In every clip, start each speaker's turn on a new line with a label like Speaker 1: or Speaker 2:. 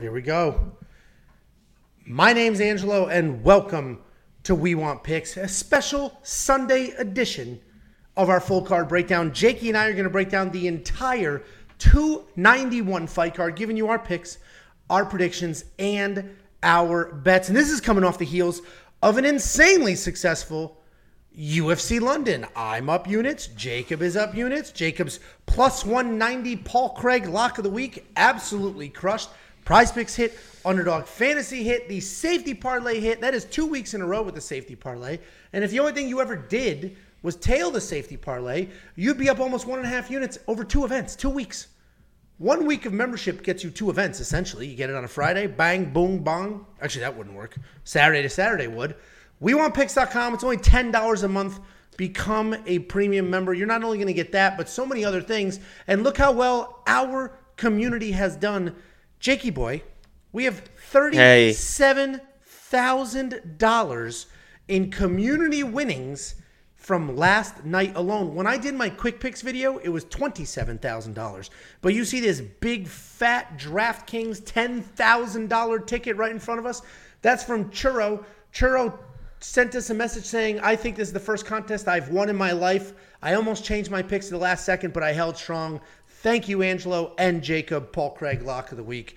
Speaker 1: Here we go. My name's Angelo, and welcome to We Want Picks, a special Sunday edition of our full card breakdown. Jakey and I are going to break down the entire 291 fight card, giving you our picks, our predictions, and our bets. And this is coming off the heels of an insanely successful UFC London. I'm up units. Jacob is up units. Jacob's plus 190 Paul Craig lock of the week. Absolutely crushed. Prize picks hit. Underdog fantasy hit. The safety parlay hit. That is two weeks in a row with the safety parlay. And if the only thing you ever did was tail the safety parlay, you'd be up almost one and a half units over two events, two weeks. One week of membership gets you two events essentially. You get it on a Friday, bang, boom, bong. Actually, that wouldn't work. Saturday to Saturday would. We want picks.com. It's only $10 a month. Become a premium member. You're not only going to get that, but so many other things. And look how well our community has done. Jakey boy, we have $37,000 in community winnings from last night alone. When I did my quick picks video, it was $27,000. But you see this big fat DraftKings $10,000 ticket right in front of us? That's from Churro. Churro sent us a message saying, I think this is the first contest I've won in my life. I almost changed my picks to the last second, but I held strong. Thank you, Angelo and Jacob, Paul Craig, lock of the week.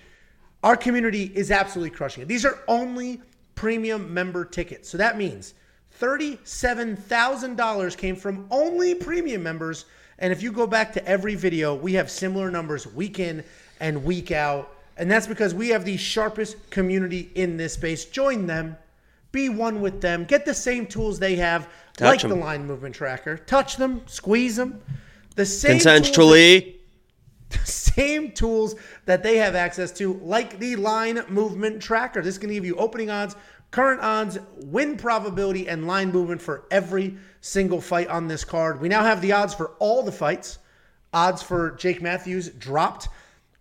Speaker 1: Our community is absolutely crushing it. These are only premium member tickets. So that means $37,000 came from only premium members. And if you go back to every video, we have similar numbers week in and week out. And that's because we have the sharpest community in this space. Join them, be one with them, get the same tools they have,
Speaker 2: Touch
Speaker 1: like
Speaker 2: them.
Speaker 1: the line movement tracker. Touch them, squeeze them. The same tools-
Speaker 2: Consensually.
Speaker 1: same tools that they have access to, like the line movement tracker. This can give you opening odds, current odds, win probability, and line movement for every single fight on this card. We now have the odds for all the fights. Odds for Jake Matthews dropped.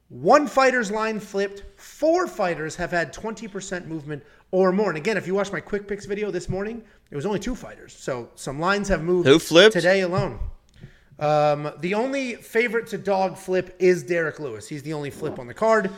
Speaker 1: One fighter's line flipped. Four fighters have had 20% movement or more. And again, if you watch my quick picks video this morning, it was only two fighters. So some lines have moved
Speaker 2: Who flipped?
Speaker 1: today alone. Um, the only favorite to dog flip is Derrick Lewis. He's the only flip on the card.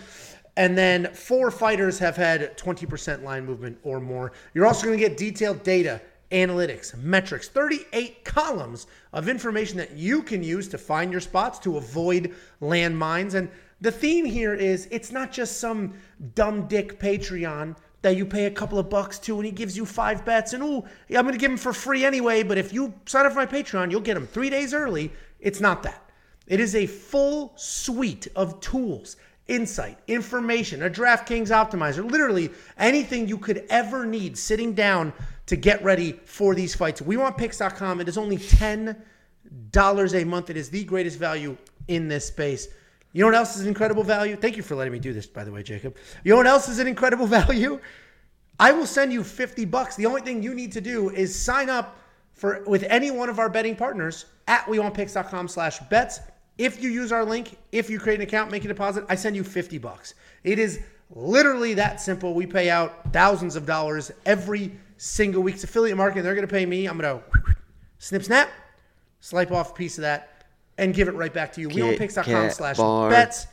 Speaker 1: And then four fighters have had 20% line movement or more. You're also going to get detailed data, analytics, metrics, 38 columns of information that you can use to find your spots to avoid landmines. And the theme here is it's not just some dumb dick Patreon that you pay a couple of bucks to and he gives you five bets and oh i'm going to give him for free anyway but if you sign up for my patreon you'll get him three days early. It's not that. It is a full suite of tools insight information a draftkings optimizer literally anything you could ever need sitting down to get ready for these fights. We want picks.com it is only $10 a month. It is the greatest value in this space you know what else is an incredible value? Thank you for letting me do this, by the way, Jacob. You know what else is an incredible value? I will send you 50 bucks. The only thing you need to do is sign up for with any one of our betting partners at wewantpicks.com slash bets. If you use our link, if you create an account, make a deposit, I send you 50 bucks. It is literally that simple. We pay out thousands of dollars every single week. It's affiliate marketing. They're going to pay me. I'm going to snip, snap, swipe off a piece of that, and give it right back to you.
Speaker 2: Kat
Speaker 1: slash bets.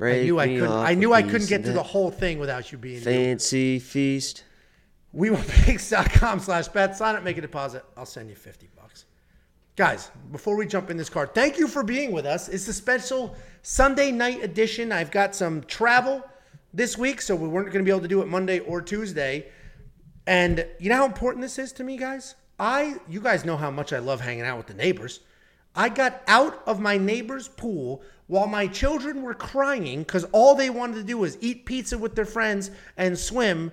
Speaker 1: I knew I couldn't. I knew I couldn't get through the whole thing without you being.
Speaker 2: fancy feast.
Speaker 1: WeWantPicks.com slash bet. Sign up, make a deposit. I'll send you 50 bucks. Guys, before we jump in this card, thank you for being with us. It's the special Sunday night edition. I've got some travel this week, so we weren't going to be able to do it Monday or Tuesday. And you know how important this is to me, guys? I, you guys know how much I love hanging out with the neighbors. I got out of my neighbor's pool while my children were crying because all they wanted to do was eat pizza with their friends and swim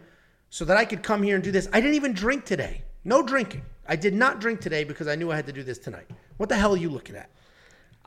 Speaker 1: so that I could come here and do this. I didn't even drink today. No drinking. I did not drink today because I knew I had to do this tonight. What the hell are you looking at?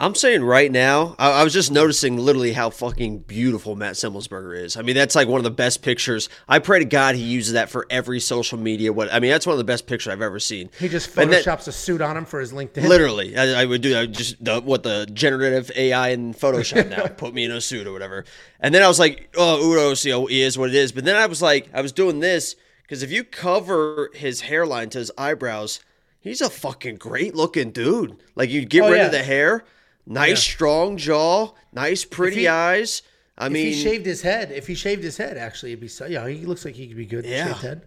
Speaker 2: I'm saying right now, I, I was just noticing literally how fucking beautiful Matt Semelsberger is. I mean, that's like one of the best pictures. I pray to God he uses that for every social media. What I mean, that's one of the best pictures I've ever seen.
Speaker 1: He just
Speaker 2: And that-
Speaker 1: photoshops a suit on him for his LinkedIn.
Speaker 2: Literally, I, I would do that. Just the, what the generative AI in Photoshop now put me in a suit or whatever. And then I was like, oh, you know, oh, he is what it is. But then I was like, I was doing this because if you cover his hairline to his eyebrows, he's a fucking great looking dude. Like you get
Speaker 1: Oh,
Speaker 2: rid
Speaker 1: yeah.
Speaker 2: of the hair, nice strong jaw, nice pretty
Speaker 1: he-
Speaker 2: eyes. I mean if
Speaker 1: he shaved his head, if he shaved his head, actually, it'd be so. Yeah, he looks like he could be good.
Speaker 2: Yeah.
Speaker 1: Shaved head.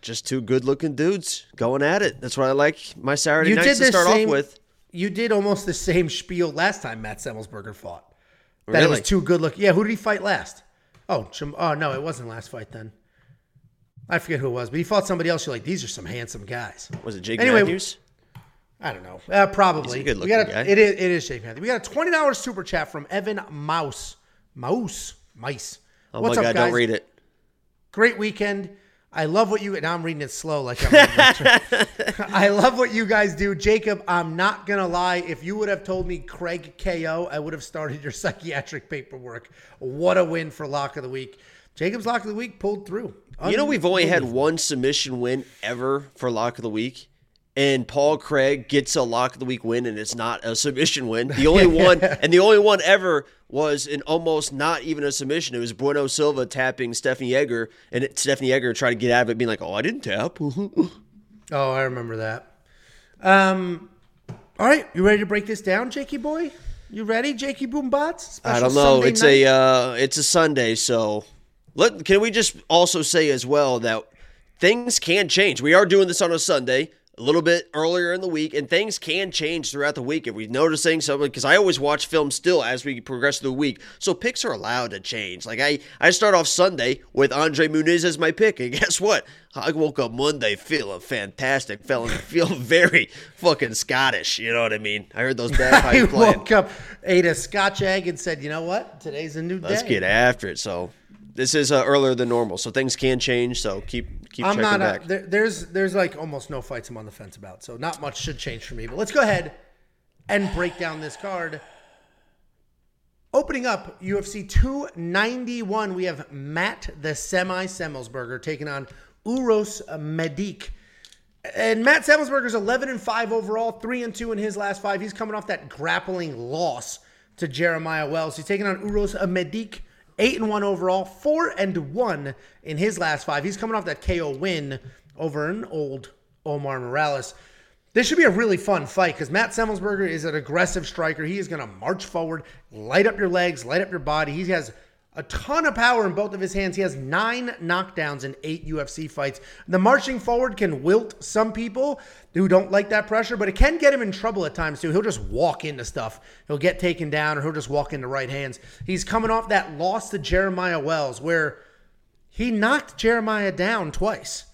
Speaker 2: just two good-looking dudes going at it. That's what I like my Saturday
Speaker 1: You
Speaker 2: nights
Speaker 1: did
Speaker 2: to start
Speaker 1: same-
Speaker 2: off with.
Speaker 1: You did almost the same spiel last time Matt Semelsberger fought. That it
Speaker 2: Really?
Speaker 1: was too good looking. Yeah, who did he fight last? Oh, oh no, it wasn't last fight then. I forget who it was, but he fought somebody else. You're like, these are some handsome guys.
Speaker 2: Was it Jake
Speaker 1: Anyway,
Speaker 2: Matthews?
Speaker 1: I don't know. Uh, probably.
Speaker 2: Good
Speaker 1: we got
Speaker 2: looking
Speaker 1: a,
Speaker 2: guy.
Speaker 1: It is. It is Jake Matthews. We got a twenty dollars super chat from Evan Mouse. Mouse. Mice.
Speaker 2: Oh
Speaker 1: What's
Speaker 2: my
Speaker 1: up,
Speaker 2: god,
Speaker 1: guys?
Speaker 2: don't read it.
Speaker 1: Great weekend. I love what you. Now I'm reading it slow, like I'm. I love what you guys do, Jacob. I'm not gonna lie. If you would have told me Craig KO, I would have started your psychiatric paperwork. What a win for lock of the week. Jacob's lock of the week pulled through.
Speaker 2: You know, we've only had one submission win ever for lock of the week, and Paul Craig gets a lock of the week win, and it's not a submission win. The only one, and the only one ever was an almost not even a submission. It was Bueno Silva tapping Stephanie Egger, and it, Stephanie Egger tried to get out of it, being like, "Oh, I didn't tap."
Speaker 1: Oh, I remember that. Um, all right, you ready to break this down, Jakey boy? You ready, Jakey Boombots?
Speaker 2: I don't know. it's a uh, it's a Sunday, so let can we just also say as well that things can change. We are doing this on a Sunday, a little bit earlier in the week, and things can change throughout the week. If we're noticing something, because I always watch film still as we progress through the week, so picks are allowed to change. Like I, I start off Sunday with Andre Muniz as my pick, and guess what? I woke up Monday feeling fantastic, feeling feeling very fucking Scottish. You know what I mean? I heard those
Speaker 1: I
Speaker 2: bagpipes playing.
Speaker 1: woke up, ate a Scotch egg, and said, "You know what? Today's a new day.
Speaker 2: Let's get after it. So this is uh, earlier than normal, so things can change. So keep keep
Speaker 1: I'm
Speaker 2: checking
Speaker 1: not.
Speaker 2: back.
Speaker 1: A, there, there's there's like almost no fights I'm on the fence about, so not much should change for me. But let's go ahead and break down this card. Opening up UFC 291, we have Matt the Semi Semelsberger taking on Uros Medic. And Matt Semelsberger's 11 and 5 overall, 3 and 2 in his last five. He's coming off that grappling loss to Jeremiah Wells. He's taking on Uros Medic, 8 and 1 overall, 4 and 1 in his last five. He's coming off that KO win over an old Omar Morales. This should be a really fun fight because Matt Semelsberger is an aggressive striker. He is going to march forward, light up your legs, light up your body. He has a ton of power in both of his hands. He has nine knockdowns in eight UFC fights. The marching forward can wilt some people who don't like that pressure, but it can get him in trouble at times too. He'll just walk into stuff. He'll get taken down or he'll just walk into right hands. He's coming off that loss to Jeremiah Wells where he knocked Jeremiah down twice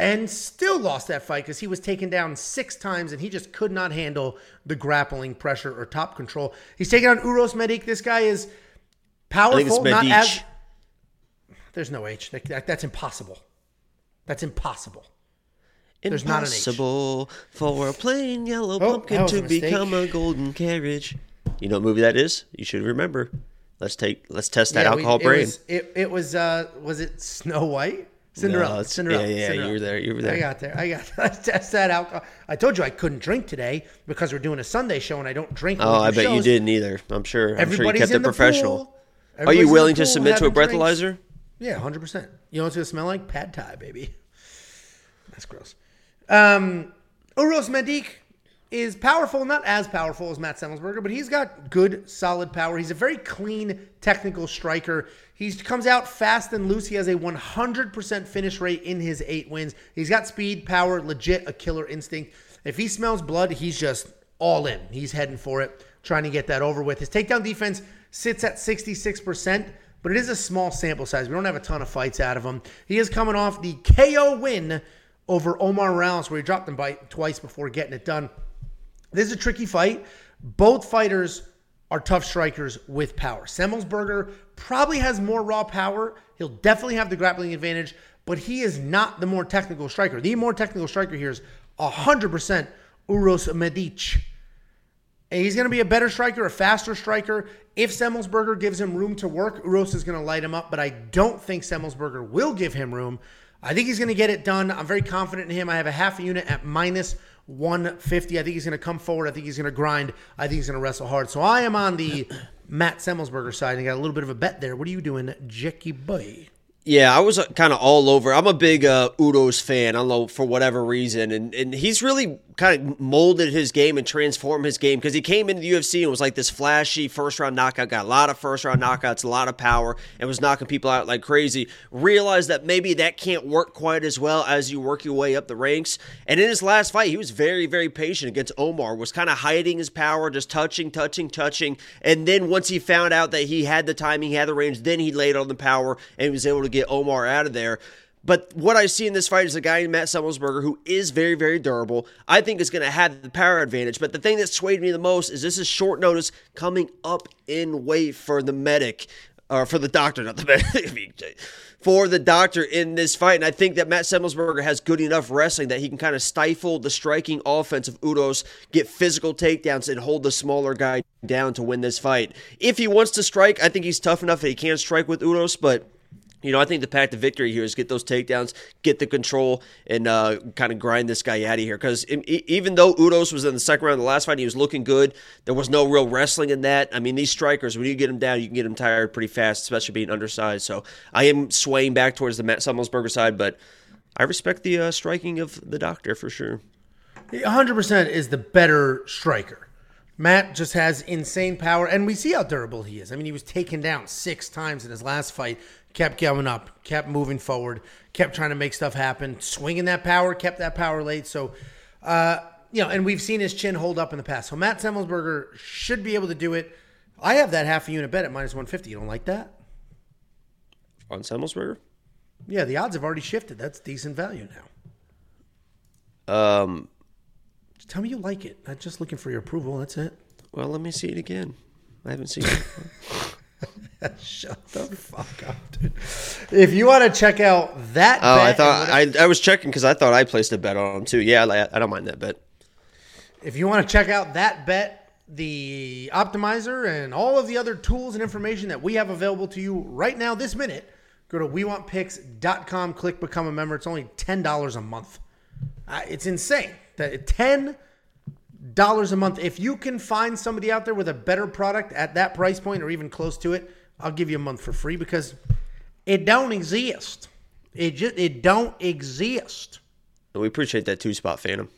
Speaker 1: and still lost that fight because he was taken down six times and he just could not handle the grappling pressure or top control. He's taking on Uros Medik. This guy is powerful, not
Speaker 2: Medic.
Speaker 1: as. There's no H. That- that- that's impossible. That's impossible. There's not an H.
Speaker 2: Impossible for a plain yellow
Speaker 1: Oh,
Speaker 2: pumpkin
Speaker 1: that was a
Speaker 2: to
Speaker 1: mistake.
Speaker 2: become a golden carriage. You know what movie that is? You should remember. Let's take let's test that
Speaker 1: Yeah, we-
Speaker 2: alcohol
Speaker 1: it
Speaker 2: brain.
Speaker 1: Was, it, it was uh was it Snow White? Cinderella.
Speaker 2: It's-
Speaker 1: Cinderella.
Speaker 2: yeah, yeah,
Speaker 1: Cinderella.
Speaker 2: you were there, you were there.
Speaker 1: I got there. I got let's test that alcohol. I told you I couldn't drink today because we're doing a Sunday show and I don't drink. when
Speaker 2: oh,
Speaker 1: we
Speaker 2: I
Speaker 1: do
Speaker 2: bet you
Speaker 1: shows.
Speaker 2: didn't either. I'm sure. I'm sure you
Speaker 1: Everybody's
Speaker 2: kept
Speaker 1: in
Speaker 2: it
Speaker 1: the
Speaker 2: professional.
Speaker 1: pool.
Speaker 2: Are you willing to submit to a
Speaker 1: drinks.
Speaker 2: breathalyzer?
Speaker 1: Yeah, hundred percent. You know what's gonna smell like? Pad Thai, baby. That's gross. Um, Uros Medic is powerful, not as powerful as Matt Semelsberger, but he's got good, solid power. He's a very clean, technical striker. He comes out fast and loose. He has a 100% finish rate in his eight wins. He's got speed, power, legit a killer instinct. If he smells blood, he's just all in. He's heading for it, trying to get that over with. His takedown defense sits at 66%, but it is a small sample size. We don't have a ton of fights out of him. He is coming off the KO win over Omar Morales, where he dropped him by twice before getting it done. This is a tricky fight. Both fighters are tough strikers with power. Semelsberger probably has more raw power. He'll definitely have the grappling advantage, but he is not the more technical striker. The more technical striker here is 100% Uros Medic. He's going to be a better striker, a faster striker. If Semelsberger gives him room to work, Uros is going to light him up, but I don't think Semelsberger will give him room. I think he's going to get it done. I'm very confident in him. I have a half a unit at minus 150. I think he's going to come forward. I think he's going to grind. I think he's going to wrestle hard. So I am on the Matt Semelsberger side and got a little bit of a bet there. What are you doing, Jackie Boy?
Speaker 2: Yeah, I was kind of all over. I'm a big uh, Udo's fan. I don't know for whatever reason, and and he's really kind of molded his game and transformed his game because he came into the UFC and was like this flashy first round knockout, got a lot of first round knockouts, a lot of power, and was knocking people out like crazy. Realized that maybe that can't work quite as well as you work your way up the ranks. And in his last fight, he was very, very patient against Omar, was kind of hiding his power, just touching, touching, touching. And then once he found out that he had the timing, he had the range, then he laid on the power and was able to get Omar out of there. But what I see in this fight is a guy Matt Semelsberger who is very, very durable. I think is going to have the power advantage. But the thing that swayed me the most is this is short notice coming up in weight for the medic, or for the doctor, not the medic, for the doctor in this fight. And I think that Matt Semelsberger has good enough wrestling that he can kind of stifle the striking offense of Udos, get physical takedowns, and hold the smaller guy down to win this fight. If he wants to strike, I think he's tough enough that he can strike with Udos, but you know, I think the path to victory here is get those takedowns, get the control, and uh, kind of grind this guy out of here. Because even though Udos was in the second round of the last fight, he was looking good. There was no real wrestling in that. I mean, these strikers, when you get them down, you can get them tired pretty fast, especially being undersized. So I am swaying back towards the Matt Semelsberger side, but I respect the uh, striking of the doctor for sure.
Speaker 1: 100% is the better striker. Matt just has insane power, and we see how durable he is. I mean, he was taken down six times in his last fight kept going up, kept moving forward, kept trying to make stuff happen, swinging that power, kept that power late. So, uh, you know, and we've seen his chin hold up in the past. So Matt Semelsberger should be able to do it. I have that half a unit bet at minus 150. You don't like that?
Speaker 2: On Semelsberger?
Speaker 1: Yeah, the odds have already shifted. That's decent value now.
Speaker 2: Um,
Speaker 1: just tell me you like it. I'm just looking for your approval. That's it.
Speaker 2: Well, let me see it again. I haven't seen it.
Speaker 1: Shut the fuck up, dude. If you want to check out that,
Speaker 2: oh, I thought I, I was checking because I thought I placed a bet on him too. Yeah, I, I don't mind that bet.
Speaker 1: If you want to check out that bet, the optimizer, and all of the other tools and information that we have available to you right now, this minute, go to wewantpicks.com, click become a member. It's only ten dollars a month. Uh, it's insane that ten dollars a month. If you can find somebody out there with a better product at that price point or even close to it I'll give you a month for free because it don't exist. It just it don't exist.
Speaker 2: We appreciate that two spot Phantom.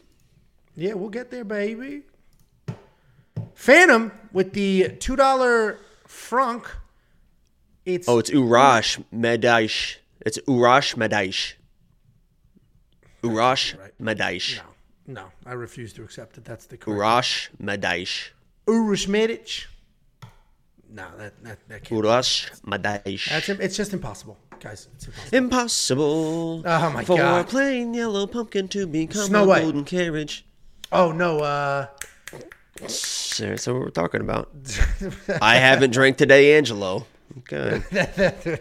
Speaker 1: Yeah, we'll get there, baby. Phantom with the two dollar franc.
Speaker 2: It's oh, it's Urash Medaish. It's Urash Medaish. Urash right. Medaish.
Speaker 1: No, no, I refuse to accept it. That's the correct.
Speaker 2: Urash Medaish.
Speaker 1: Urash Medic. No, that that, that can't.
Speaker 2: Urash Madaish.
Speaker 1: That's it's just impossible, guys. It's
Speaker 2: impossible. Impossible.
Speaker 1: Oh my
Speaker 2: for
Speaker 1: god.
Speaker 2: For a plain yellow pumpkin to become
Speaker 1: Snow
Speaker 2: a
Speaker 1: White.
Speaker 2: golden carriage.
Speaker 1: Oh no. uh
Speaker 2: That's what we're talking about. I haven't drank today, Angelo. Okay.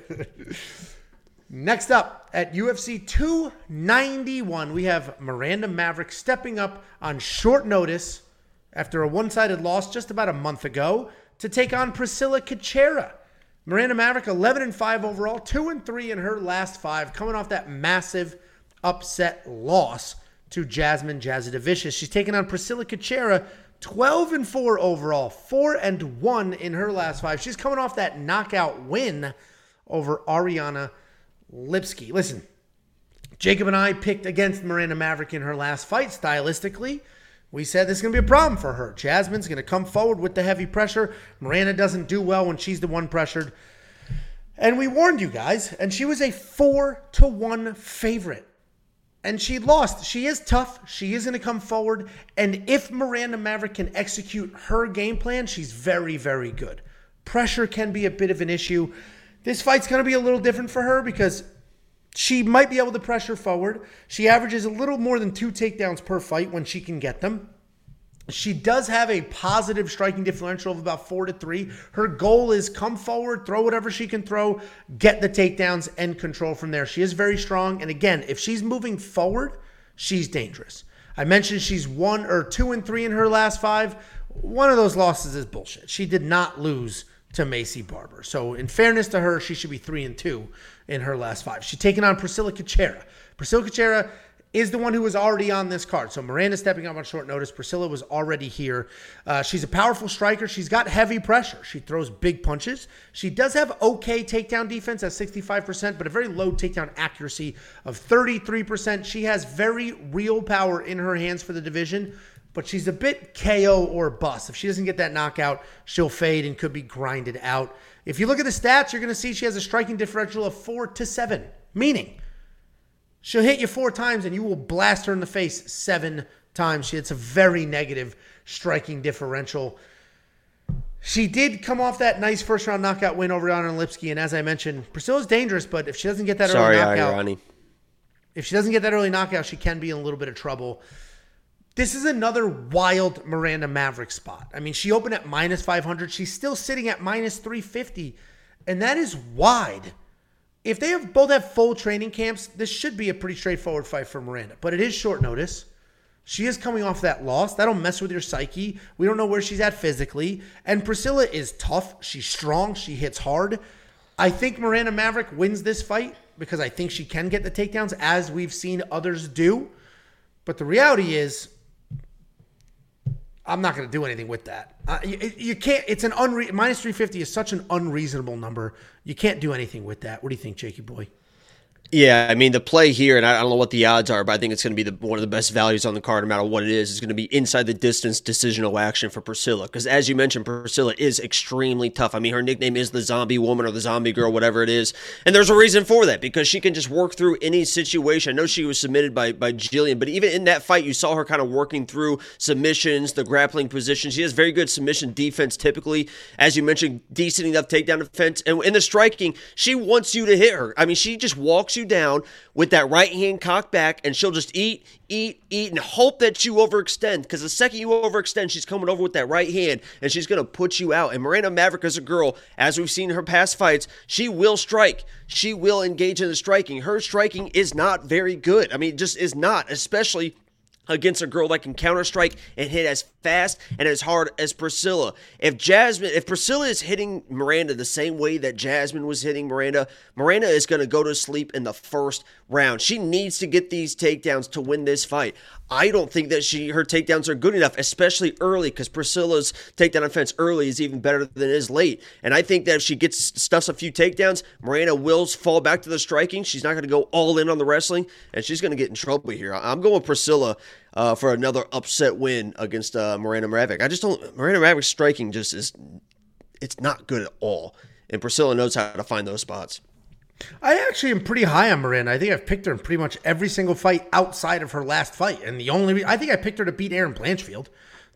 Speaker 1: Next up at UFC 291, we have Miranda Maverick stepping up on short notice after a one sided loss just about a month ago to take on Priscilla Cachoeira. Miranda Maverick, 11 and 5 overall, 2 and 3 in her last five, coming off that massive upset loss to Jasmine Jasudavicius. She's taken on Priscilla Cachoeira, 12 and 4 overall, 4 and 1 in her last five. She's coming off that knockout win over Ariane Lipski. Listen, Jacob and I picked against Miranda Maverick in her last fight stylistically. We said this is going to be a problem for her. Jasmine's going to come forward with the heavy pressure. Miranda doesn't do well when she's the one pressured. And we warned you guys, and she was a four to one favorite. And she lost. She is tough. She is going to come forward. And if Miranda Maverick can execute her game plan, she's very, very good. Pressure can be a bit of an issue. This fight's going to be a little different for her because she might be able to pressure forward. She averages a little more than two takedowns per fight when she can get them. She does have a positive striking differential of about four to three. Her goal is come forward, throw whatever she can throw, get the takedowns, and control from there. She is very strong. And again, if she's moving forward, she's dangerous. I mentioned she's one or two and three in her last five. One of those losses is bullshit. She did not lose to Maycee Barber. So, in fairness to her, she should be three and two in her last five. She's taken on Priscilla Cachoeira. Priscilla Cachoeira is the one who was already on this card. So Miranda stepping up on short notice. Priscilla was already here. Uh, she's a powerful striker. She's got heavy pressure. She throws big punches. She does have okay takedown defense at 65%, but a very low takedown accuracy of 33%. She has very real power in her hands for the division, but she's a bit KO or bust. If she doesn't get that knockout, she'll fade and could be grinded out. If you look at the stats, you're going to see she has a striking differential of four to seven, meaning She'll hit you four times and you will blast her in the face seven times. She, it's a very negative striking differential. She did come off that nice first round knockout win over Yana Lipski, and as I mentioned, Priscilla's dangerous, but if she doesn't get that
Speaker 2: Sorry,
Speaker 1: early knockout,
Speaker 2: Irani.
Speaker 1: if she doesn't get that early knockout, she can be in a little bit of trouble. This is another wild Miranda Maverick spot. I mean, she opened at minus 500. She's still sitting at minus 350, and that is wide if they have both have full training camps, this should be a pretty straightforward fight for Miranda. But it is short notice. She is coming off that loss. That'll mess with your psyche. We don't know where she's at physically. And Priscilla is tough. She's strong. She hits hard. I think Miranda Maverick wins this fight because I think she can get the takedowns as we've seen others do. But the reality is, I'm not going to do anything with that. Uh, you, you, can't. It's an unre- minus 350 is such an unreasonable number. You can't do anything with that. What do you think, Jakey boy?
Speaker 2: Yeah, I mean the play here, and I don't know what the odds are, but I think it's going to be the, one of the best values on the card, no matter what it It's Is going to be inside the distance decisional action for Priscilla, because as you mentioned, Priscilla is extremely tough. I mean, her nickname is the Zombie Woman or the Zombie Girl, whatever it is, and there's a reason for that because she can just work through any situation. I know she was submitted by by Gillian, but even in that fight, you saw her kind of working through submissions, the grappling position. She has very good submission defense, typically, as you mentioned, decent enough takedown defense, and in the striking, she wants you to hit her. I mean, she just walks you you down with that right hand cocked back, and she'll just eat, eat, eat, and hope that you overextend. Because the second you overextend, she's coming over with that right hand, and she's to put you out. And Miranda Maverick is a girl, as we've seen her past fights, she will strike. She will engage in the striking. Her striking is not very good. I mean, just is not, especially against a girl that can counter strike and hit as fast and as hard as Priscilla. If Jasmine, if Priscilla is hitting Miranda the same way that Jasmine was hitting Miranda, Miranda is going to go to sleep in the first round. She needs to get these takedowns to win this fight. I don't think that she her takedowns are good enough, especially early, because Priscilla's takedown offense early is even better than is late. And I think that if she gets stuffs a few takedowns, Miranda will fall back to the striking. She's not going to go all in on the wrestling, and she's going to get in trouble here. I'm going Priscilla uh, for another upset win against uh, Miranda Maverick. I just don't. Miranda Maverick's striking just is. It's not good at all, and Priscilla knows how to find those spots.
Speaker 1: I actually am pretty high on Miranda. I think I've picked her in pretty much every single fight outside of her last fight, and the only I think I picked her to beat Erin Blanchfield.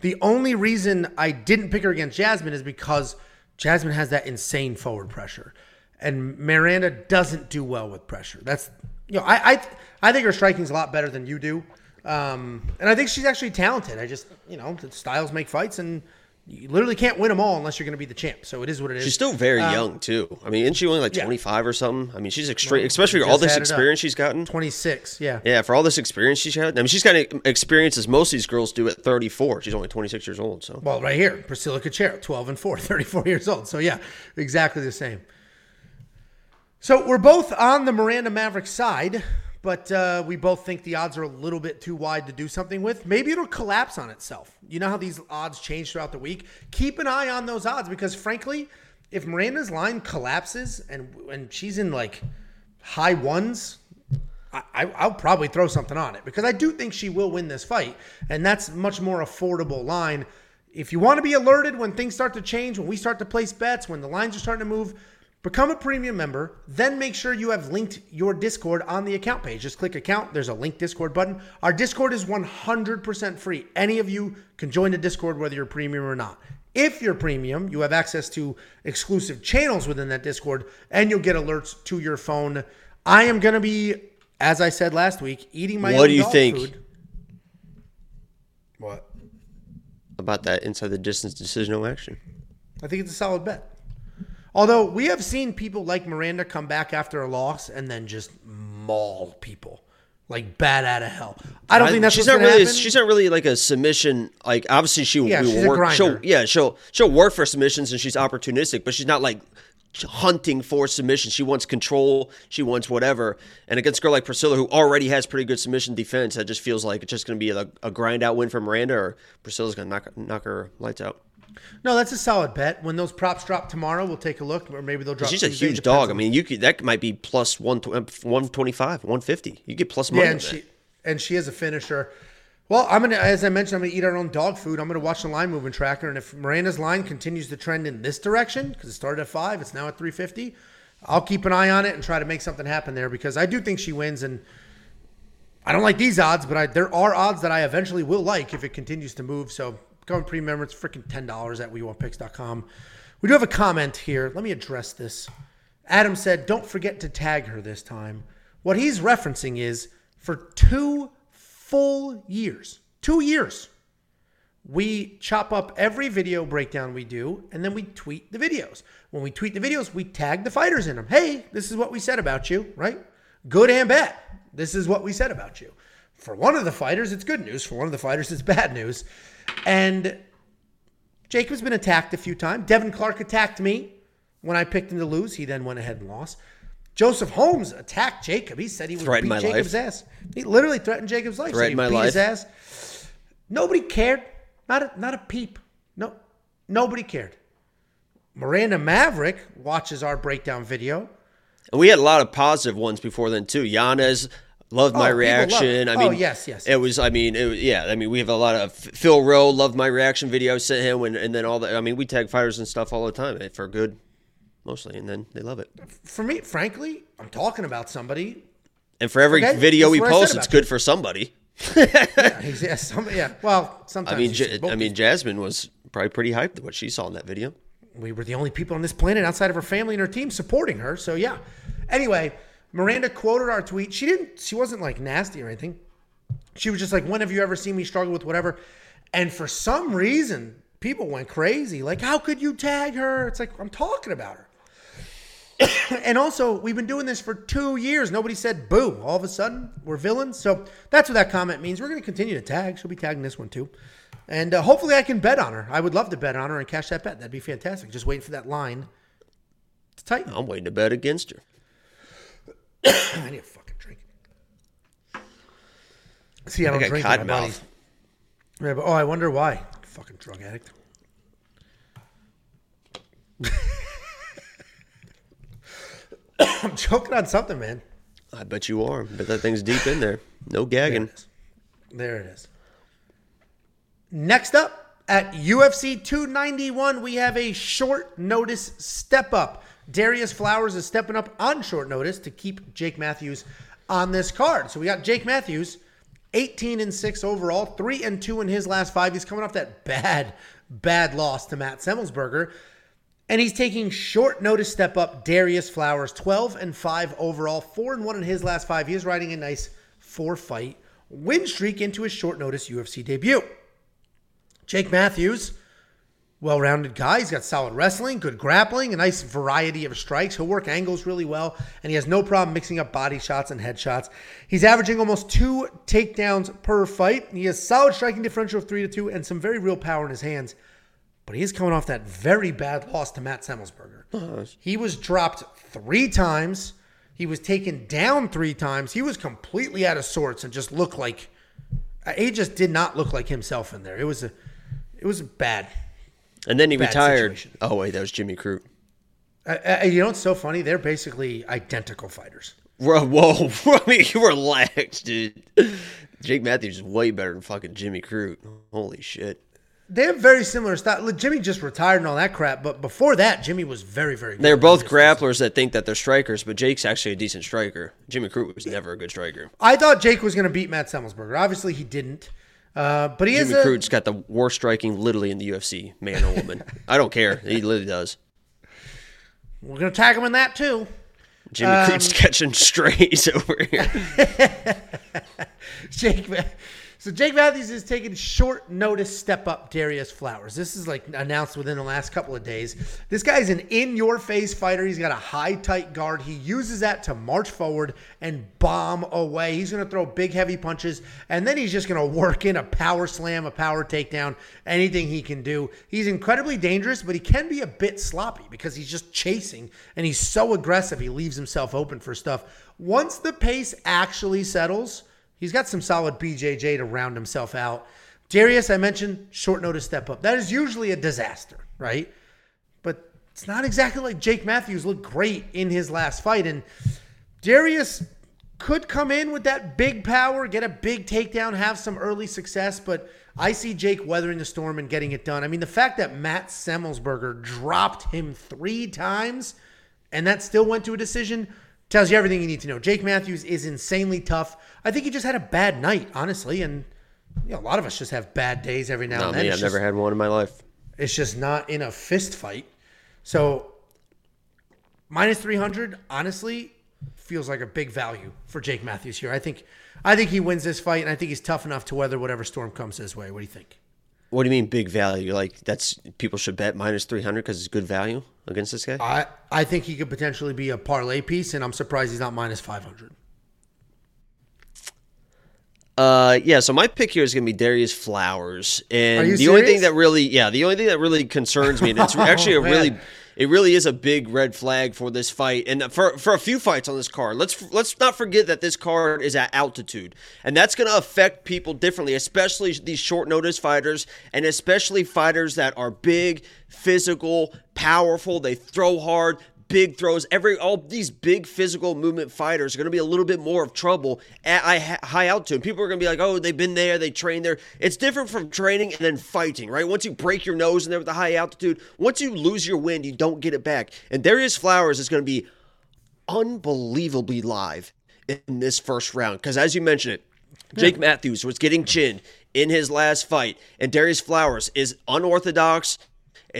Speaker 1: The only reason I didn't pick her against Jasmine is because Jasmine has that insane forward pressure, and Miranda doesn't do well with pressure. That's you know I I, I think her striking's a lot better than you do. Um, and I think she's actually talented. I just, you know, styles make fights, and you literally can't win them all unless you're going to be the champ. So it is what it is.
Speaker 2: She's still very um, young too. I mean, isn't she only like 25 or something? I mean, she's extreme, especially for all this experience she's gotten.
Speaker 1: 26, yeah.
Speaker 2: Yeah, for all this experience she's had. I mean, she's got experience as most of these girls do at 34. She's only 26 years old. So
Speaker 1: well, right here, Priscilla Cachoeira, 12 and 4, 34 years old. So yeah, exactly the same. So we're both on the Miranda Maverick side but uh, we both think the odds are a little bit too wide to do something with. Maybe it'll collapse on itself. You know how these odds change throughout the week? Keep an eye on those odds because, frankly, if Miranda's line collapses and and she's in like high ones, I, will probably throw something on it because I do think she will win this fight, and that's much more affordable line. If you want to be alerted when things start to change, when we start to place bets, when the lines are starting to move, Become a premium member, then make sure you have linked your Discord on the account page. Just click account, there's a link Discord button. Our Discord is 100% free. Any of you can join the Discord whether you're premium or not. If you're premium, you have access to exclusive channels within that Discord and you'll get alerts to your phone. I am going to be, as I said last week, eating my
Speaker 2: what do you think?
Speaker 1: Food. What?
Speaker 2: About that inside the distance decisional action.
Speaker 1: I think it's a solid bet. Although we have seen people like Miranda come back after a loss and then just maul people like bad out of hell. I don't I, think that's
Speaker 2: she's not
Speaker 1: really.
Speaker 2: Happen. She's not really like a submission. Like obviously she
Speaker 1: yeah,
Speaker 2: will work. She'll, yeah, she'll she'll work for submissions and she's opportunistic, but she's not like hunting for submission. She wants control. She wants whatever. And against a girl like Priscilla, who already has pretty good submission defense, that just feels like it's just going to be a, a grind out win for Miranda, or Priscilla's going to knock knock her lights out.
Speaker 1: No, that's a solid bet. When those props drop tomorrow, we'll take a look, or maybe they'll drop.
Speaker 2: She's a huge dog. I mean, you could that might be plus one uh, one twenty five, one fifty. You get plus money.
Speaker 1: yeah, and she and she is a finisher. Well, I'm gonna, as I mentioned, I'm gonna eat our own dog food. I'm gonna watch the line movement tracker, and if Miranda's line continues to trend in this direction, because it started at five, it's now at 350. I'll keep an eye on it and try to make something happen there because I do think she wins, and I don't like these odds, but I, there are odds that I eventually will like if it continues to move. So going premium, member. it's freaking ten dollars at WeWantPicks.com. We do have a comment here. Let me address this. Adam said, "Don't forget to tag her this time." What he's referencing is for two full years, two years, we chop up every video breakdown we do, and then we tweet the videos. When we tweet the videos, we tag the fighters in them. Hey, this is what we said about you, right? Good and bad. This is what we said about you. For one of the fighters, it's good news. For one of the fighters, it's bad news. And Jacob's been attacked a few times. Devin Clark attacked me when I picked him to lose. He then went ahead and lost. Joseph Holmes attacked Jacob. He said he would
Speaker 2: Threatened
Speaker 1: beat Jacob's
Speaker 2: life.
Speaker 1: ass. He literally threatened Jacob's life.
Speaker 2: Threatened
Speaker 1: so
Speaker 2: my
Speaker 1: beat his ass. Nobody cared. Not a, not a peep. No, nobody cared. Miranda Maverick watches our breakdown video.
Speaker 2: And we had a lot of positive ones before then too. Yanez loved my
Speaker 1: Oh, love
Speaker 2: reaction. I
Speaker 1: Oh,
Speaker 2: mean,
Speaker 1: yes, yes,
Speaker 2: It was. I mean, it was, yeah. I mean, we have a lot of Phil Rowe loved my reaction video sent him, and, and then all that. I mean, we tag fighters and stuff all the time eh, for good, mostly, and then they love it.
Speaker 1: For me, frankly, I'm talking about somebody.
Speaker 2: And for every
Speaker 1: Okay,
Speaker 2: video we
Speaker 1: what I said
Speaker 2: post, it's good for somebody.
Speaker 1: Yeah, yeah, somebody, yeah. Well, sometimes
Speaker 2: I mean, J- I mean, Jasmine was probably pretty hyped what she saw in that video.
Speaker 1: we were the only people on this planet outside of her family and her team supporting her. So yeah. Anyway, Miranda quoted our tweet. She didn't. She wasn't like nasty or anything. She was just like, "When have you ever seen me struggle with whatever?" And for some reason, people went crazy. Like, how could you tag her? It's like I'm talking about her. and also, we've been doing this for two years. Nobody said boo. All of a sudden, we're villains. So that's what that comment means. We're going to continue to tag. She'll be tagging this one too. And uh, hopefully, I can bet on her. I would love to bet on her and cash that bet. That'd be fantastic. Just waiting for that line to tighten.
Speaker 2: I'm waiting to bet against her.
Speaker 1: I need a fucking drink. See, I don't drink. my
Speaker 2: mouth.
Speaker 1: Yeah, but, oh, I wonder why. Fucking drug addict. I'm choking on something, man.
Speaker 2: I bet you are. Bet that thing's deep in there. No gagging.
Speaker 1: There it is. Next up at UFC 291, we have a short notice step up. Darius Flowers is stepping up on short notice to keep Jake Matthews on this card. So we got Jake Matthews, 18 and 6 overall, 3 and 2 in his last five. He's coming off that bad, bad loss to Matt Semelsberger. And he's taking short notice step up Darius Flowers, 12 and 5 overall, 4 and 1 in his last five. He is riding a nice four fight win streak into his short notice UFC debut. Jake Matthews, well rounded guy. He's got solid wrestling, good grappling, a nice variety of strikes. He'll work angles really well, and he has no problem mixing up body shots and head shots. He's averaging almost two takedowns per fight. He has solid striking differential of 3 to 2 and some very real power in his hands. But he is coming off that very bad loss to Matt Semelsberger. He was dropped three times. He was taken down three times. He was completely out of sorts and just looked like uh, he just did not look like himself in there. It was a, it was bad.
Speaker 2: And then he
Speaker 1: Bad
Speaker 2: retired.
Speaker 1: situation.
Speaker 2: Oh wait, that was Jimmy Crute.
Speaker 1: Uh, uh, you know what's so funny? They're basically identical fighters.
Speaker 2: Whoa, whoa, I mean, you relax, dude. Jake Matthews is way better than fucking Jimmy Crute. Holy shit.
Speaker 1: They have very similar style. Jimmy just retired and all that crap, but before that, Jimmy was very, very good.
Speaker 2: They're both grapplers that think that they're strikers, but Jake's actually a decent striker. Jimmy Crute was never a good striker.
Speaker 1: I thought Jake was going to beat Matt Semelsberger. Obviously, he didn't. Uh, but he is
Speaker 2: Jimmy Crute's got the worst striking literally in the UFC, man or woman. I don't care. He literally does.
Speaker 1: We're going to tag him in that too.
Speaker 2: Jimmy
Speaker 1: Um,
Speaker 2: Crute's catching strays over here.
Speaker 1: Jake, So Jake Matthews is taking short notice step up Darius Flowers. This is like announced within the last couple of days. This guy's an in your face fighter. He's got a high tight guard. He uses that to march forward and bomb away. He's going to throw big heavy punches and then he's just going to work in a power slam, a power takedown, anything he can do. He's incredibly dangerous, but he can be a bit sloppy because he's just chasing and he's so aggressive. He leaves himself open for stuff. Once the pace actually settles, He's got some solid BJJ to round himself out. Darius, I mentioned, short notice step up. That is usually a disaster, right? But it's not exactly like Jake Matthews looked great in his last fight. And Darius could come in with that big power, get a big takedown, have some early success, but I see Jake weathering the storm and getting it done. I mean, the fact that Matt Semelsberger dropped him three times and that still went to a decision tells you everything you need to know. Jake Matthews is insanely tough. I think he just had a bad night, honestly, and you know, a lot of us just have bad days every now
Speaker 2: Not
Speaker 1: and then.
Speaker 2: me. I've
Speaker 1: just-
Speaker 2: never had one in my life.
Speaker 1: It's just not in a fist fight. So minus three hundred, honestly, feels like a big value for Jake Matthews here. I think, I think he wins this fight, and I think he's tough enough to weather whatever storm comes his way. What do you think?
Speaker 2: What do you mean big value? Like that's people should bet minus three hundred because it's good value against this guy.
Speaker 1: I I think he could potentially be a parlay piece, and I'm surprised he's not minus five hundred.
Speaker 2: Uh, yeah. So my pick here is gonna be Darius Flowers, and the only thing that really, yeah, the only thing that really concerns me, and it's actually a
Speaker 1: Oh, man.
Speaker 2: really, it really is a big red flag for this fight, and for for a few fights on this card. Let's let's not forget that this card is at altitude, and that's gonna affect people differently, especially these short notice fighters, and especially fighters that are big, physical, powerful. They throw hard big throws. Every all these big physical movement fighters are going to be a little bit more of trouble at high- high altitude. People are going to be like, "Oh, they've been there, they trained there." It's different from training and then fighting, right? Once you break your nose in there with the high altitude, once you lose your wind, you don't get it back. And Darius Flowers is going to be unbelievably live in this first round because, as you mentioned it, Jake Matthews was getting chinned in his last fight, and Darius Flowers is unorthodox.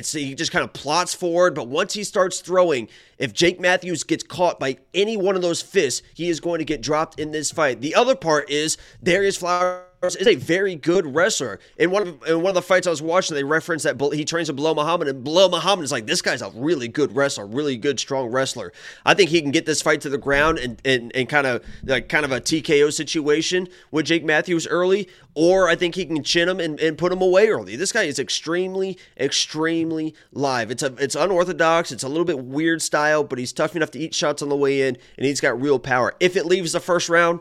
Speaker 2: He just kind of plots forward, but once he starts throwing, if Jake Matthews gets caught by any one of those fists, he is going to get dropped in this fight. The other part is Darius Flowers is a very good wrestler. In one of in one of the fights I was watching, they referenced that he trains with Belal Muhammad, and Belal Muhammad is like this guy's a really good wrestler, really good strong wrestler. I think he can get this fight to the ground and and, and kind of like kind of a TKO situation with Jake Matthews early, or I think he can chin him and, and put him away early. This guy is extremely extremely live. It's a it's unorthodox. It's a little bit weird style, but he's tough enough to eat shots on the way in, and he's got real power. If it leaves the first round.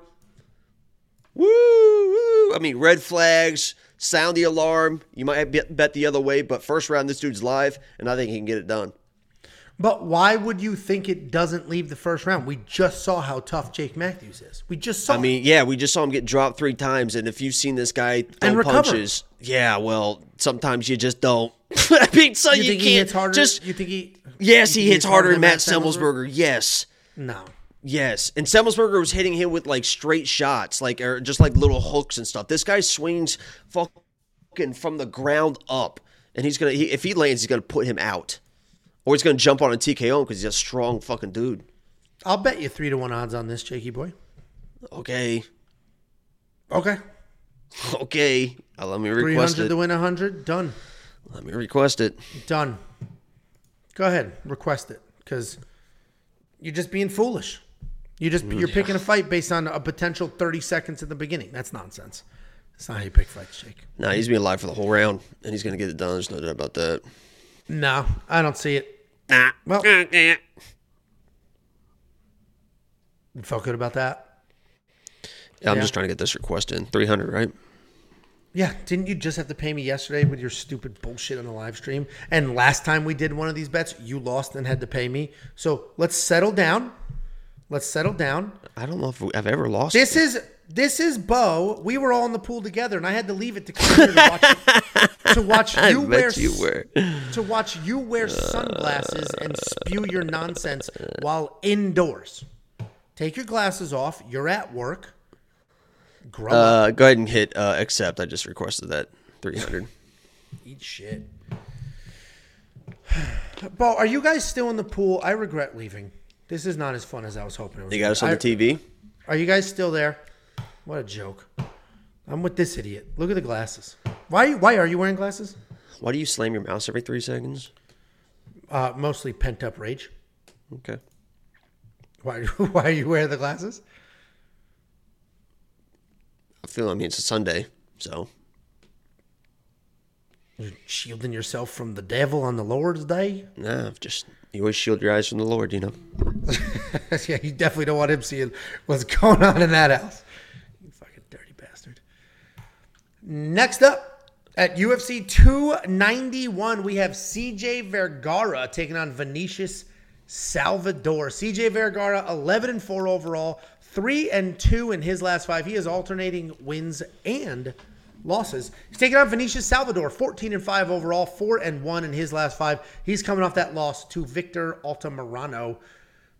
Speaker 2: Woo, woo. I mean, red flags, sound the alarm. You might bet bet the other way, but first round, this dude's live, and I think he can get it done.
Speaker 1: But why would you think it doesn't leave the first round? We just saw how tough Jake Matthews is. We just saw.
Speaker 2: I mean, yeah, we just saw him get dropped three times, and if you've seen this guy throw punches, yeah, well, sometimes you just don't. I mean, so you,
Speaker 1: you think
Speaker 2: can't
Speaker 1: he hits harder?
Speaker 2: just.
Speaker 1: you think he?
Speaker 2: Yes, he
Speaker 1: think
Speaker 2: hits harder than Matt Semelsberger. Yes.
Speaker 1: No.
Speaker 2: Yes, and Semelsberger was hitting him with like straight shots, like or just like little hooks and stuff. This guy swings fucking from the ground up, and he's gonna he, if he lands, he's gonna put him out, or he's gonna jump on a TKO because he's a strong fucking dude.
Speaker 1: I'll bet you three to one odds on this, Jakey boy.
Speaker 2: Okay,
Speaker 1: Okay.
Speaker 2: okay, uh, let me request
Speaker 1: hundred
Speaker 2: it.
Speaker 1: to win hundred. Done.
Speaker 2: Let me request it.
Speaker 1: Done. Go ahead, request it because you're just being foolish. You just you're mm-hmm. picking a fight based on a potential thirty seconds at the beginning. That's nonsense. That's not how you pick fights, Jake.
Speaker 2: Nah, he's being alive for the whole round, and he's gonna get it done. There's no doubt about that.
Speaker 1: No, I don't see it.
Speaker 2: Nah.
Speaker 1: Well- You felt good about that?
Speaker 2: Yeah, I'm
Speaker 1: Yeah.
Speaker 2: just trying to get this request in. 300, right?
Speaker 1: Yeah. Didn't you just have to pay me yesterday with your stupid bullshit on the live stream? And last time we did one of these bets, you lost and had to pay me. So let's settle down. Let's settle down.
Speaker 2: I don't know if I've ever lost.
Speaker 1: This is this is Bo. We were all in the pool together, and I had to leave it to come here to watch, to watch
Speaker 2: I
Speaker 1: you wear
Speaker 2: you were.
Speaker 1: to watch you wear sunglasses and spew your nonsense while indoors. Take your glasses off. You're at work. Grow up.
Speaker 2: Uh, go ahead and hit uh, accept. I just requested that 300.
Speaker 1: Eat shit. Bo, are you guys still in the pool? I regret leaving. This is not as fun as I was hoping it was.
Speaker 2: You got us on the TV?
Speaker 1: Are you guys still there? What a joke. I'm with this idiot. Look at the glasses. Why? Why are you wearing glasses?
Speaker 2: Why do you slam your mouse every three seconds?
Speaker 1: Uh, mostly pent up rage.
Speaker 2: Okay.
Speaker 1: Why? Why are you wearing the glasses?
Speaker 2: I feel. I mean, it's a Sunday, so
Speaker 1: You're shielding yourself from the devil on the Lord's day.
Speaker 2: nah. Just you always shield your eyes from the Lord, you know.
Speaker 1: yeah, you definitely don't want him seeing what's going on in that house. You fucking dirty bastard. Next up at UFC 291, we have CJ Vergara taking on Vinicius Salvador. CJ Vergara, 11 and 4 overall, 3 and 2 in his last five. He is alternating wins and losses. He's taking on Vinicius Salvador, 14 and 5 overall, 4 and 1 in his last five. He's coming off that loss to Victor Altamirano.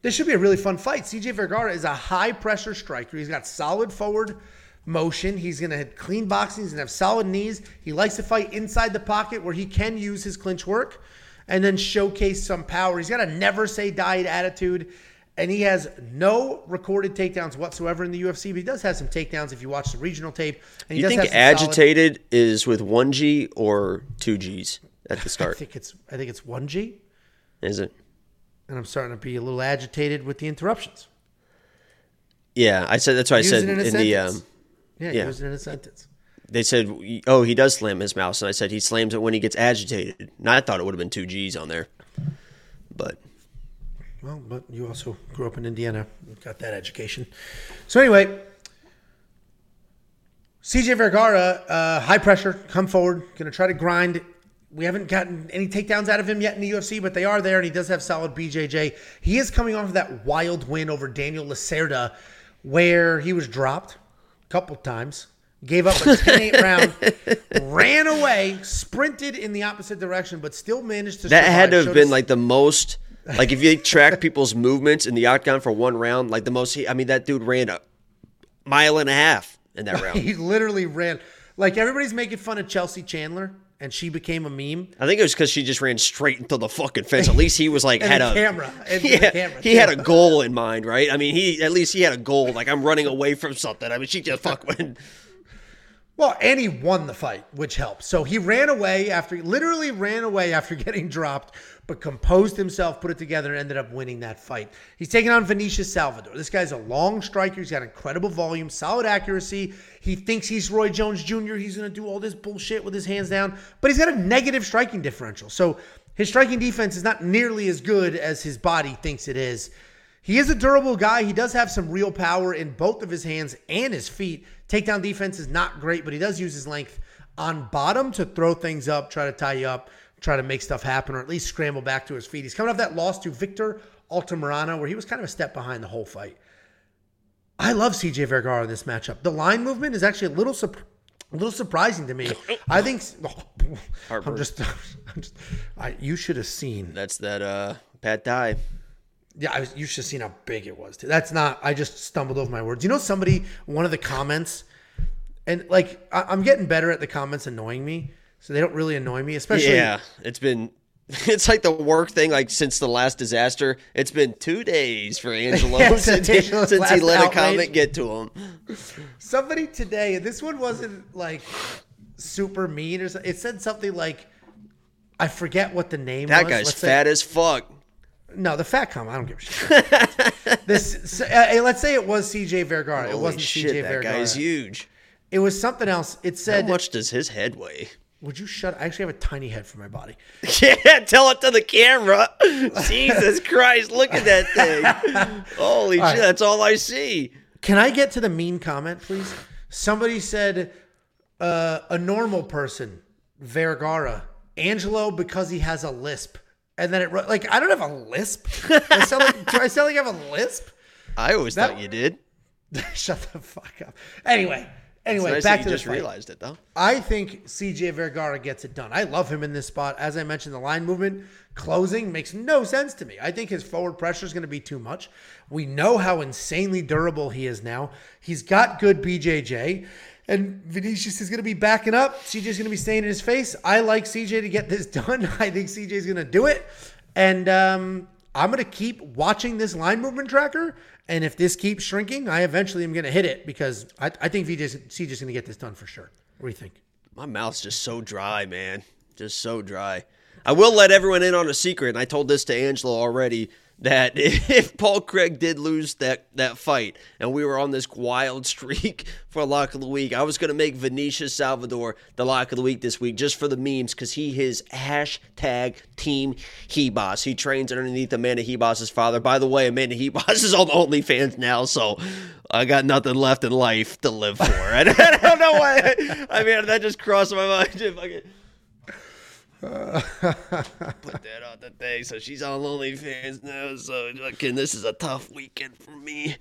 Speaker 1: This should be a really fun fight. CJ Vergara is a high pressure striker. He's got solid forward motion. He's going to have clean boxing. He's going to have solid knees. He likes to fight inside the pocket where he can use his clinch work and then showcase some power. He's got a never say die attitude. And he has no recorded takedowns whatsoever in the UFC, but he does have some takedowns if you watch the regional tape. And he
Speaker 2: You
Speaker 1: does
Speaker 2: think
Speaker 1: have some solid-
Speaker 2: agitated is with one G or two G's at the start?
Speaker 1: I think it's I think it's one G,
Speaker 2: Is it?
Speaker 1: And I'm starting to be a little agitated with the interruptions.
Speaker 2: Yeah, I said that's what I said
Speaker 1: in
Speaker 2: in the. Um,
Speaker 1: Yeah,
Speaker 2: Yeah.
Speaker 1: use it in a sentence.
Speaker 2: they said, "Oh, he does slam his mouse," and I said he slams it when he gets agitated. And I thought it would have been two G's on there, but
Speaker 1: Well, but you also grew up in Indiana, got that education. So anyway, CJ Vergara, uh, high pressure, come forward, gonna try to grind. We haven't gotten any takedowns out of him yet in the UFC, but they are there, and he does have solid BJJ. He is coming off of that wild win over Daniel Lacerda, where he was dropped a couple times, gave up a 10-8 round, ran away, sprinted in the opposite direction, but still managed to.
Speaker 2: that
Speaker 1: survive.
Speaker 2: had to have
Speaker 1: Showed
Speaker 2: been
Speaker 1: us-
Speaker 2: like the most. Like if you track people's movements in the octagon for one round, like the most. He, I mean, that dude ran a mile and a half in that round.
Speaker 1: He literally ran like everybody's making fun of Chelsea Chandler, and she became a meme.
Speaker 3: I think it was because she just ran straight into the fucking fence. At least he was like
Speaker 2: had a
Speaker 1: camera,
Speaker 2: Yeah,
Speaker 1: camera,
Speaker 2: he had a goal in mind, right? I mean, he at least he had a goal. Like I'm running away from something. I mean, she just fuck went.
Speaker 1: Well, and he won the fight, which helps. So he ran away after, he literally ran away after getting dropped, but composed himself, put it together, and ended up winning that fight. He's taking on Vinicius Salvador. This guy's a long striker. He's got incredible volume, solid accuracy. He thinks he's Roy Jones Jr. He's going to do all this bullshit with his hands down, but he's got a negative striking differential. So his striking defense is not nearly as good as his body thinks it is. He is a durable guy. He does have some real power in both of his hands and his feet. Takedown defense is not great, but he does use his length on bottom to throw things up, try to tie you up, try to make stuff happen, or at least scramble back to his feet. He's coming off that loss to Victor Altamirano, where he was kind of a step behind the whole fight. I love CJ Vergara in this matchup. The line movement is actually a little sup- a little surprising to me. I think I'm just, I'm just I, you should have seen
Speaker 2: That's that uh Pat die.
Speaker 1: yeah, I was, you should have seen how big it was. Too. That's not. I just stumbled over my words. You know, somebody one of the comments, and like I, I'm getting better at the comments annoying me, so they don't really annoy me. Especially,
Speaker 2: Yeah, it's been. It's like the work thing. Like since the last disaster, it's been two days for Angelo
Speaker 1: Yeah,
Speaker 2: since, he, since he let a comment get to him.
Speaker 1: somebody today. This one wasn't like super mean or something. It said something like, I forget what the name.
Speaker 2: That
Speaker 1: was.
Speaker 2: guy's
Speaker 1: Let's say-
Speaker 2: fat as fuck.
Speaker 1: No, the fat comment. I don't give a shit. this. Uh, let's say it was C.J. Vergara. it wasn't
Speaker 2: shit,
Speaker 1: C.J.
Speaker 2: that
Speaker 1: Vergara.
Speaker 2: guy's huge.
Speaker 1: It was something else. It said, How
Speaker 2: much does his head weigh?
Speaker 1: "Would you shut?" I actually have a tiny head for my body.
Speaker 2: Yeah, tell it to the camera. Jesus Christ, look at that thing. Holy
Speaker 1: All
Speaker 2: shit,
Speaker 1: right.
Speaker 2: that's all I see.
Speaker 1: Can I get to the mean comment, please? Somebody said uh, a normal person, Vergara, Angelo because he has a lisp, and then it like I don't have a lisp. Do I sound like, do I sound like I have a lisp?
Speaker 2: I always
Speaker 1: That-
Speaker 2: thought you did.
Speaker 1: Shut the fuck up. Anyway, anyway,
Speaker 2: Nice
Speaker 1: back to
Speaker 2: you
Speaker 1: the
Speaker 2: just
Speaker 1: fight.
Speaker 2: realized it though.
Speaker 1: I think CJ Vergara gets it done. I love him in this spot. As I mentioned, the line movement, closing makes no sense to me. I think his forward pressure is going to be too much. We know how insanely durable he is now. He's got good BJJ. And Vinicius is going to be backing up. CJ's going to be staying in his face. I like CJ to get this done. I think CJ's going to do it. And um, I'm going to keep watching this line movement tracker. And if this keeps shrinking, I eventually am going to hit it because I, I think VJ's, CJ's going to get this done for sure. What do you think?
Speaker 2: My mouth's just so dry, man. Just so dry. I will let everyone in on a secret, and I told this to Angelo already that if Paul Craig did lose that, that fight and we were on this wild streak for lock of the week, I was going to make Vinicius Salvador the lock of the week this week just for the memes because he is hashtag team Ribas. He trains underneath Amanda Ribas' father. By the way, Amanda Ribas is on OnlyFans now, so I got nothing left in life to live for. I don't know why. I mean, that just crossed my mind. Put that on the thing. So she's on OnlyFans now. So fucking, this is a tough weekend for me.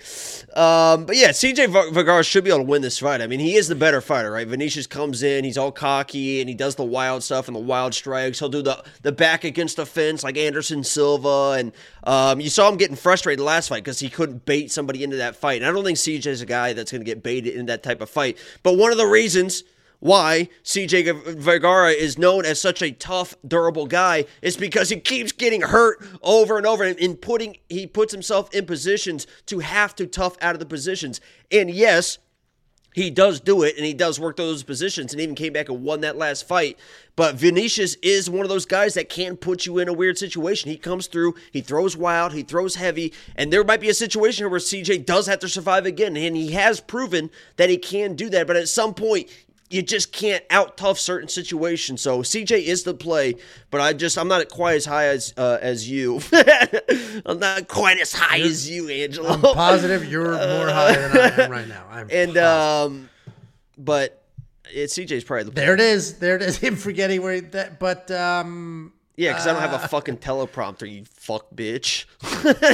Speaker 2: Um, but yeah, CJ Vergara should be able to win this fight. I mean, he is the better fighter, right? Vinicius comes in, he's all cocky, and he does the wild stuff and the wild strikes. He'll do the the back against the fence like Anderson Silva, and um, you saw him getting frustrated last fight because he couldn't bait somebody into that fight. And I don't think CJ is a guy that's going to get baited in that type of fight. But one of the reasons why CJ Vergara is known as such a tough, durable guy is because he keeps getting hurt over and over and in putting he puts himself in positions to have to tough out of the positions. And yes, he does do it and he does work those positions and even came back and won that last fight. But Vinicius is one of those guys that can put you in a weird situation. He comes through, he throws wild, he throws heavy, and there might be a situation where CJ does have to survive again. And he has proven that he can do that. But at some point, you just can't out tough certain situations. So CJ is the play, but I just I'm not quite as high as uh, as you. I'm not quite as high you're, as you, Angelo.
Speaker 1: I'm positive you're more high than I am right now. I'm
Speaker 2: and positive. um, but it's CJ's probably the
Speaker 1: play. There it is. There it is. Him forgetting where that, but um.
Speaker 2: Yeah, because uh, I don't have a uh, fucking teleprompter, you fuck bitch.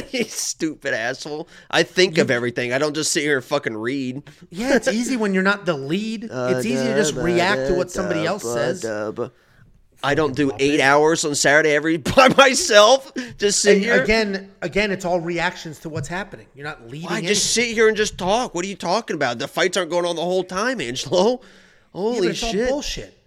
Speaker 2: you stupid asshole. I think you, of everything. I don't just sit here and fucking read.
Speaker 1: Yeah, it's easy when you're not the lead. Uh, it's easy to just react to what somebody else says.
Speaker 2: I don't do eight hours on Saturday every by myself. Just sit
Speaker 1: and
Speaker 2: here
Speaker 1: again. Again, it's all reactions to what's happening. You're not leading. I
Speaker 2: just sit here and just talk. What are you talking about? The fights aren't going on the whole time, Angelo. Holy yeah, shit!
Speaker 1: bullshit.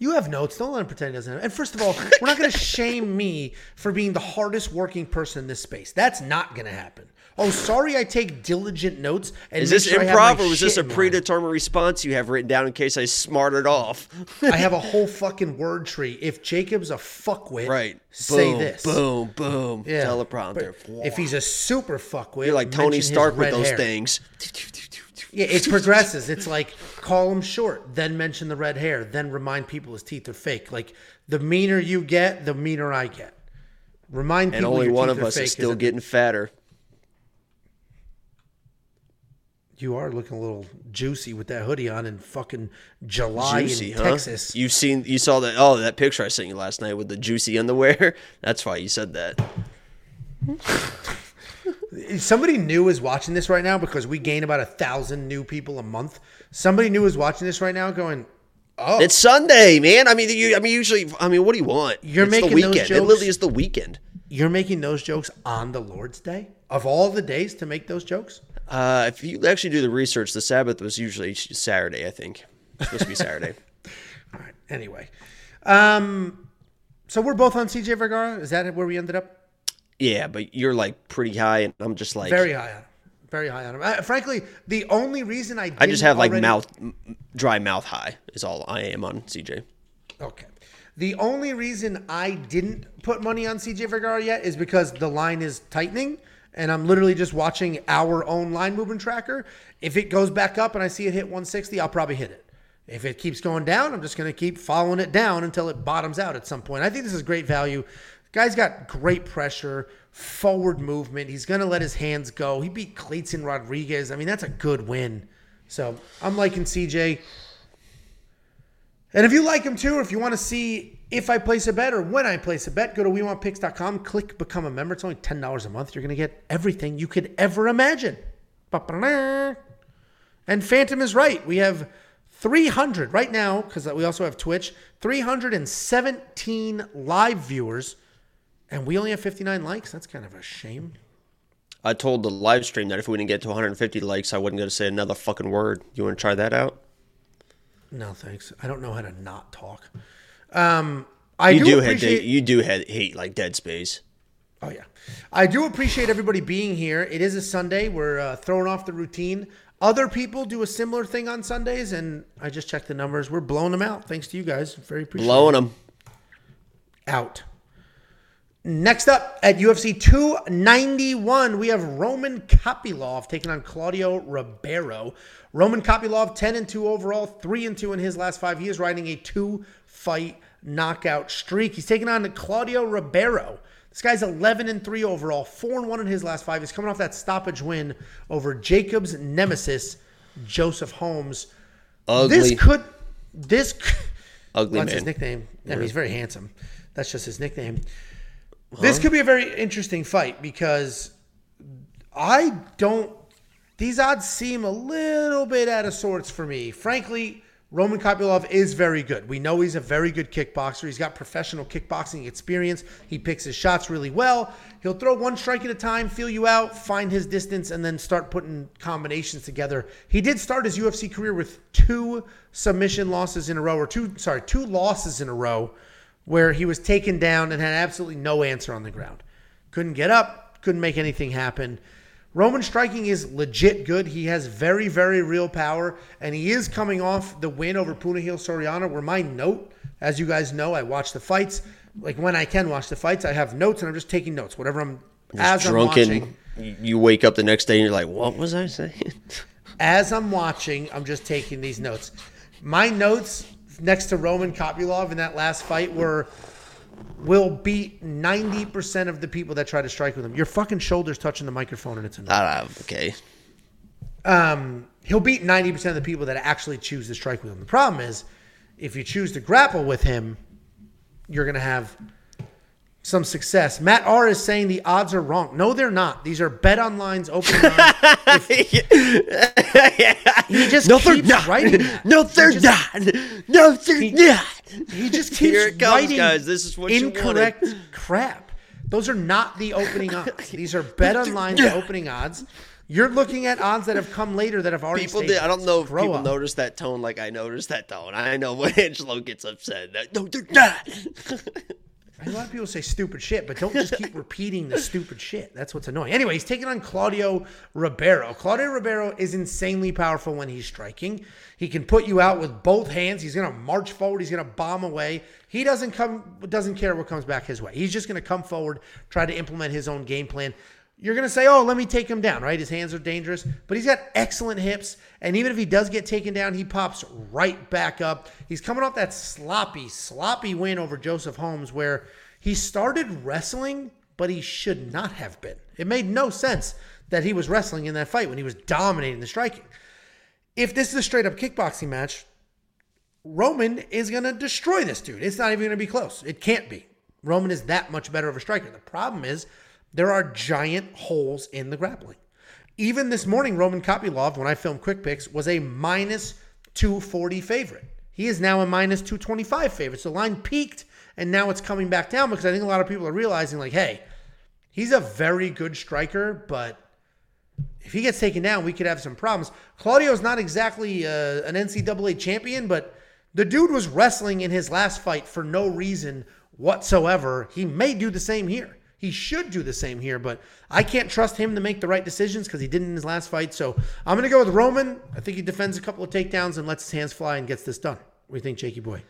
Speaker 1: You have notes. Don't let him pretend he doesn't have. And first of all, we're not going to shame me for being the hardest working person in this space. That's not going to happen. Oh, sorry, I take diligent notes. And
Speaker 2: Is this
Speaker 1: sure
Speaker 2: improv or was this a predetermined response you have written down in case I smarted off?
Speaker 1: I have a whole fucking word tree. If Jacob's a fuckwit,
Speaker 2: right?
Speaker 1: Say
Speaker 2: boom,
Speaker 1: this.
Speaker 2: Boom, boom. Yeah. Teleprompter.
Speaker 1: If he's a super fuckwit,
Speaker 2: you're like Tony Stark with those hair. things.
Speaker 1: Yeah, it progresses. It's like call him short, then mention the red hair, then remind people his teeth are fake. Like the meaner you get, the meaner I get. Remind
Speaker 2: and
Speaker 1: people.
Speaker 2: And only one
Speaker 1: of
Speaker 2: us is still getting fatter.
Speaker 1: You are looking a little juicy with that hoodie on in fucking July juicy, in huh? Texas.
Speaker 2: You've seen, you saw that. Oh, that picture I sent you last night with the juicy underwear. That's why you said that.
Speaker 1: Somebody new is watching this right now because we gain about a thousand new people a month. Somebody new is watching this right now, going, "Oh,
Speaker 2: it's Sunday, man." I mean, you, I mean, usually, I mean, what do you want?
Speaker 1: You're
Speaker 2: it's
Speaker 1: making
Speaker 2: the weekend.
Speaker 1: Those jokes,
Speaker 2: it literally is the weekend.
Speaker 1: You're making those jokes on the Lord's Day of all the days to make those jokes.
Speaker 2: Uh, if you actually do the research, the Sabbath was usually Saturday. I think it's supposed to be Saturday.
Speaker 1: all right. Anyway, um, so we're both on CJ Vergara. Is that where we ended up?
Speaker 2: Yeah, but you're like pretty high, and I'm just like
Speaker 1: very high on him. Very high on him. Uh, frankly, the only reason I
Speaker 2: I just have already... like mouth dry mouth high is all I am on CJ.
Speaker 1: Okay. The only reason I didn't put money on CJ Vergara yet is because the line is tightening and I'm literally just watching our own line movement tracker. If it goes back up and I see it hit 160, I'll probably hit it. If it keeps going down, I'm just going to keep following it down until it bottoms out at some point. I think this is great value. Guy's got great pressure, forward movement. He's going to let his hands go. He beat Kleydson Rodrigues. I mean, that's a good win. So I'm liking CJ. And if you like him too, or if you want to see if I place a bet or when I place a bet, go to WeWantPicks.com, click Become a Member. It's only $10 a month. You're going to get everything you could ever imagine. And Phantom is right. We have 300 right now, because we also have Twitch, 317 live viewers and we only have 59 likes. That's kind of a shame.
Speaker 2: I told the live stream that if we didn't get to 150 likes, I wasn't going to say another fucking word. You want to try that out?
Speaker 1: No, thanks. I don't know how to not talk. Um, I
Speaker 2: you
Speaker 1: do,
Speaker 2: do appreciate... hate you do hate like Dead Space.
Speaker 1: Oh yeah, I do appreciate everybody being here. It is a Sunday. We're uh, throwing off the routine. Other people do a similar thing on Sundays, and I just checked the numbers. We're blowing them out. Thanks to you guys. Very appreciative.
Speaker 2: Blowing them.
Speaker 1: out. Next up at UFC 291, we have Roman Kopylov taking on Claudio Ribeiro. Roman Kopylov, 10 and 2 overall, 3 and 2 in his last five. He is riding a two fight knockout streak. He's taking on Claudio Ribeiro. This guy's 11 and 3 overall, 4 and 1 in his last five. He's coming off that stoppage win over Jacob's nemesis, Joseph Holmes.
Speaker 2: Ugly.
Speaker 1: This could. This.
Speaker 2: Ugly
Speaker 1: That's
Speaker 2: man.
Speaker 1: his nickname. I mean, he's very handsome. That's just his nickname. This could be a very interesting fight because I don't. These odds seem a little bit out of sorts for me. Frankly, Roman Kopylov is very good. We know he's a very good kickboxer. He's got professional kickboxing experience. He picks his shots really well. He'll throw one strike at a time, feel you out, find his distance, and then start putting combinations together. He did start his UFC career with two submission losses in a row, or two, sorry, two losses in a row where he was taken down and had absolutely no answer on the ground. Couldn't get up, couldn't make anything happen. Roman striking is legit good. He has very, very real power, and he is coming off the win over Punahele Soriano. Where my note, as you guys know, I watch the fights. Like when I can watch the fights, I have notes, and I'm just taking notes. Whatever I'm as I'm watching,
Speaker 2: drunken. You wake up the next day and you're like, what was I saying?
Speaker 1: as I'm watching, I'm just taking these notes. My notes next to Roman Kopylov in that last fight were will beat 90% of the people that try to strike with him. Your fucking shoulder's touching the microphone and it's annoying.
Speaker 2: Ah, okay.
Speaker 1: Um, he'll beat 90% of the people that actually choose to strike with him. The problem is if you choose to grapple with him, you're going to have some success. Matt R is saying the odds are wrong. No, they're not. These are BetOnline's opening odds. He just
Speaker 2: no,
Speaker 1: keeps
Speaker 2: not.
Speaker 1: writing that.
Speaker 2: No, they're
Speaker 1: He just-
Speaker 2: not. No, they're not.
Speaker 1: He just keeps
Speaker 2: Here it comes,
Speaker 1: writing
Speaker 2: guys. This is what
Speaker 1: incorrect crap. Those are not the opening odds. These are BetOnline's opening odds. You're looking at odds that have come later that have already.
Speaker 2: People did. I don't know if
Speaker 1: Grow
Speaker 2: people
Speaker 1: up.
Speaker 2: notice that tone like I noticed that tone. I know when Angelo gets upset. That, no, they're not.
Speaker 1: A lot of people say stupid shit, but don't just keep repeating the stupid shit. That's what's annoying. Anyway, he's taking on Claudio Ribeiro. Claudio Ribeiro is insanely powerful when he's striking. He can put you out with both hands. He's to march forward. He's to bomb away. He doesn't come doesn't care what comes back his way. He's just to come forward, try to implement his own game plan. You're going to say, "Oh, let me take him down." Right? His hands are dangerous, but he's got excellent hips, and even if he does get taken down, he pops right back up. He's coming off that sloppy, sloppy win over Joseph Holmes where he started wrestling, but he should not have been. It made no sense that he was wrestling in that fight when he was dominating the striking. If this is a straight up kickboxing match, Roman is going to destroy this dude. It's not even going to be close. It can't be. Roman is that much better of a striker. The problem is there are giant holes in the grappling. Even this morning, Roman Kopylov, when I filmed Quick Picks, was a minus 240 favorite. He is now a minus 225 favorite. So the line peaked and now it's coming back down because I think a lot of people are realizing, like, hey, he's a very good striker, but if he gets taken down, we could have some problems. Claudio's not exactly uh, an NCAA champion, but the dude was wrestling in his last fight for no reason whatsoever. He may do the same here. He should do the same here, but I can't trust him to make the right decisions because he didn't in his last fight. So I'm going to go with Roman. I think he defends a couple of takedowns and lets his hands fly and gets this done. What do you think, Jakey boy?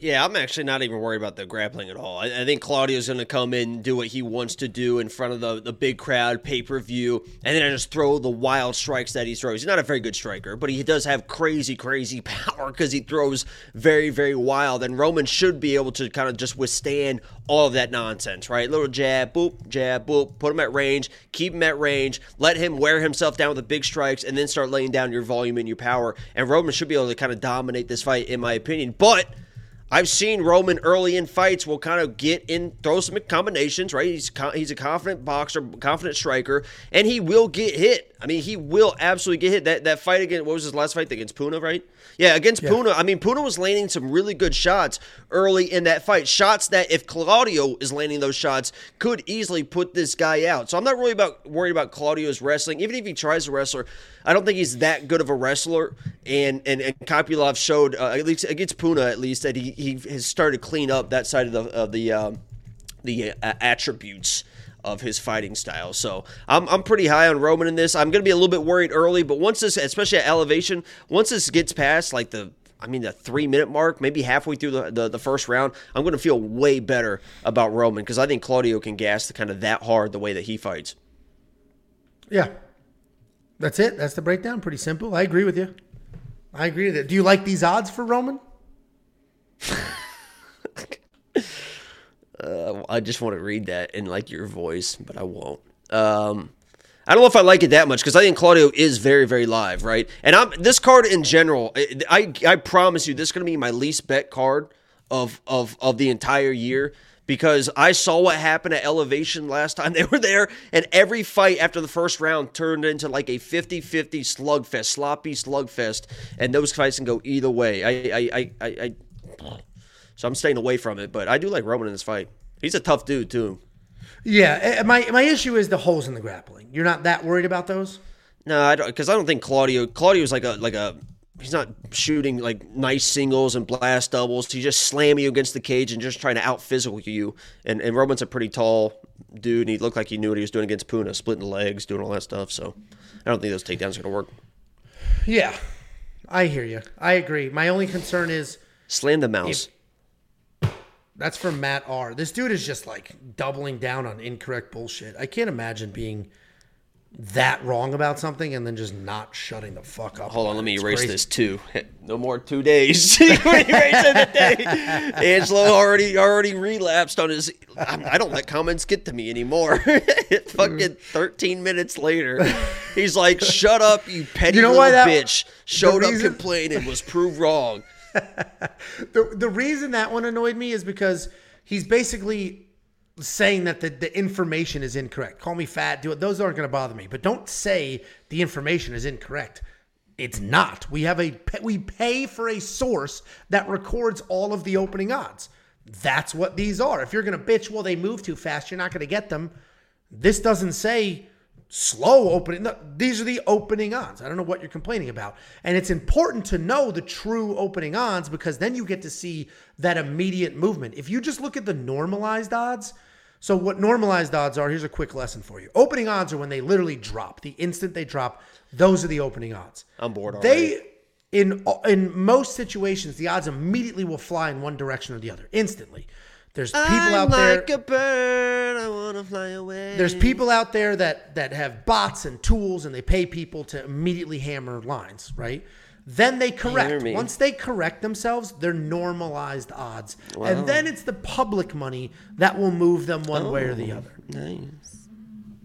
Speaker 2: Yeah, I'm actually not even worried about the grappling at all. I, I think Claudio's going to come in and do what he wants to do in front of the, the big crowd, pay per view, and then I just throw the wild strikes that he throws. He's not a very good striker, but he does have crazy, crazy power because he throws very, very wild. And Roman should be able to kind of just withstand all of that nonsense, right? Little jab, boop, jab, boop, put him at range, keep him at range, let him wear himself down with the big strikes, and then start laying down your volume and your power. And Roman should be able to kind of dominate this fight, in my opinion. But. I've seen Roman early in fights will kind of get in, throw some combinations, right? He's he's a confident boxer, confident striker, and he will get hit. I mean, he will absolutely get hit. That that fight against what was his last fight against Puna, right? Yeah, against Puna. I mean, Puna was landing some really good shots early in that fight. Shots that if Claudio is landing those shots could easily put this guy out. So I'm not really about worried about Claudio's wrestling. Even if he tries to wrestler, I don't think he's that good of a wrestler. And and, and Kopylov showed uh, at least against Puna at least that he he has started to clean up that side of the of the um, the uh, attributes of his fighting style. So I'm, I'm pretty high on Roman in this. I'm going to be a little bit worried early, but once this, especially at elevation, once this gets past like the I mean, the three minute mark, maybe halfway through the, the, the first round, I'm going to feel way better about Roman because I think Claudio can gas the kind of that hard the way that he fights.
Speaker 1: Yeah. That's it. That's the breakdown. Pretty simple. I agree with you. I agree with it. Do you like these odds for Roman?
Speaker 2: uh, I just want to read that in like your voice, but I won't. Um, I don't know if I like it that much because I think Claudio is very, very live, right? And I'm this card in general. I I promise you, this is going to be my least bet card of of of the entire year because I saw what happened at Elevation last time they were there, and every fight after the first round turned into like a 50 50 slugfest, sloppy slugfest, and those fights can go either way. I, I, I, I, I, so I'm staying away from it, but I do like Roman in this fight. He's a tough dude, too.
Speaker 1: Yeah, eh, my my issue is the holes in the grappling. You're not that worried about those?
Speaker 2: No, I don't because I don't think Claudio Claudio's like a like a he's not shooting like nice singles and blast doubles. He's just slamming you against the cage and just trying to out physical you. And and Roman's a pretty tall dude, and he looked like he knew what he was doing against Puna, splitting the legs, doing all that stuff. So I don't think those takedowns are gonna work.
Speaker 1: Yeah, I hear you. I agree. My only concern is
Speaker 2: slam the mouse. If,
Speaker 1: that's from Matt R. This dude is just like doubling down on incorrect bullshit. I can't imagine being that wrong about something and then just not shutting the fuck up.
Speaker 2: Hold on, let me erase crazy. this too. No more two days. day. Angelo already already relapsed on his. I don't let comments get to me anymore. Fucking thirteen minutes later, he's like, "Shut up, you petty you know little that, bitch." Showed reason, up complaining, was proved wrong.
Speaker 1: the the reason that one annoyed me is because he's basically saying that the, the information is incorrect. Call me fat, do it. Those aren't going to bother me. But don't say the information is incorrect. It's not. We have a we pay for a source that records all of the opening odds. That's what these are. If you're going to bitch, well, they move too fast, you're not going to get them. This doesn't say slow opening. No, these are the opening odds. I don't know what you're complaining about. And it's important to know the true opening odds because then you get to see that immediate movement. If you just look at the normalized odds, so what normalized odds are, here's a quick lesson for you. Opening odds are when they literally drop. The instant they drop, those are the opening odds.
Speaker 2: I'm bored
Speaker 1: already. They in in most situations, the odds immediately will fly in one direction or the other instantly. There's people I'm out there.
Speaker 2: Like a bird, I wanna fly away.
Speaker 1: There's people out there that that have bots and tools, and they pay people to immediately hammer lines, right? Then they correct. Once they correct themselves, they're normalized odds, wow. and then it's the public money that will move them one oh, way or the oh, other.
Speaker 2: Nice.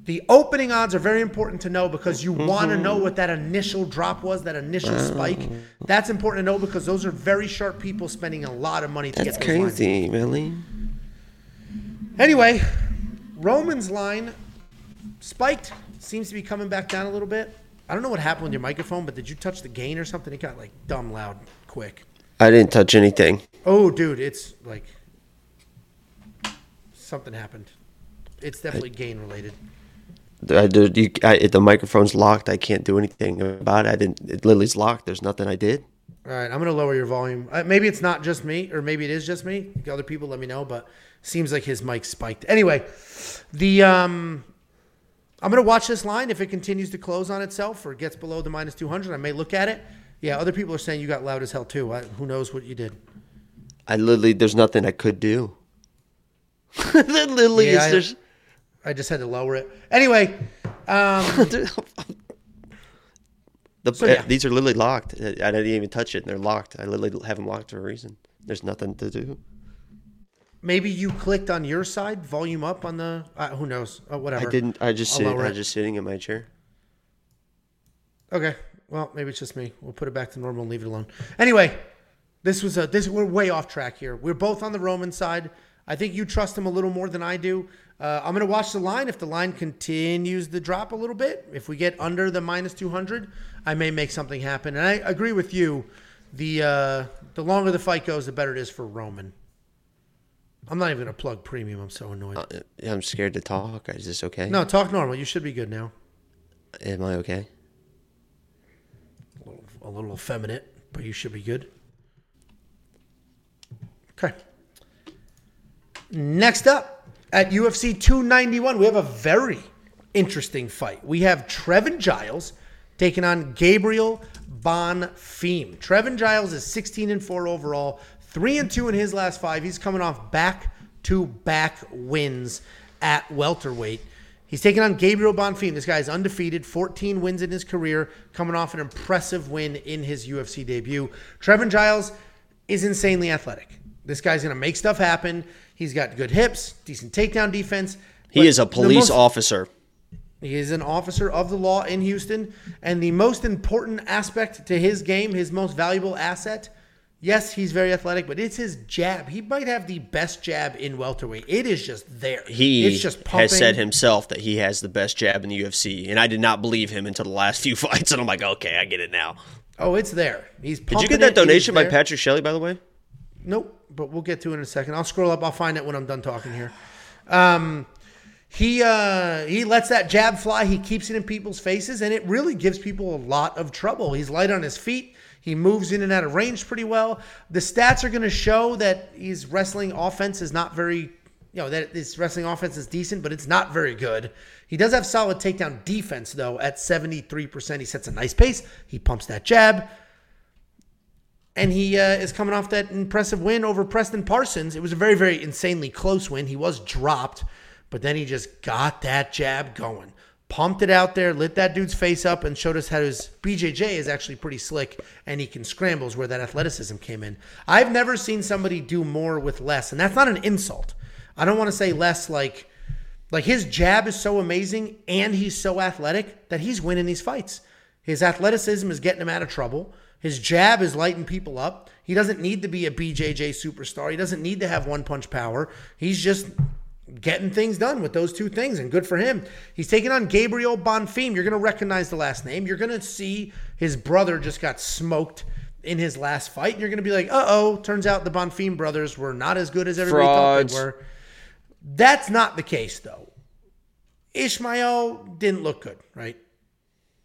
Speaker 1: The opening odds are very important to know because you mm-hmm. want to know what that initial drop was, that initial wow. spike. That's important to know because those are very sharp people spending a lot of money to
Speaker 2: That's
Speaker 1: get
Speaker 2: those crazy, lines. really.
Speaker 1: Anyway, Roman's line spiked, seems to be coming back down a little bit. I don't know what happened with your microphone, but did you touch the gain or something? It got like dumb loud quick.
Speaker 2: I didn't touch anything.
Speaker 1: Oh, dude, it's like something happened. It's definitely I, gain related.
Speaker 2: I, you, I, the microphone's locked. I can't do anything about it. I didn't. It literally's locked. There's nothing I did.
Speaker 1: All right, I'm gonna lower your volume. Uh, maybe it's not just me, or maybe it is just me. Other people, let me know. But Seems like his mic spiked. Anyway, the um, I'm gonna watch this line. If it continues to close on itself or gets below the minus 200, I may look at it. Yeah, other people are saying you got loud as hell too. I, who knows what you did?
Speaker 2: I literally, there's nothing I could do. literally, yeah,
Speaker 1: is I, I just had to lower it. Anyway, um,
Speaker 2: the, so, yeah. these are literally locked. I didn't even touch it, and they're locked. I literally have them locked for a reason. There's nothing to do.
Speaker 1: Maybe you clicked on your side, volume up on the. Uh, who knows? Uh, whatever.
Speaker 2: I didn't. I just sitting. I just sitting in my chair.
Speaker 1: Okay. Well, maybe it's just me. We'll put it back to normal and leave it alone. Anyway, this was a. This we're way off track here. We're both on the Roman side. I think you trust him a little more than I do. Uh, I'm going to watch the line. If the line continues to drop a little bit, if we get under the minus 200, I may make something happen. And I agree with you. The uh, the longer the fight goes, the better it is for Roman. I'm not even gonna plug premium. I'm so annoyed. Uh,
Speaker 2: I'm scared to talk. Is this okay?
Speaker 1: No, talk normal. You should be good now.
Speaker 2: Am I okay?
Speaker 1: A little, a little effeminate, but you should be good. Okay. Next up, At UFC 291, we have a very interesting fight. We have Trevin Giles taking on Gabriel Bonfim. Trevin Giles is 16 and 4 overall, 3 and 2 in his last 5. He's coming off back to back wins at welterweight. He's taking on Gabriel Bonfim. This guy is undefeated, 14 wins in his career, coming off an impressive win in his UFC debut. Trevin Giles is insanely athletic. This guy's going to make stuff happen. He's got good hips, decent takedown defense.
Speaker 2: He is a police most, officer.
Speaker 1: He is an officer of the law in Houston. And the most important aspect to his game, his most valuable asset, yes, he's very athletic, but it's his jab. He might have the best jab in welterweight. It is just there.
Speaker 2: He
Speaker 1: it's just
Speaker 2: pumping. has said himself that he has the best jab in the UFC. And I did not believe him until the last few fights. And I'm like, okay, I get it now.
Speaker 1: Oh, it's there. He's
Speaker 2: Did you get that
Speaker 1: it.
Speaker 2: donation by Patrick Shelley, by the way?
Speaker 1: Nope, but we'll get to it in a second. I'll scroll up. I'll find it when I'm done talking here. Um, he uh, he lets that jab fly. He keeps it in people's faces, and it really gives people a lot of trouble. He's light on his feet. He moves in and out of range pretty well. The stats are going to show that his wrestling offense is not very, you know, that his wrestling offense is decent, but it's not very good. He does have solid takedown defense though at 73%. He sets a nice pace. He pumps that jab and he uh, is coming off that impressive win over Preston Parsons. It was a very, very insanely close win. He was dropped, but then he just got that jab going, pumped it out there, lit that dude's face up, and showed us how his BJJ is actually pretty slick and he can scrambles where that athleticism came in. I've never seen somebody do more with less, and that's not an insult. I don't want to say less like like his jab is so amazing and he's so athletic that he's winning these fights. His athleticism is getting him out of trouble. His jab is lighting people up. He doesn't need to be a BJJ superstar. He doesn't need to have one punch power. He's just getting things done with those two things, and good for him. He's taking on Gabriel Bonfim. You're going to recognize the last name. You're going to see his brother just got smoked in his last fight. And you're going to be like, uh oh, turns out the Bonfim brothers were not as good as everybody Frauds. thought they were. That's not the case, though. Ismael didn't look good, right?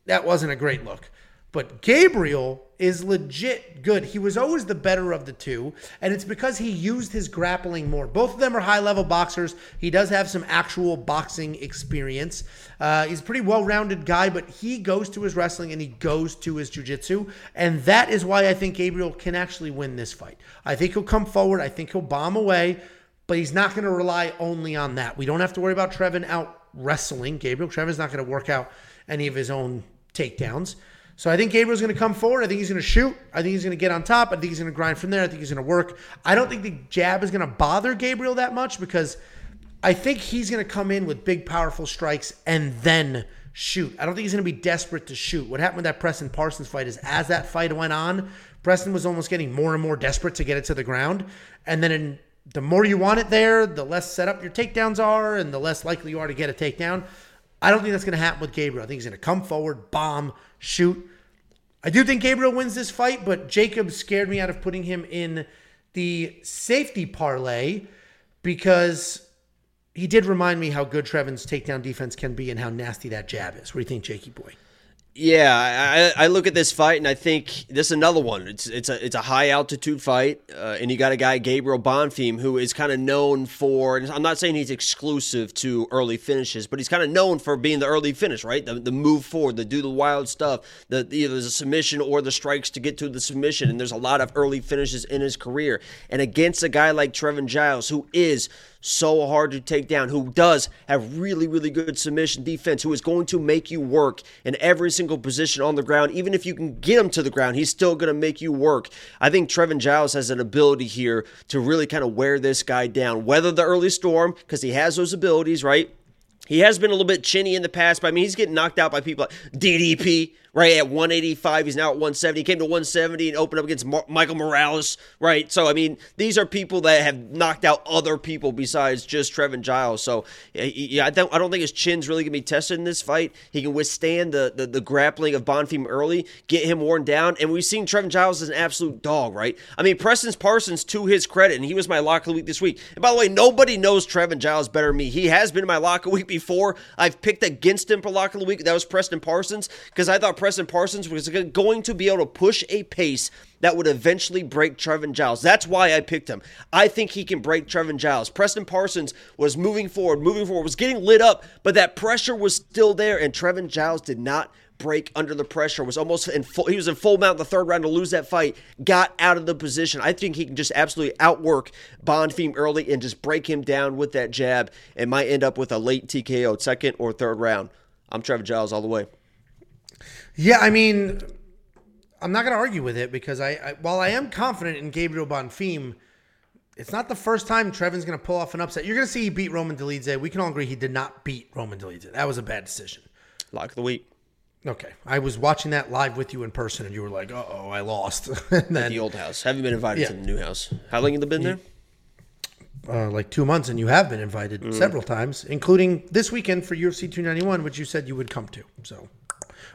Speaker 1: That wasn't a great look. But Gabriel is legit good. He was always the better of the two, and it's because he used his grappling more. Both of them are high level boxers. He does have some actual boxing experience. Uh, he's a pretty well rounded guy, but he goes to his wrestling and he goes to his jiu-jitsu, and that is why I think Gabriel can actually win this fight. I think he'll come forward. I think he'll bomb away, but he's not going to rely only on that. We don't have to worry about Trevin out wrestling Gabriel. Trevin's not going to work out any of his own takedowns. So I think Gabriel's going to come forward. I think he's going to shoot. I think he's going to get on top. I think he's going to grind from there. I think he's going to work. I don't think the jab is going to bother Gabriel that much because I think he's going to come in with big, powerful strikes and then shoot. I don't think he's going to be desperate to shoot. What happened with that Preston Parsons fight is as that fight went on, Preston was almost getting more and more desperate to get it to the ground. And then in, the more you want it there, the less set up your takedowns are and the less likely you are to get a takedown. I don't think that's going to happen with Gabriel. I think he's going to come forward, bomb, shoot. I do think Gabriel wins this fight, but Jacob scared me out of putting him in the safety parlay because he did remind me how good Trevin's takedown defense can be and how nasty that jab is. What do you think, Jakey boy?
Speaker 2: Yeah, I, I look at this fight and I think this is another one. It's it's a it's a high altitude fight, uh, and you got a guy Gabriel Bonfim who is kind of known for. I'm not saying he's exclusive to early finishes, but he's kind of known for being the early finish, right? The, the move forward, the do the wild stuff. The either a submission or the strikes to get to the submission, and there's a lot of early finishes in his career. And against a guy like Trevin Giles, who is so hard to take down, who does have really, really good submission defense, who is going to make you work in every single position on the ground. Even if you can get him to the ground, he's still going to make you work. I think Trevin Giles has an ability here to really kind of wear this guy down. Weather the early storm, because he has those abilities, right? He has been a little bit chinny in the past, but I mean, he's getting knocked out by people like DDP, right? At 185, he's now at 170. He came to 170 and opened up against Mar- Michael Morales, right? So, I mean, these are people that have knocked out other people besides just Trevin Giles. So, yeah, I don't, I don't think his chin's really going to be tested in this fight. He can withstand the, the, the grappling of Bonfim early, get him worn down. And we've seen Trevin Giles as an absolute dog, right? I mean, Preston Parsons, to his credit, and he was my lock of the week this week. And by the way, nobody knows Trevin Giles better than me. He has been my lock of the week before. I've picked against him for lock of the week. That was Preston Parsons because I thought Preston Parsons was going to be able to push a pace that would eventually break Trevin Giles. That's why I picked him. I think he can break Trevin Giles. Preston Parsons was moving forward, moving forward, was getting lit up, but that pressure was still there, and Trevin Giles did not break under the pressure. Was almost in full, he was in full mount in the third round to lose that fight. Got out of the position. I think he can just absolutely outwork Bonfim early and just break him down with that jab, and might end up with a late TKO, second or third round. I'm Trevin Giles all the way.
Speaker 1: Yeah, I mean, I'm not going to argue with it because I, I, while I am confident in Gabriel Bonfim, it's not the first time Trevin's going to pull off an upset. You're going to see he beat Roman Dolidze. We can all agree he did not beat Roman Dolidze. That was a bad decision.
Speaker 2: Lock of the week.
Speaker 1: Okay, I was watching that live with you in person, and you were like, "Uh oh, I lost." then,
Speaker 2: The old house. Haven't been invited
Speaker 1: Yeah.
Speaker 2: to the new house. How long have you been there?
Speaker 1: uh, like two months, and you have been invited
Speaker 2: Mm.
Speaker 1: several times, including this weekend for UFC 291, which you said you would come to. So,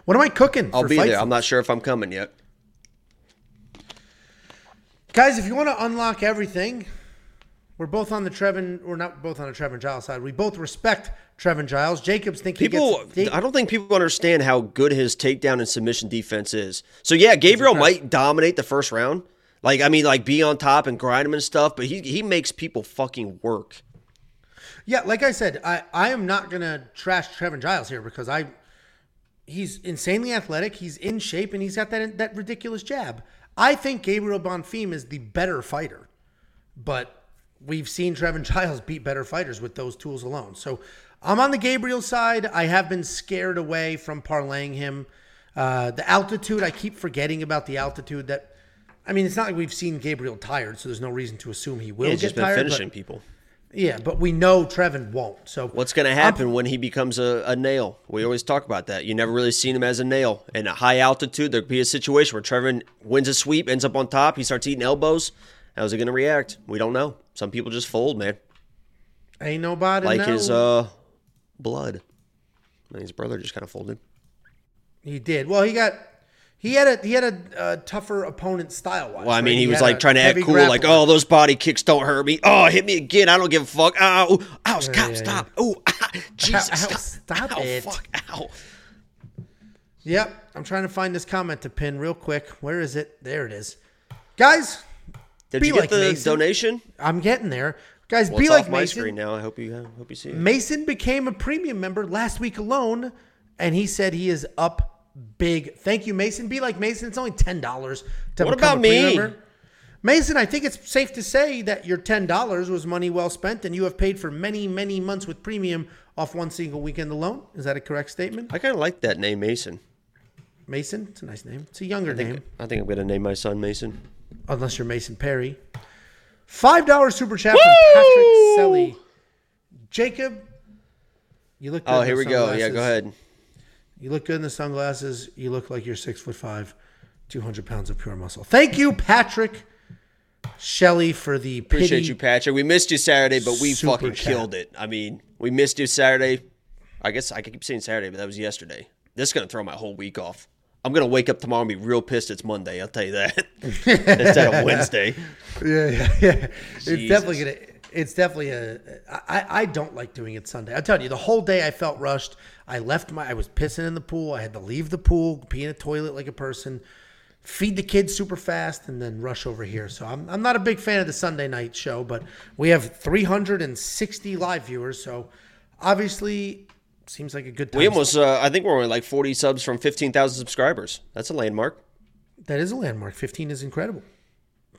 Speaker 1: what am I cooking?
Speaker 2: I'll be
Speaker 1: Fightful?
Speaker 2: there. I'm not sure if I'm coming yet.
Speaker 1: Guys, if you want to unlock everything, we're both on the Trevin. We're not both on the Trevin Giles side. We both respect Trevin Giles. Jacobs think
Speaker 2: People,
Speaker 1: he gets.
Speaker 2: I don't think people understand how good his takedown and submission defense is. So yeah, Gabriel might dominate the first round. Like I mean, like be on top and grind him and stuff, but he he makes people fucking work.
Speaker 1: Yeah, like I said, I, I am not gonna trash Trevin Giles here because I he's insanely athletic, he's in shape, and he's got that that ridiculous jab. I think Gabriel Bonfim is the better fighter, but we've seen Trevin Giles beat better fighters with those tools alone. So I'm on the Gabriel side. I have been scared away from parlaying him. Uh, the altitude, I keep forgetting about the altitude. That I mean, it's not like we've seen Gabriel tired, so there's no reason to assume he will
Speaker 2: He's
Speaker 1: get
Speaker 2: just been
Speaker 1: tired.
Speaker 2: finishing people.
Speaker 1: Yeah, but we know Trevin won't. So
Speaker 2: What's going to happen when he becomes a, a nail? We always talk about that. You never really seen him as a nail. In a high altitude, there could be a situation where Trevin wins a sweep, ends up on top, he starts eating elbows. How's he going to react? We don't know. Some people just fold, man.
Speaker 1: Ain't nobody
Speaker 2: Like
Speaker 1: know.
Speaker 2: his uh, blood. And his brother just kind of folded.
Speaker 1: he did. Well, he got he had a he had a, uh tougher opponent style wise.
Speaker 2: Well, I mean, he was like trying to act cool, like, "Oh, those body kicks don't hurt me. Oh, hit me again. I don't give a fuck. Ow, ow, stop,
Speaker 1: yeah,
Speaker 2: stop. Oh, ah, Jesus,
Speaker 1: Ow,
Speaker 2: stop,
Speaker 1: stop
Speaker 2: ow,
Speaker 1: it.
Speaker 2: Fuck, ow.
Speaker 1: Yep, I'm trying to find this comment to pin real quick. Where is it? There it is, guys.
Speaker 2: Did you get
Speaker 1: like
Speaker 2: the
Speaker 1: Mason.
Speaker 2: donation?
Speaker 1: I'm getting there, guys.
Speaker 2: Well,
Speaker 1: be like
Speaker 2: off my
Speaker 1: Mason.
Speaker 2: screen now. I hope you hope you see it.
Speaker 1: Mason became a premium member last week alone, and he said he is up big. Thank you, Mason. Be like Mason. It's only ten dollars to
Speaker 2: What
Speaker 1: become
Speaker 2: about
Speaker 1: a
Speaker 2: me?
Speaker 1: member. Mason, I think it's safe to say that your ten dollars was money well spent, and you have paid for many, many months with premium off one single weekend alone. Is that a correct statement,
Speaker 2: I kind of like that name, Mason.
Speaker 1: Mason? It's a nice name. It's a younger name,
Speaker 2: I think I'm gonna name my son Mason.
Speaker 1: unless you're Mason Perry. Five dollars super chat from Patrick Selly. Jacob, you look. Oh, good
Speaker 2: Oh, here we go. Yeah, go ahead.
Speaker 1: You look good in the sunglasses. You look like you're six foot five, 200 pounds of pure muscle. Thank you, Patrick Shelley, for the pity.
Speaker 2: Appreciate you, Patrick. We missed you Saturday, but we
Speaker 1: Super
Speaker 2: fucking
Speaker 1: chat.
Speaker 2: killed it. I mean, we missed you Saturday. I guess I keep saying Saturday, but that was yesterday. This is gonna throw my whole week off. I'm gonna wake up tomorrow and be real pissed. It's Monday. I'll tell you that instead of Wednesday.
Speaker 1: Yeah, yeah, yeah. It's definitely gonna. It's definitely a. I, I don't like doing it Sunday. I tell you, the whole day I felt rushed. I left my. I was pissing in the pool. I had to leave the pool, pee in a toilet like a person, feed the kids super fast, and then rush over here. So I'm, I'm not a big fan of the Sunday night show, but we have 360 live viewers. So obviously, seems like a good time.
Speaker 2: We almost, uh, I think we're only like 40 subs from 15,000 subscribers. That's a landmark.
Speaker 1: That is a landmark. 15 is incredible.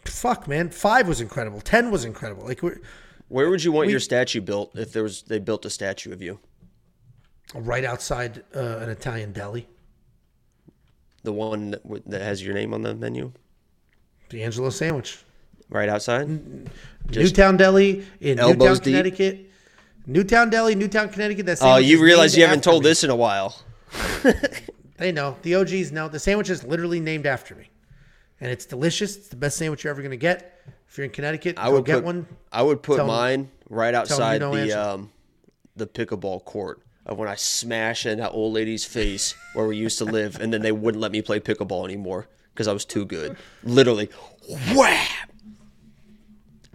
Speaker 1: Fuck, man. Five was incredible. 10 was incredible. Like, we're
Speaker 2: Where would you want your statue built if there was they built a statue of you?
Speaker 1: right outside uh, an Italian deli.
Speaker 2: The one that, w- that has your name on the menu,
Speaker 1: The Angelo sandwich.
Speaker 2: right outside.
Speaker 1: Newtown Deli in Newtown,
Speaker 2: deep?
Speaker 1: Connecticut. Newtown Deli, Newtown, Connecticut. That
Speaker 2: Oh,
Speaker 1: sandwich
Speaker 2: you realize you haven't told
Speaker 1: me.
Speaker 2: this in a while.
Speaker 1: They know. The OGs know. The sandwich is literally named after me. And it's delicious. It's the best sandwich you're ever going to get. If you're in Connecticut,
Speaker 2: I
Speaker 1: go
Speaker 2: would
Speaker 1: get
Speaker 2: put,
Speaker 1: one.
Speaker 2: I would put
Speaker 1: Tell
Speaker 2: mine right outside
Speaker 1: don't
Speaker 2: the
Speaker 1: answer.
Speaker 2: um, the pickleball court of when I smash in that old lady's face where we used to live, and then they wouldn't let me play pickleball anymore because I was too good. Literally, wham!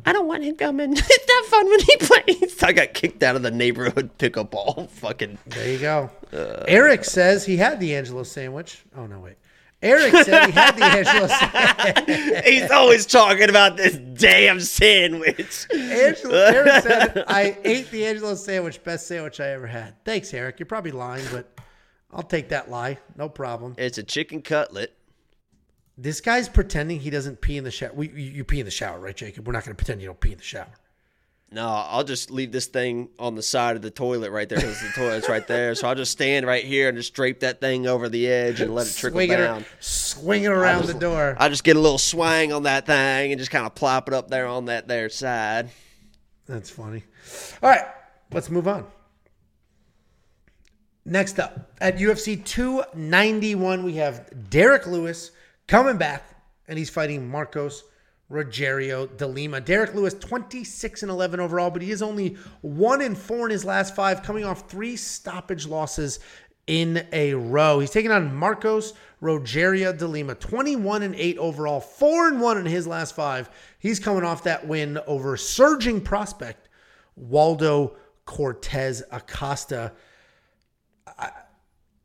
Speaker 2: I don't want him coming. It's not fun when he plays. I got kicked out of the neighborhood pickleball. Fucking.
Speaker 1: There you go. Eric says he had the Angelo sandwich. Oh no, wait. Eric said he had the Angelo sandwich.
Speaker 2: He's always talking about this damn sandwich.
Speaker 1: Angelo, Eric said I ate the Angelo sandwich, best sandwich I ever had. Thanks, Eric. You're probably lying, but I'll take that lie. No problem.
Speaker 2: It's a chicken cutlet.
Speaker 1: This guy's pretending he doesn't pee in the shower. We, you, you pee in the shower, right, Jacob? We're not going to pretend you don't pee in the shower.
Speaker 2: No, I'll just leave this thing on the side of the toilet right there because the toilet's right there. So I'll just stand right here and just drape that thing over the edge and let it trickle
Speaker 1: Swing it,
Speaker 2: down.
Speaker 1: swing it around the door.
Speaker 2: I just get a little swang on that thing and just kind of plop it up there on that there side.
Speaker 1: That's funny. All right, let's move on. Next up at UFC 291, we have Derrick Lewis coming back, and he's fighting Marcos Rogerio de Lima. Derrick Lewis, 26 and 11 overall, but he is only one and four in his last five, coming off three stoppage losses in a row. He's taking on Marcos Rogerio de Lima, 21 and 8 overall, 4 and 1 in his last 5. He's coming off that win over surging prospect Waldo Cortes Acosta. I,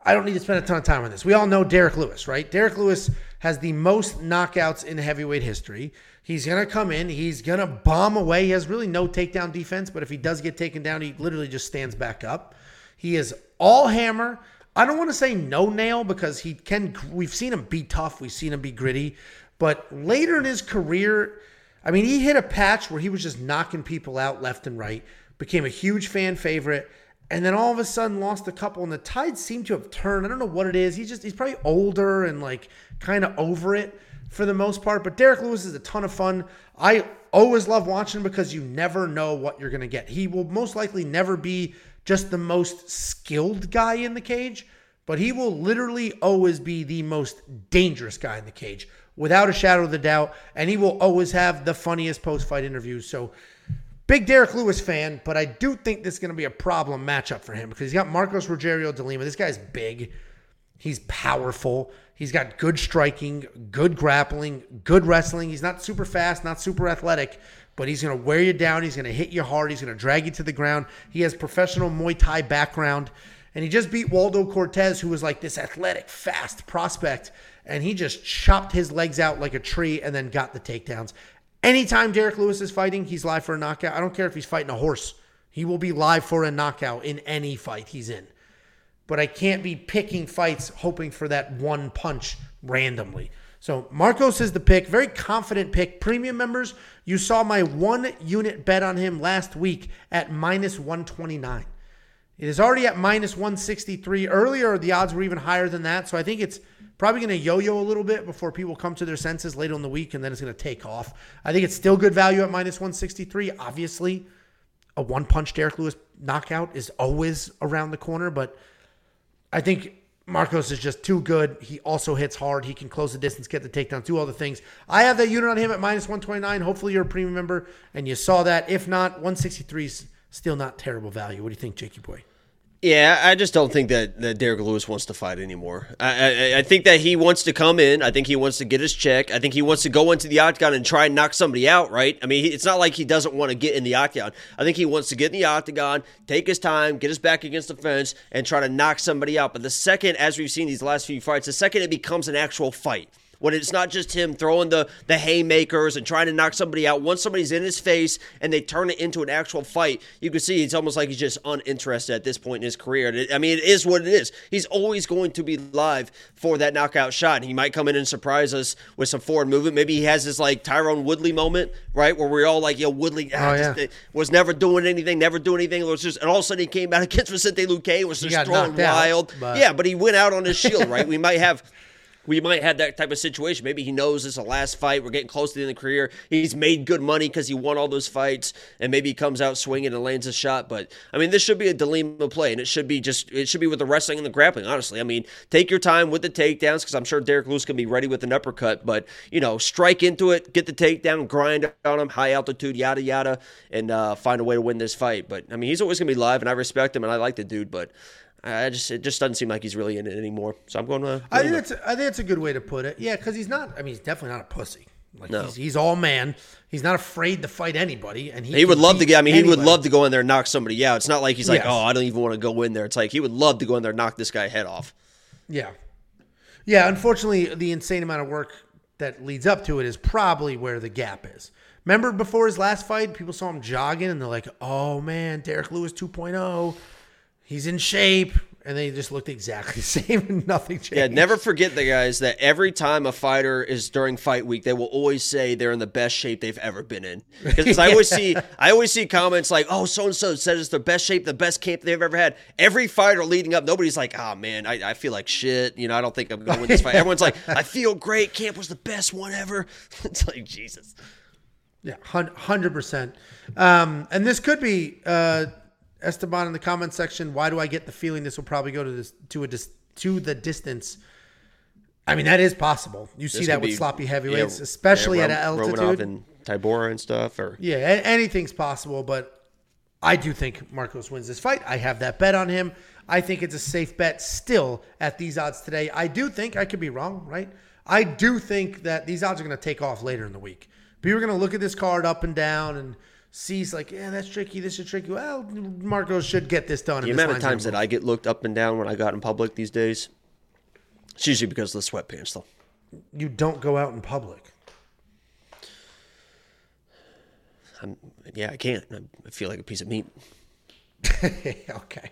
Speaker 1: I don't need to spend a ton of time on this. We all know Derrick Lewis, right? Derrick Lewis has the most knockouts in heavyweight history. He's going to come in, he's going to bomb away. He has really no takedown defense, but if he does get taken down, he literally just stands back up. He is all hammer. I don't want to say no nail because he can. We've seen him be tough. We've seen him be gritty. But later in his career, I mean, he hit a patch where he was just knocking people out left and right. Became a huge fan favorite, and then all of a sudden lost a couple. And the tide seemed to have turned. I don't know what it is. He's just he's probably older and like kind of over it for the most part. But Derrick Lewis is a ton of fun. I always love watching because you never know what you're going to get. He will most likely never be just the most skilled guy in the cage, but he will literally always be the most dangerous guy in the cage without a shadow of the doubt. And he will always have the funniest post fight interviews. So, big Derrick Lewis fan, but I do think this is going to be a problem matchup for him because he's got Marcos Rogerio de Lima. This guy's big, he's powerful. He's got good striking, good grappling, good wrestling. He's not super fast, not super athletic, but he's going to wear you down. He's going to hit you hard. He's going to drag you to the ground. He has professional Muay Thai background. And he just beat Waldo Cortes, who was like this athletic, fast prospect. And he just chopped his legs out like a tree and then got the takedowns. Anytime Derrick Lewis is fighting, he's live for a knockout. I don't care if he's fighting a horse. He will be live for a knockout in any fight he's in but I can't be picking fights hoping for that one punch randomly. So Marcos is the pick, very confident pick. Premium members, you saw my one unit bet on him last week at minus 129. It is already at minus 163. Earlier, the odds were even higher than that. So I think it's probably going to yo yo a little bit before people come to their senses later in the week, and then it's going to take off. I think it's still good value at minus 163. Obviously, a one punch Derrick Lewis knockout is always around the corner, but I think Marcos is just too good. He also hits hard. He can close the distance, get the takedown, do all the things. I have that unit on him at minus 129. Hopefully, you're a premium member and you saw that. If not, 163 is still not terrible value. What do you think, Jakey boy?
Speaker 2: Yeah, I just don't think that, that Derrick Lewis wants to fight anymore. I, I I think that he wants to come in. I think he wants to get his check. I think he wants to go into the octagon and try and knock somebody out. Right? I mean, he, it's not like he doesn't want to get in the octagon. I think he wants to get in the octagon, take his time, get his back against the fence, and try to knock somebody out. But the second, as we've seen these last few fights, the second it becomes an actual fight when it's not just him throwing the the haymakers and trying to knock somebody out. Once somebody's in his face and they turn it into an actual fight, you can see it's almost like he's just uninterested at this point in his career. I mean, it is what it is. He's always going to be live for that knockout shot. He might come in and surprise us with some forward movement. Maybe he has this like Tyron Woodley moment, right, where we're all like, "Yo, Woodley ah,
Speaker 1: Oh,
Speaker 2: just,
Speaker 1: yeah.
Speaker 2: was never doing anything, never doing anything." It was just, and all of a sudden he came out against Vicente Luque, was just throwing
Speaker 1: knocked out,
Speaker 2: wild.
Speaker 1: but-
Speaker 2: Yeah, but he went out on his shield, right? We might have we might have that type of situation. Maybe he knows is the last fight. We're getting close to the end of the career. He's made good money because he won all those fights, and maybe he comes out swinging and lands a shot. But I mean, this should be a de Lima play, and it should be just it should be with the wrestling and the grappling. Honestly, I mean, take your time with the takedowns because I'm sure Derrick Lewis can be ready with an uppercut. But you know, strike into it, get the takedown, grind on him, high altitude, yada yada, and uh, find a way to win this fight. But I mean, he's always gonna be live, and I respect him, and I like the dude, but. I just it just doesn't seem like he's really in it anymore. So I'm going to.
Speaker 1: I think that's a, I think that's a good way to put it. Yeah, because he's not. I mean, he's definitely not a pussy. Like
Speaker 2: No.
Speaker 1: he's, he's all man. He's not afraid to fight anybody, and he,
Speaker 2: He would love to get. I mean, he would love to go in there and knock somebody out. It's not like he's like,
Speaker 1: Yes.
Speaker 2: oh, I don't even want to go in there. It's like he would love to go in there and knock this guy head off.
Speaker 1: Yeah. Yeah, unfortunately, the insane amount of work that leads up to it is probably where the gap is. Remember before his last fight, people saw him jogging and they're like, oh man, Derrick Lewis 2.0. He's in shape. And they just looked exactly the same and nothing changed.
Speaker 2: Yeah, never forget the guys that every time a fighter is during fight week, they will always say they're in the best shape they've ever been in. Because I always see, I always see comments like, "Oh, so and so said it's their best shape, the best camp they've ever had." Every fighter leading up, nobody's like, "Oh man, I, I feel like shit." You know, I don't think I'm going to win this fight. Everyone's like, "I feel great. Camp was the best one ever." it's like Jesus.
Speaker 1: Yeah, hun- 100%. Um, and this could be uh, Esteban in the comment section. Why do I get the feeling this will probably go to this to a dis- to the distance? I mean, that is possible. You see that with
Speaker 2: be-
Speaker 1: sloppy heavyweights,
Speaker 2: yeah,
Speaker 1: especially
Speaker 2: yeah,
Speaker 1: at an
Speaker 2: Rom-
Speaker 1: altitude.
Speaker 2: Romanov and Tybura and stuff, or
Speaker 1: Yeah, anything's possible, but I do think Marcos wins this fight. I have that bet on him. I think it's a safe bet still at these odds today. I do think I could be wrong, right? I do think that these odds are going to take off later in the week. People are going to look at this card up and down and see, it's like, yeah, that's tricky. This is tricky. Well, Marco should get this done.
Speaker 2: the amount of times that I get looked up and down when I got in public these days, it's usually because of the sweatpants, though.
Speaker 1: you don't go out in public.
Speaker 2: I'm, yeah, I can't. I feel like a piece of meat.
Speaker 1: okay.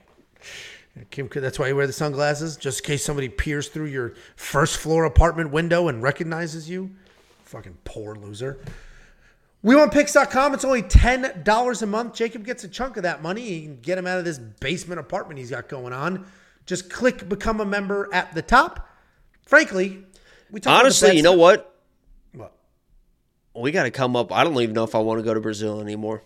Speaker 1: Kim, that's why you wear the sunglasses, just in case somebody peers through your first floor apartment window and recognizes you. Fucking poor loser. We want picks.com. It's only $10 a month. Jacob gets a chunk of that money. He can get him out of this basement apartment he's got going on. Just click become a member at the top. Frankly, we talk about the
Speaker 2: Honestly, you know what?
Speaker 1: What?
Speaker 2: We got to come up. I don't even know if I want to go to Brazil anymore.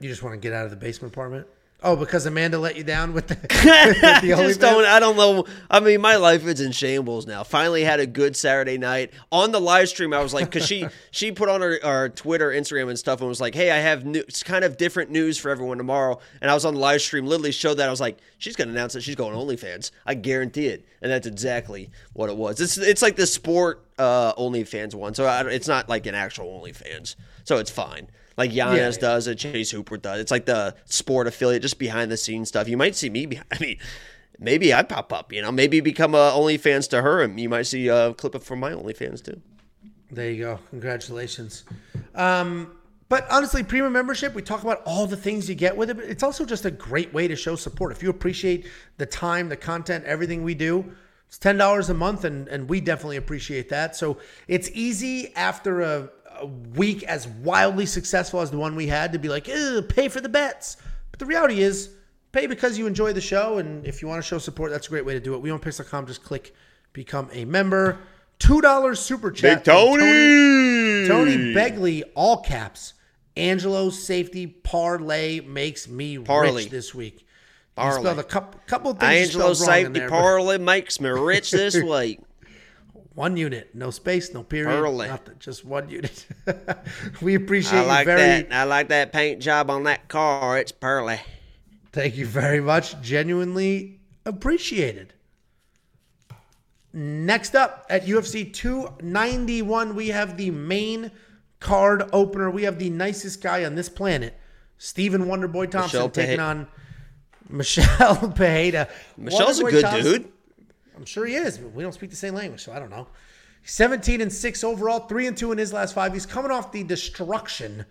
Speaker 1: You just want to get out of the basement apartment? Oh, because Amanda let you down with the, with the
Speaker 2: Just don't. I don't know. I mean, my life is in shambles now. Finally had a good Saturday night on the live stream. I was like, because she she put on her, our Twitter, Instagram, and stuff, and was like, "Hey, I have new, it's kind of different news for everyone tomorrow." And I was on the live stream, literally showed that. I was like, "She's gonna announce that she's going OnlyFans. I guarantee it." And that's exactly what it was. It's it's like the sport uh, OnlyFans one, so I, it's not like an actual OnlyFans, so it's fine. Like Giannis
Speaker 1: Yeah.
Speaker 2: does, and Chase Hooper does. It's like the sport affiliate, just behind the scenes stuff. You might see me. Behind, I mean, maybe I pop up. You know, maybe become a OnlyFans to her, and you might see a clip from my OnlyFans too.
Speaker 1: There you go. Congratulations. Um, but honestly, premium membership, we talk about all the things you get with it, but it's also just a great way to show support. If you appreciate the time, the content, everything we do, it's $10 a month, and, and we definitely appreciate that. So it's easy after a week as wildly successful as the one we had to be like, pay for the bets. But the reality is, pay because you enjoy the show, and if you want to show support, that's a great way to do it. WeWantPicks.com, just click become a member. $2 super chat. from Tony Begley, all caps. Angelo's safety parlay makes me
Speaker 2: Parlay.
Speaker 1: rich this week. He
Speaker 2: Parlay.
Speaker 1: spelled a couple, couple things. he
Speaker 2: Angelo
Speaker 1: spelled wrong in
Speaker 2: safety
Speaker 1: there, but
Speaker 2: parlay makes me rich this week.
Speaker 1: One unit, no space, no period,
Speaker 2: Parlay.
Speaker 1: nothing, just one unit. we appreciate
Speaker 2: I like
Speaker 1: you very.
Speaker 2: that. I like that paint job on that car. It's pearly.
Speaker 1: Thank you very much. Genuinely appreciated. Next up at UFC 291, we have the main card opener. We have the nicest guy on this planet, Stephen Wonderboy Thompson,
Speaker 2: Michel
Speaker 1: taking on Michel Pereira.
Speaker 2: Michel's a
Speaker 1: Wonderboy
Speaker 2: good
Speaker 1: Thompson-
Speaker 2: dude.
Speaker 1: I'm sure he is, but we don't speak the same language, so I don't know. 17 and 6 overall, 3 and 2 in his last five. He's coming off the destruction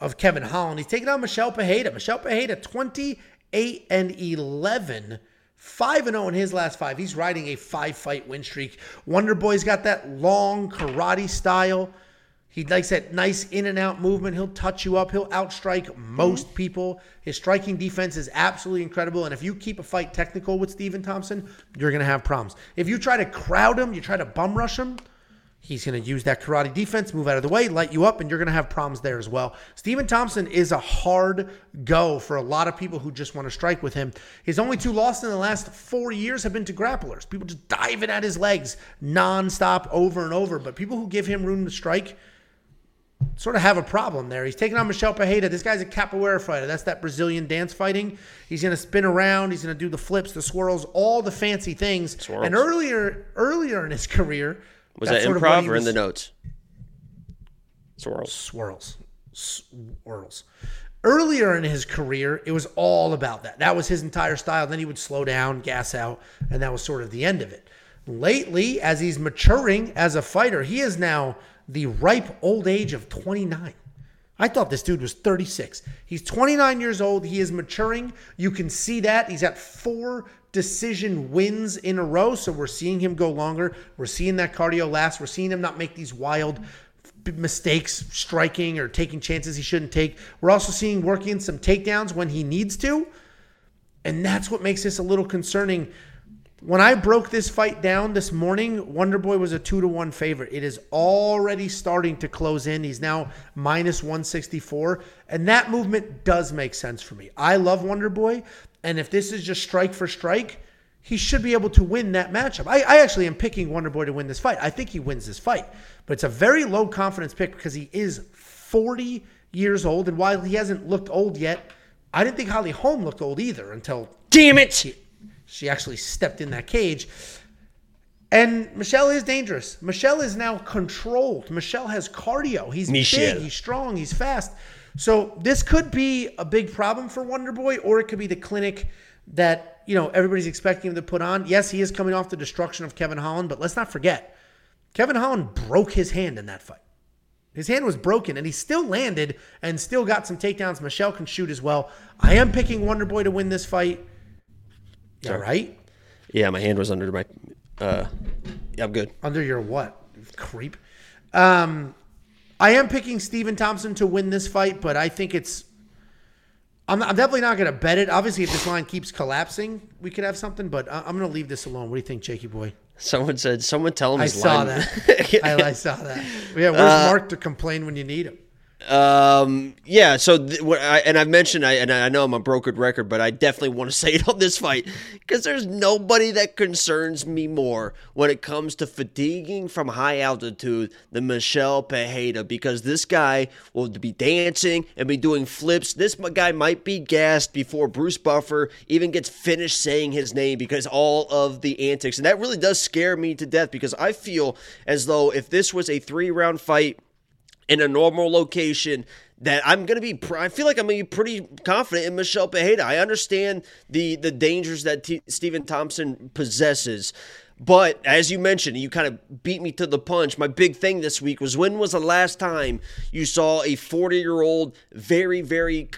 Speaker 1: of Kevin Holland. He's taking on Michel Pereira. Michel Pereira, 28 and 11, 5 and 0 in his last five. He's riding a five fight win streak. Wonder Boy's got that long karate style. He likes that nice in and out movement. He'll touch you up. He'll outstrike most mm-hmm. people. His striking defense is absolutely incredible. And if you keep a fight technical with Steven Thompson, you're going to have problems. If you try to crowd him, you try to bum rush him, he's going to use that karate defense, move out of the way, light you up, and you're going to have problems there as well. Steven Thompson is a hard go for a lot of people who just want to strike with him. His only two losses in the last four years have been to grapplers. People just diving at his legs nonstop over and over. But people who give him room to strike, sort of have a problem there. He's taking on Michel Pereira. This guy's a capoeira fighter. That's that Brazilian dance fighting. He's going to spin around. He's going to do the flips, the swirls, all the fancy things.
Speaker 2: Swirls.
Speaker 1: And earlier, earlier in his career,
Speaker 2: Was that
Speaker 1: sort of what
Speaker 2: improv or in the notes? Swirls.
Speaker 1: swirls, swirls. Earlier in his career, it was all about that. That was his entire style. Then he would slow down, gas out, and that was sort of the end of it. Lately, as he's maturing as a fighter, he is now the ripe old age of 29. I thought this dude was 36. He's 29 years old. He is maturing. You can see that. He's at four decision wins in a row. So we're seeing him go longer. We're seeing that cardio last. We're seeing him not make these wild mistakes striking or taking chances he shouldn't take. We're also seeing working some takedowns when he needs to. And that's what makes this a little concerning. When I broke this fight down this morning, Wonder Boy was a two to one favorite. It is already starting to close in. He's now minus 164. And that movement does make sense for me. I love Wonder Boy. And if this is just strike for strike, he should be able to win that matchup. I, I actually am picking Wonder Boy to win this fight. I think he wins this fight. But it's a very low confidence pick because he is 40 years old. And while he hasn't looked old yet, I didn't think Holly Holm looked old either until
Speaker 2: Damn it!
Speaker 1: She actually stepped in that cage. And Michel is dangerous. Michel is now controlled. Michel has cardio. He's
Speaker 2: Michel.
Speaker 1: big, he's strong, he's fast. So this could be a big problem for Wonder Boy, or it could be the clinic that you know everybody's expecting him to put on. Yes, he is coming off the destruction of Kevin Holland, but let's not forget, Kevin Holland broke his hand in that fight. His hand was broken, and he still landed and still got some takedowns. Michel can shoot as well. I am picking Wonder Boy to win this fight. Yeah, right.
Speaker 2: Yeah, my hand was under my. Uh, yeah, I'm good.
Speaker 1: Under your what? Creep. Um, I am picking Steven Thompson to win this fight, but I think it's. I'm, I'm definitely not going to bet it. Obviously, if this line keeps collapsing, we could have something, but I- I'm going to leave this alone. What do you think, Jakey boy?
Speaker 2: Someone said, someone tell him
Speaker 1: I saw
Speaker 2: line.
Speaker 1: that. I, I saw that. Yeah, where's
Speaker 2: Uh,
Speaker 1: Mark to complain when you need him?
Speaker 2: Um. Yeah. So, th- what I, and I've mentioned, I and I know I'm a broken record, but I definitely want to say it on this fight because there's nobody that concerns me more when it comes to fatiguing from high altitude than Michel Pereira because this guy will be dancing and be doing flips. This guy might be gassed before Bruce Buffer even gets finished saying his name because all of the antics, and that really does scare me to death because I feel as though if this was a three round fight in a normal location that I'm going to be I feel like I'm going to be pretty confident in Michel Pereira. I understand the the dangers that T- Stephen Thompson possesses. But as you mentioned, you kind of beat me to the punch. My big thing this week was when was the last time you saw a 40-year-old very very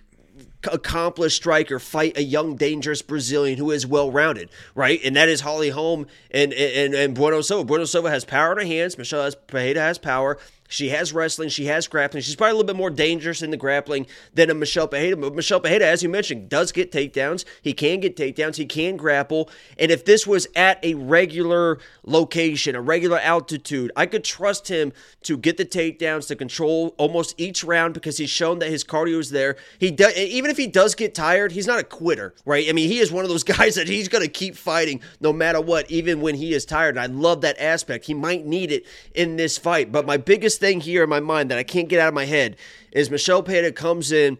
Speaker 2: accomplished striker fight a young, dangerous Brazilian who is well rounded, right? And that is Holly Holm and and and Bueno Silva. Bueno Silva has power in her hands. Michel has, Pereira has power. She has wrestling. She has grappling. She's probably a little bit more dangerous in the grappling than a Michel Pereira. But Michel Pereira, as you mentioned, does get takedowns. He can get takedowns. He can grapple. And if this was at a regular location, a regular altitude, I could trust him to get the takedowns, to control almost each round because he's shown that his cardio is there. He does, even if he does get tired, he's not a quitter, right? I mean, he is one of those guys that he's going to keep fighting no matter what, even when he is tired. And I love that aspect. He might need it in this fight. But my biggest thing here in my mind that I can't get out of my head is Michel Pereira comes in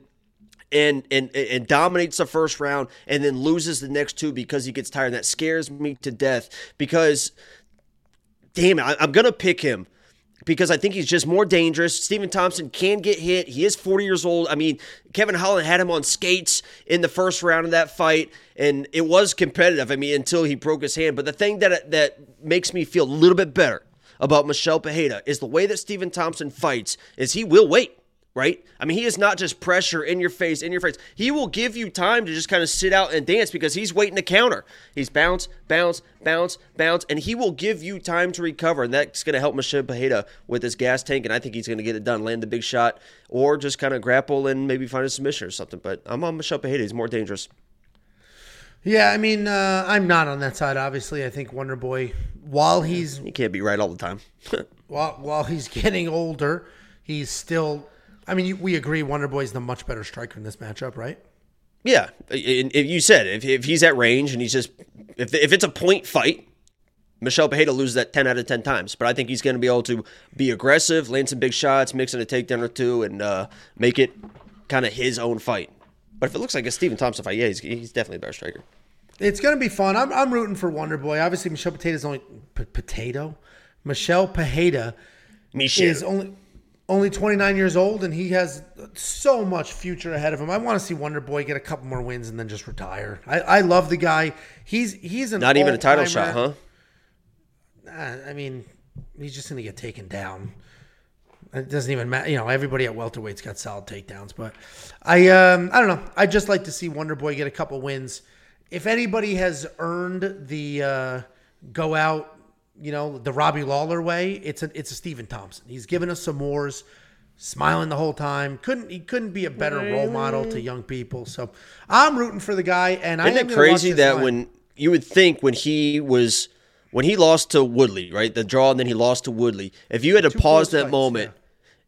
Speaker 2: and and and dominates the first round and then loses the next two because he gets tired. And that scares me to death because damn it, I, I'm gonna pick him because I think he's just more dangerous. Stephen Thompson can get hit. He is 40 years old. I mean, Kevin Holland had him on skates in the first round of that fight, and it was competitive. I mean, until he broke his hand. But the thing that that makes me feel a little bit better about Michel Pereira is the way that Stephen Thompson fights is he will wait. Right? I mean, he is not just pressure in your face, in your face. He will give you time to just kind of sit out and dance because he's waiting to counter. He's bounce, bounce, bounce, bounce, and he will give you time to recover. And that's going to help Michel Pereira with his gas tank. And I think he's going to get it done, land the big shot, or just kind of grapple and maybe find a submission or something. But I'm on Michel Pereira. He's more dangerous.
Speaker 1: Yeah, I mean, uh, I'm not on that side. Obviously, I think Wonder Boy, while he's
Speaker 2: He can't be right all the time.
Speaker 1: while while he's getting older, he's still. I mean, you, we agree Wonder Boy's the much better striker in this matchup, right?
Speaker 2: Yeah, and if you said if, if he's at range and he's just if if it's a point fight, Michel Pereira loses that ten out of ten times. But I think he's going to be able to be aggressive, land some big shots, mix in a takedown or two, and uh, make it kind of his own fight. But if it looks like a Stephen Thompson fight, yeah, he's, he's definitely a better striker.
Speaker 1: It's going to be fun. I'm, I'm rooting for Wonder Boy. Obviously, Michel Potato's only p- potato. Michel Pereira
Speaker 2: Michel.
Speaker 1: is only only 29 years old, and he has so much future ahead of him. I want to see Wonder Boy get a couple more wins and then just retire. I, I love the guy. He's he's an
Speaker 2: Not even a title shot, huh?
Speaker 1: Uh, I mean, he's just going to get taken down. It doesn't even matter. You know, everybody at welterweight's got solid takedowns, but I um I don't know. I just like to see Wonder Boy get a couple wins. If anybody has earned the uh, go out, you know, the Robbie Lawler way, it's a it's a Stephen Thompson. He's given us some wars, smiling the whole time. Couldn't he couldn't be a better role model to young people. So I'm rooting for the guy, and
Speaker 2: Isn't
Speaker 1: am
Speaker 2: it crazy that
Speaker 1: line.
Speaker 2: when you would think when he was when he lost to Woodley, right? The draw and then he lost to Woodley. If you had to
Speaker 1: Two
Speaker 2: pause that
Speaker 1: fights,
Speaker 2: moment,
Speaker 1: yeah.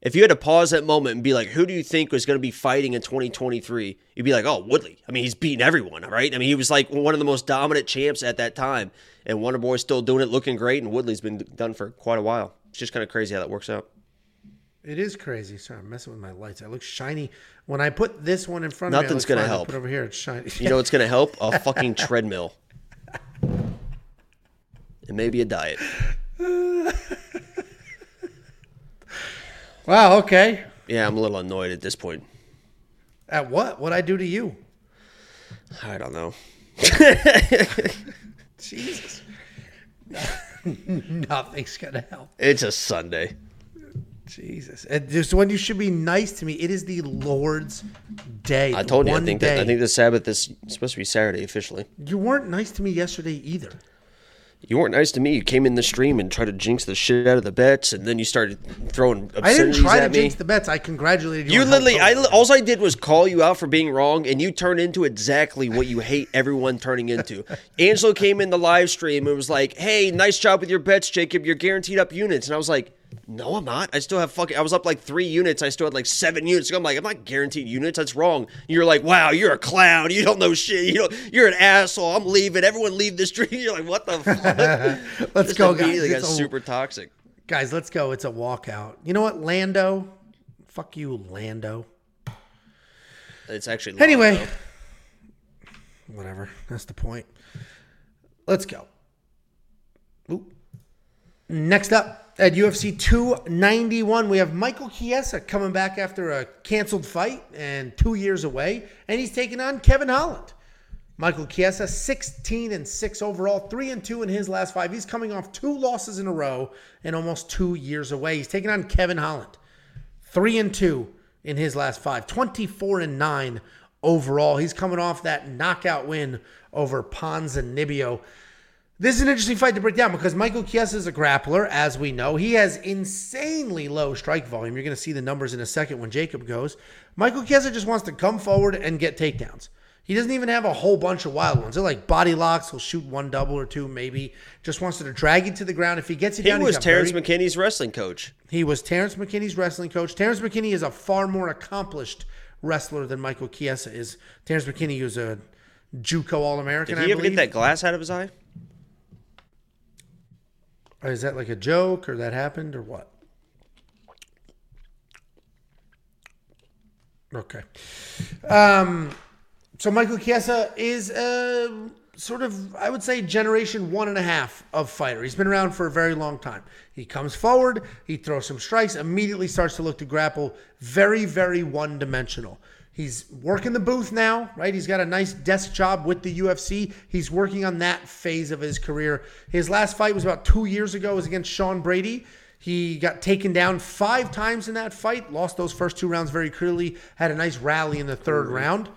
Speaker 2: If you had to pause that moment and be like, who do you think was going to be fighting in 2023? You'd be like, oh, Woodley. I mean, he's beating everyone, right? I mean, he was like one of the most dominant champs at that time, and Wonder Boy's still doing it, looking great, and Woodley's been done for quite a while. It's just kind of crazy how that works out.
Speaker 1: It is crazy. Sorry, I'm messing with my lights. I look shiny. When I put this one in front
Speaker 2: Nothing's
Speaker 1: of me, look fine. I
Speaker 2: help.
Speaker 1: Put over here, it's shiny.
Speaker 2: You know what's going to help? A fucking treadmill. And maybe a diet.
Speaker 1: wow. Okay.
Speaker 2: Yeah, I'm a little annoyed at this point.
Speaker 1: At what? What I do to you?
Speaker 2: I don't know.
Speaker 1: Jesus. Nothing's gonna help.
Speaker 2: It's a Sunday.
Speaker 1: Jesus. And just when you should be nice to me, it is the Lord's day.
Speaker 2: I told you. I think that I think the Sabbath is supposed to be Saturday officially.
Speaker 1: you weren't nice to me yesterday either.
Speaker 2: You weren't nice to me. You came in the stream and tried to jinx the shit out of the bets, and then you started throwing
Speaker 1: I didn't try to
Speaker 2: me.
Speaker 1: jinx the bets. I congratulated you.
Speaker 2: you literally, I all I did was call you out for being wrong, and you turned into exactly what you hate everyone turning into. Angelo came in the live stream and was like, "Hey, nice job with your bets, Jacob. You're guaranteed up units." And I was like, "No, I'm not. I still have fucking. I was up like three units. I still had like seven units. I'm like, I'm not guaranteed units. That's wrong." You're like, "Wow, you're a clown. You don't know shit. You know, you're an asshole. I'm leaving. Everyone leave this stream." You're like, "What the fuck?"
Speaker 1: Let's
Speaker 2: Just
Speaker 1: go, guys.
Speaker 2: got
Speaker 1: a-
Speaker 2: super toxic.
Speaker 1: Guys, let's go. It's a walkout. You know what, Lando? Fuck you, Lando.
Speaker 2: It's actually Lando.
Speaker 1: Anyway, whatever. That's the point. Let's go. Oop. Next up at UFC 291, we have Michael Chiesa coming back after a canceled fight and two years away, and he's taking on Kevin Holland. Michael Chiesa, 16 and 6 overall, 3 and 2 in his last five. He's coming off two losses in a row and almost two years away. He's taking on Kevin Holland. Three and two in his last five, 24 and nine overall. He's coming off that knockout win over Ponzinibbio. This is an interesting fight to break down because Michael Chiesa is a grappler, as we know. He has insanely low strike volume. You're going to see the numbers in a second when Jacob goes. Michael Chiesa just wants to come forward and get takedowns. He doesn't even have a whole bunch of wild ones. They're like body locks. He'll shoot one double or two, maybe. Just wants to drag you to the ground. If he gets you
Speaker 2: He
Speaker 1: down,
Speaker 2: was Terrence
Speaker 1: very-
Speaker 2: McKinney's wrestling coach.
Speaker 1: he was Terrence McKinney's wrestling coach. Terrence McKinney is a far more accomplished wrestler than Michael Chiesa is. Terrence McKinney was a JUCO All American.
Speaker 2: Did
Speaker 1: I
Speaker 2: he ever
Speaker 1: believe.
Speaker 2: get that glass out of his eye?
Speaker 1: Is that like a joke, or that happened, or what? Okay. Um, so Michael Chiesa is a sort of, I would say, generation one and a half of fighter. He's been around for a very long time. He comes forward, he throws some strikes, immediately starts to look to grapple. Very, very one dimensional. He's working the booth now, right? He's got a nice desk job with the UFC. He's working on that phase of his career. His last fight was about two years ago. It was against Sean Brady. He got taken down five times in that fight, lost those first two rounds very clearly, had a nice rally in the third round.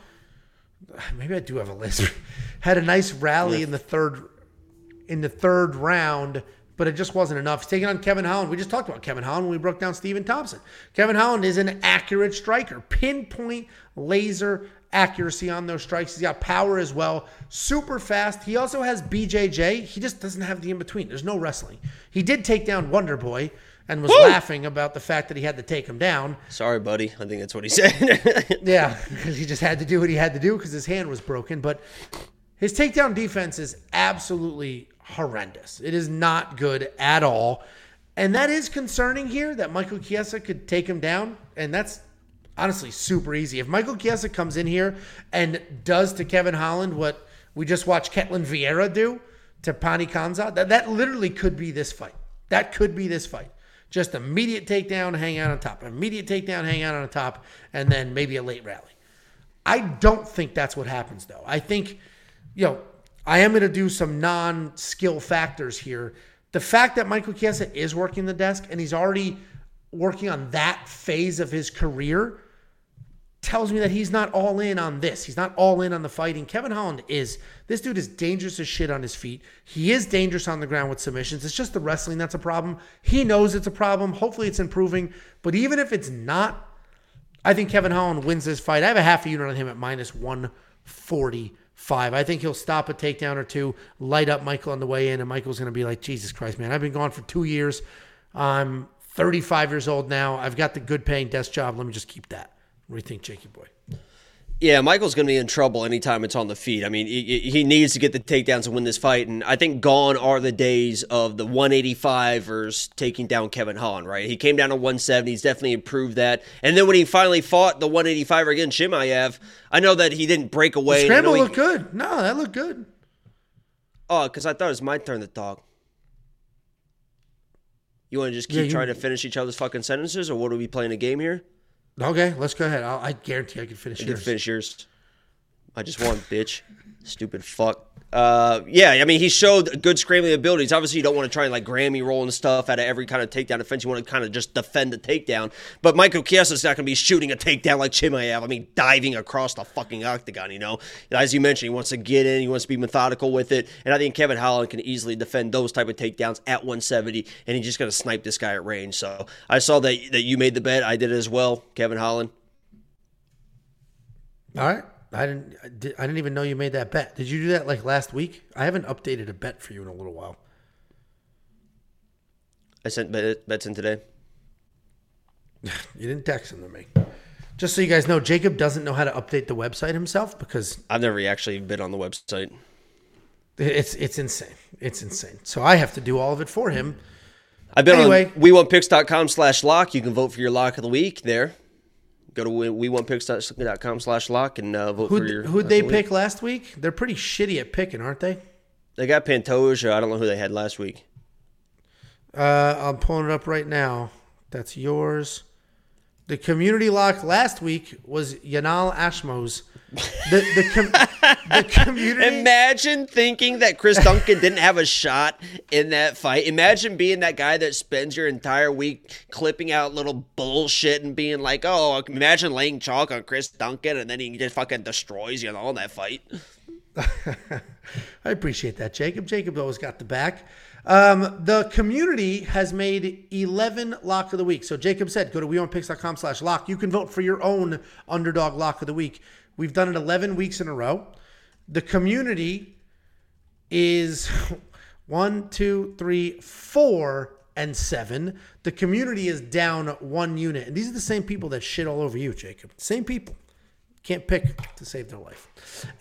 Speaker 1: Maybe I do have a list. had a nice rally in the third in the third round, but it just wasn't enough. He's taking on Kevin Holland. We just talked about Kevin Holland when we broke down Stephen Thompson. Kevin Holland is an accurate striker, pinpoint laser accuracy on those strikes. He's got power as well, super fast. He also has BJJ. He just doesn't have the in between. There's no wrestling. He did take down Wonder Boy and was laughing about the fact that he had to take him down.
Speaker 2: Sorry, buddy. I think that's what he said.
Speaker 1: Yeah, because he just had to do what he had to do because his hand was broken. But his takedown defense is absolutely horrendous. It is not good at all. And that is concerning here that Michael Chiesa could take him down. And that's honestly super easy. If Michael Chiesa comes in here and does to Kevin Holland what we just watched Ketlen Vieira do to Pannie Kianzad, that, that literally could be this fight. That could be this fight. Just immediate takedown, hang out on top. Immediate takedown, hang out on top, and then maybe a late rally. I don't think that's what happens, though. I think, you know, I am going to do some non skill factors here. The fact that Michael Chiesa is working the desk and he's already working on that phase of his career tells me that he's not all in on this. He's not all in on the fighting. Kevin Holland is. This dude is dangerous as shit on his feet. He is dangerous on the ground with submissions. It's just the wrestling that's a problem. He knows it's a problem. Hopefully it's improving. But even if it's not, I think Kevin Holland wins this fight. I have a half a unit on him at minus 145. I think he'll stop a takedown or two, light up Michael on the way in, and Michael's going to be like, Jesus Christ, man, I've been gone for two years. I'm 35 years old now. I've got the good paying desk job. Let me just keep that. What do you think, Jakey boy?
Speaker 2: Yeah, Michael's going to be in trouble anytime it's on the feet. I mean, he, he needs to get the takedowns to win this fight. And I think gone are the days of the 185ers taking down Kevin Holland, right? He came down to 170. He's definitely improved that. And then when he finally fought the 185er against Chimaev, I know that he didn't break away.
Speaker 1: The scramble
Speaker 2: he,
Speaker 1: looked good. No, that looked good.
Speaker 2: Oh, because I thought it was my turn to talk. You want to just keep
Speaker 1: Yeah, you-
Speaker 2: trying to finish each other's fucking sentences, or what are we playing a game here?
Speaker 1: Okay, let's go ahead. I'll, I guarantee I can finish
Speaker 2: You can finish yours. I just won, bitch. Stupid fuck. Uh, yeah, I mean, he showed good scrambling abilities. Obviously, you don't want to try and like granby roll and stuff out of every kind of takedown defense. You want to kind of just defend the takedown. But Michael Chiesa's not going to be shooting a takedown like Chimaev. I mean, diving across the fucking octagon, you know? As you mentioned, he wants to get in, he wants to be methodical with it. And I think Kevin Holland can easily defend those type of takedowns at 170, and he's just going to snipe this guy at range. So I saw that, that you made the bet. I did it as well, Kevin Holland.
Speaker 1: All right. I didn't. I, did, I didn't even know you made that bet. Did you do that like last week? I haven't updated a bet for you in a little while.
Speaker 2: I sent bet- bets in today.
Speaker 1: You didn't text them to me. Just so you guys know, Jacob doesn't know how to update the website himself because
Speaker 2: I've never actually been on the website.
Speaker 1: it's it's insane. It's insane. So I have to do all of it for him.
Speaker 2: I've been
Speaker 1: Anyway.
Speaker 2: on WeWantPicks.com slash lock. You can vote for your lock of the week there. Go to WeWantPicks.com slash lock and uh, vote for
Speaker 1: Who'd,
Speaker 2: your.
Speaker 1: who'd they
Speaker 2: the week.
Speaker 1: pick last week? They're pretty shitty at picking, aren't they?
Speaker 2: They got Pantoja. I don't know who they had last week.
Speaker 1: Uh, I'm pulling it up right now. That's yours. The community lock last week was Yanal Ashmoz. The the, com- the community.
Speaker 2: Imagine thinking that Chris Duncan didn't have a shot in that fight. Imagine being that guy that spends your entire week clipping out little bullshit and being like, "Oh, imagine laying chalk on Chris Duncan and then he just fucking destroys you in that fight."
Speaker 1: I appreciate that, Jacob. Jacob always got the back. Um, the community has made 11 lock of the week. So Jacob said, go to wewantpicks.com slash lock. You can vote for your own underdog lock of the week. We've done it 11 weeks in a row. The community is one, two, three, four, and seven. The community is down one unit. And these are the same people that shit all over you, Jacob. Same people. Can't pick to save their life.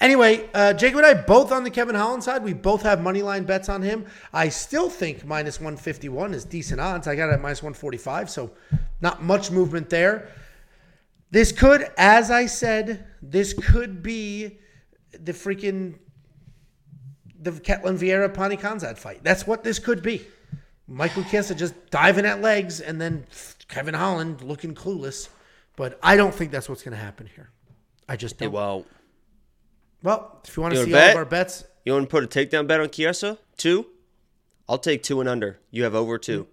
Speaker 1: Anyway, uh, Jacob and I both on the Kevin Holland side. We both have money line bets on him. I still think minus 151 is decent odds. I got it at minus 145, so not much movement there. This could, as I said, this could be the freaking the Ketlen Vieira Pannie Kianzad fight. That's what this could be. Michael Chiesa just diving at legs and then Kevin Holland looking clueless. But I don't think that's what's going to happen here. I just don't.
Speaker 2: Well,
Speaker 1: Well, if you want to see
Speaker 2: wanna
Speaker 1: all of our bets,
Speaker 2: you want to put a takedown bet on Chiesa? Two? I'll take two and under. You have over two.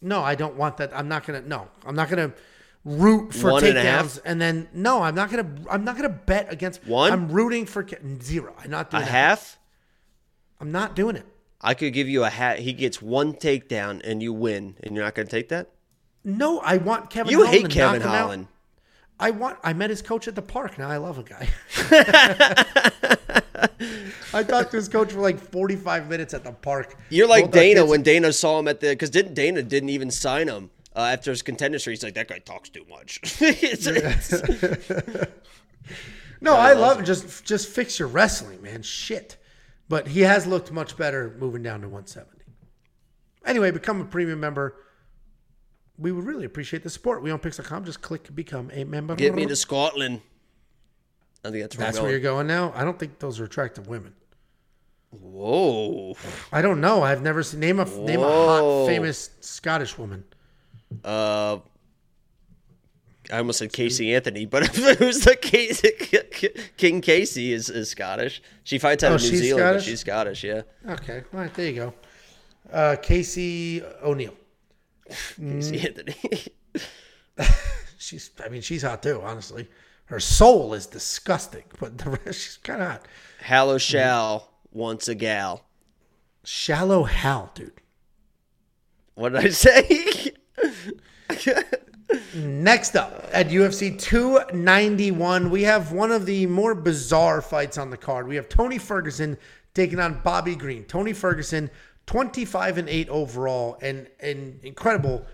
Speaker 1: no, I don't want that. I'm not gonna. No, I'm not gonna root for
Speaker 2: One and a half?
Speaker 1: takedowns and, then no, I'm not gonna. I'm not gonna bet against
Speaker 2: One?
Speaker 1: I'm rooting for zero. I'm not
Speaker 2: A
Speaker 1: doing that.
Speaker 2: half?
Speaker 1: I'm not doing it.
Speaker 2: I could give you a hat. He gets one takedown and you win, and you're not going to take that.
Speaker 1: No, I want Kevin.
Speaker 2: You
Speaker 1: Holland
Speaker 2: hate
Speaker 1: to
Speaker 2: Kevin
Speaker 1: him out.
Speaker 2: Holland.
Speaker 1: I want. I met his coach at the park. Now I love a guy. I talked to his coach for like 45 minutes at the park.
Speaker 2: You're like
Speaker 1: Both our
Speaker 2: Dana
Speaker 1: kids-
Speaker 2: when Dana saw him at the because didn't Dana didn't even sign him uh, after his contender streak. He's like that guy talks too much. It's- it's-
Speaker 1: No, I love it. Just just fix your wrestling, man. Shit. But he has looked much better moving down to 170. Anyway, become a premium member. We would really appreciate the support. WeWantPicks.com. Just click become a member.
Speaker 2: Get me to Scotland. I think that's where
Speaker 1: That's where you're going now. I don't think those are attractive women.
Speaker 2: Whoa.
Speaker 1: I don't know. I've never seen name a name a hot famous Scottish woman.
Speaker 2: Uh, I almost said Casey Anthony, but who's the Casey, King Casey is, is Scottish. She fights out
Speaker 1: Oh,
Speaker 2: of New Zealand,
Speaker 1: Scottish?
Speaker 2: but she's Scottish. Yeah,
Speaker 1: Okay, all right, there you go. Uh, Casey O'Neill.
Speaker 2: Casey
Speaker 1: Mm.
Speaker 2: Anthony.
Speaker 1: She's, I mean, she's hot too. Honestly, her soul is disgusting, but the rest, she's kind of hot.
Speaker 2: Hallow shall once a gal.
Speaker 1: Shallow Hal, dude.
Speaker 2: What did I say?
Speaker 1: Next up at UFC 291, we have one of the more bizarre fights on the card. We have Tony Ferguson taking on Bobby Green. Tony Ferguson, 25 and 8 overall, and an incredible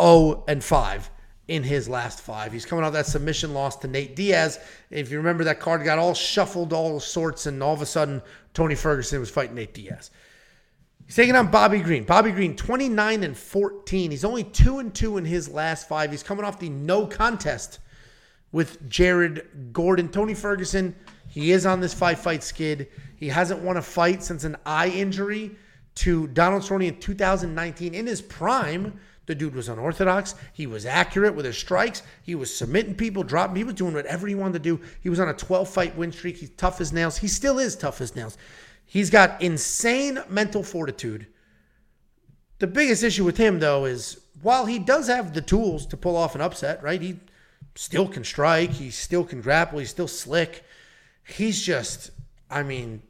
Speaker 1: 0 and 5 in his last five. He's coming off that submission loss to Nate Diaz. If you remember, that card got all shuffled, all sorts, and all of a sudden, Tony Ferguson was fighting Nate Diaz. He's taking on Bobby Green. Bobby Green, 29 and 14. He's only 2 and 2 in his last five. He's coming off the no contest with Jared Gordon. Tony Ferguson, he is on this five fight skid. He hasn't won a fight since an eye injury to Donald Cerrone in 2019. In his prime, the dude was unorthodox. He was accurate with his strikes. He was submitting people, dropping. He was doing whatever he wanted to do. He was on a 12 fight win streak. He's tough as nails. He still is tough as nails. He's got insane mental fortitude. The biggest issue with him, though, is while he does have the tools to pull off an upset, right? He still can strike. He still can grapple. He's still slick. He's just, I mean,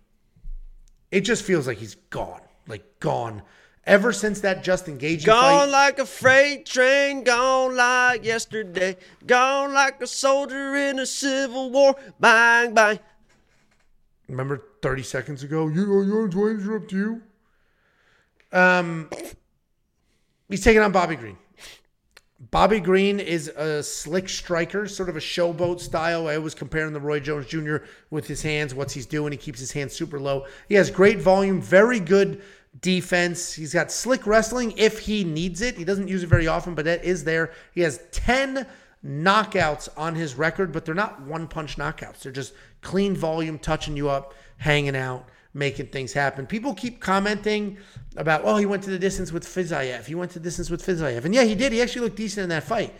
Speaker 1: it just feels like he's gone. Like, gone. Ever since that just engaging
Speaker 2: Gone
Speaker 1: fight.
Speaker 2: like a freight train, gone like yesterday, gone like a soldier in a civil war. Bang, bang.
Speaker 1: Remember 30 seconds ago? You know, you do I interrupt you? Um, he's taking on Bobby Green. Bobby Green is a slick striker, sort of a showboat style. I was comparing the Roy Jones Jr. with his hands, what's he's doing. He keeps his hands super low. He has great volume, very good defense. He's got slick wrestling if he needs it. He doesn't use it very often, but that is there. He has 10 knockouts on his record, but they're not one punch knockouts. They're just clean volume, touching you up, hanging out, making things happen. People keep commenting about, oh, he went to the distance with Fiziev. He went to the distance with Fiziev. And yeah, he did. He actually looked decent in that fight.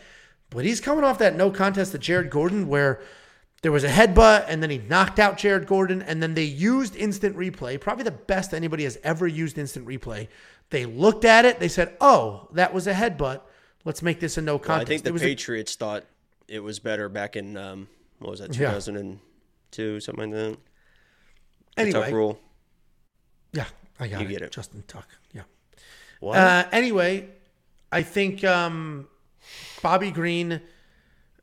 Speaker 1: But he's coming off that no contest to Jared Gordon where there was a headbutt and then he knocked out Jared Gordon and then they used instant replay, probably the best anybody has ever used instant replay. They looked at it, they said, "Oh, that was a headbutt. Let's make this a no
Speaker 2: Well,
Speaker 1: contest."
Speaker 2: I think the
Speaker 1: It was a-
Speaker 2: Patriots thought it was better back in, um, what was that,
Speaker 1: Yeah.
Speaker 2: 2002, something like that.
Speaker 1: Anyway,
Speaker 2: Tuck rule.
Speaker 1: Yeah, I got
Speaker 2: You
Speaker 1: it.
Speaker 2: get it.
Speaker 1: Justin Tuck. Yeah.
Speaker 2: What?
Speaker 1: Uh, anyway, I think um, Bobby Green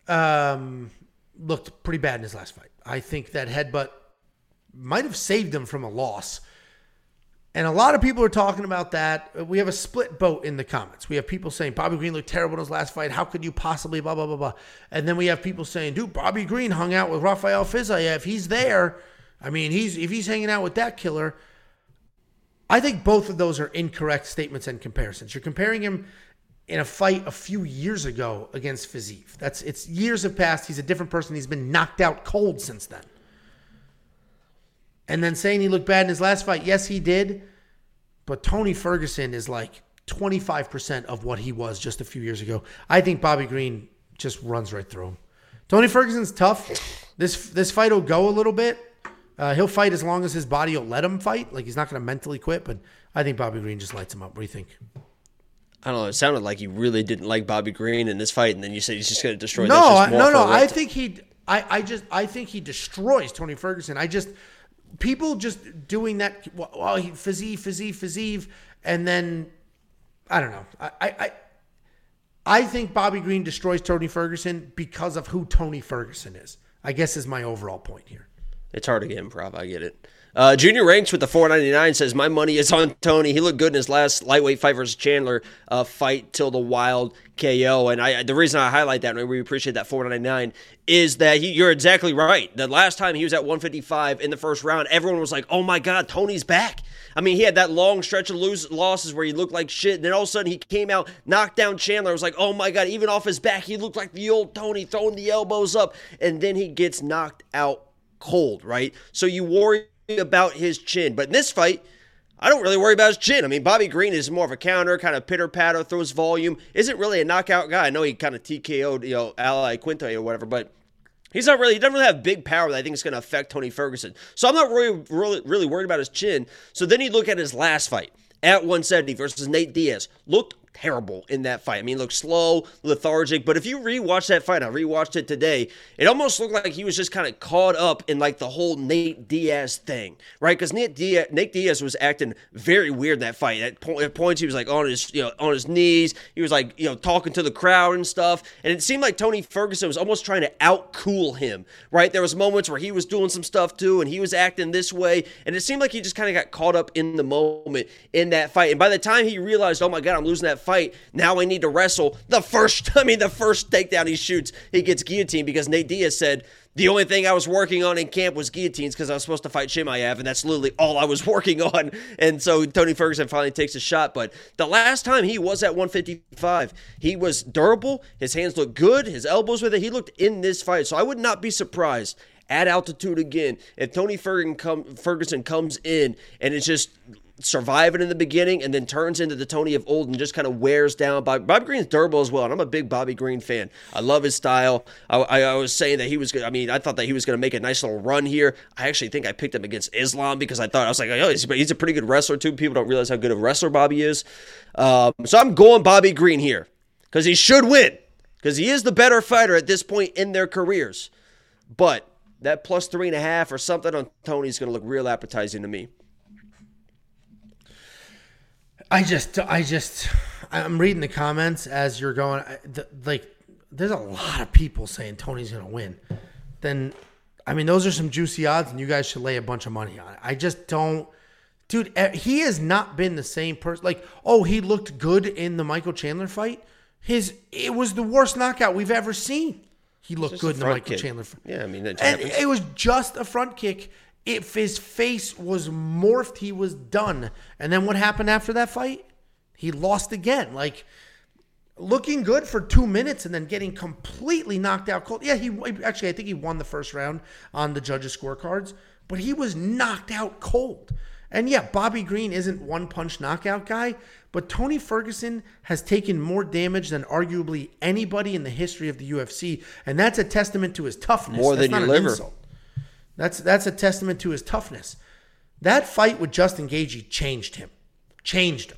Speaker 1: um, looked pretty bad in his last fight. I think that headbutt might have saved him from a loss. And a lot of people are talking about that. We have a split boat in the comments. We have people saying Bobby Green looked terrible in his last fight. How could you possibly blah blah blah blah? And then we have people saying, dude, Bobby Green hung out with Rafael Fiziev. He's there. I mean, he's if he's hanging out with that killer. I think both of those are incorrect statements and comparisons. You're comparing him in a fight a few years ago against Fiziev. That's it's years have passed. He's a different person. He's been knocked out cold since then. And then saying he looked bad in his last fight, yes, he did. But Tony Ferguson is like 25% of what he was just a few years ago. I think Bobby Green just runs right through him. Tony Ferguson's tough. This this fight will go a little bit. Uh, he'll fight as long as his body will let him fight. Like he's not going to mentally quit. But I think Bobby Green just lights him up. What do you think?
Speaker 2: I don't know. It sounded like you really didn't like Bobby Green in this fight, and then you said he's just going to destroy.
Speaker 1: No, I, no, no. I think he. I, I just. I think he destroys Tony Ferguson. I just. People just doing that. Well, he Fiziev, Fiziev, Fiziev, and then I don't know. I, I, I think Bobby Green destroys Tony Ferguson because of who Tony Ferguson is. I guess is my overall point here.
Speaker 2: It's hard to get improv. I get it. Uh, Junior Ranks with the 499 says, My money is on Tony. He looked good in his last lightweight fight versus Chandler uh, fight till the wild KO. And I, the reason I highlight that, and we appreciate that 499, is that he, you're exactly right. The last time he was at 155 in the first round, everyone was like, Oh my God, Tony's back. I mean, he had that long stretch of lose, losses where he looked like shit. And then all of a sudden he came out, knocked down Chandler. I was like, oh my God, even off his back, he looked like the old Tony throwing the elbows up. And then he gets knocked out cold, right? So you worry about his chin. But in this fight, I don't really worry about his chin. I mean, Bobby Green is more of a counter, kind of pitter patter, throws volume. Isn't really a knockout guy. I know he kind of TKO'd, you know, Al Iaquinta or whatever, but He's not really. He doesn't really have big power that I think is going to affect Tony Ferguson. So I'm not really, really, really worried about his chin. So then you look at his last fight at 170 versus Nate Diaz. Looked terrible in that fight. I mean, looked slow, lethargic. But if you rewatch that fight, I rewatched it today. It almost looked like he was just kind of caught up in like the whole Nate Diaz thing, right? Because Nate Diaz, Nate Diaz was acting very weird that fight. At, po- at points, he was like on his, you know, on his knees. He was like, you know, talking to the crowd and stuff. And it seemed like Tony Ferguson was almost trying to outcool him, right? There was moments where he was doing some stuff too, and he was acting this way, and it seemed like he just kind of got caught up in the moment in that fight. And by the time he realized, oh my god, I'm losing that fight. Now I need to wrestle. The first, I mean, the first takedown he shoots, he gets guillotined because Nate Diaz said the only thing I was working on in camp was guillotines because I was supposed to fight Chimaev, and that's literally all I was working on. And so Tony Ferguson finally takes a shot. But the last time he was at 155, he was durable. His hands looked good. His elbows with it. He looked in this fight. So I would not be surprised at altitude again if Tony Ferguson comes in and it's just surviving in the beginning and then turns into the Tony of old and just kind of wears down. Bobby, Bobby Green's durable as well, and I'm a big Bobby Green fan. I love his style. I, I, I was saying that he was. I mean, I thought that he was going to make a nice little run here. I actually think I picked him against Islam because I thought I was like, oh, he's, he's a pretty good wrestler too. People don't realize how good of a wrestler Bobby is. Um, so I'm going Bobby Green here because he should win because he is the better fighter at this point in their careers. But that plus three and a half or something on Tony is going to look real appetizing to me.
Speaker 1: I just, I just, I'm reading the comments as you're going. like, there's a lot of people saying Tony's going to win. Then, I mean, those are some juicy odds, and you guys should lay a bunch of money on it. I just don't, dude. He has not been the same person. Like, oh, he looked good in the Michael Chandler fight. His, it was the worst knockout we've ever seen. He looked good in the Michael
Speaker 2: kick.
Speaker 1: Chandler fight.
Speaker 2: Yeah, I mean,
Speaker 1: it was just a front kick if his face was morphed, he was done. And then what happened after that fight? He lost again. Like looking good for two minutes and then getting completely knocked out cold. Yeah, he actually I think he won the first round on the judges' scorecards, but he was knocked out cold. And yeah, Bobby Green isn't one punch knockout guy, but Tony Ferguson has taken more damage than arguably anybody in the history of the UFC, and that's a testament to his toughness.
Speaker 2: More
Speaker 1: that's
Speaker 2: than your liver.
Speaker 1: Insult. That's that's a testament to his toughness. That fight with Justin Gaethje changed him, changed him.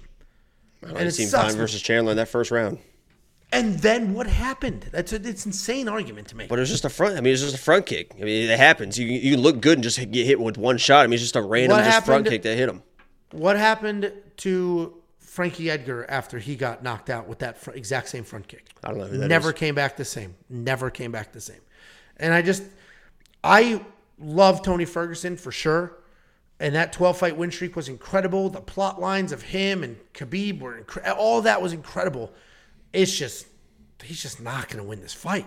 Speaker 2: I and it seen Fine versus Chandler in that first round.
Speaker 1: And then what happened? That's a, it's insane argument to make.
Speaker 2: But it was just a front. I mean, it's just a front kick. I mean, it happens. You you look good and just get hit with one shot. I mean, it's just a random just front kick that hit him.
Speaker 1: What happened to Frankie Edgar after he got knocked out with that fr- exact same front kick?
Speaker 2: I don't know.
Speaker 1: Never
Speaker 2: is.
Speaker 1: came back the same. Never came back the same. And I just, I love Tony Ferguson for sure. And that 12 fight win streak was incredible. The plot lines of him and Khabib were incre- all that was incredible. It's just he's just not going to win this fight.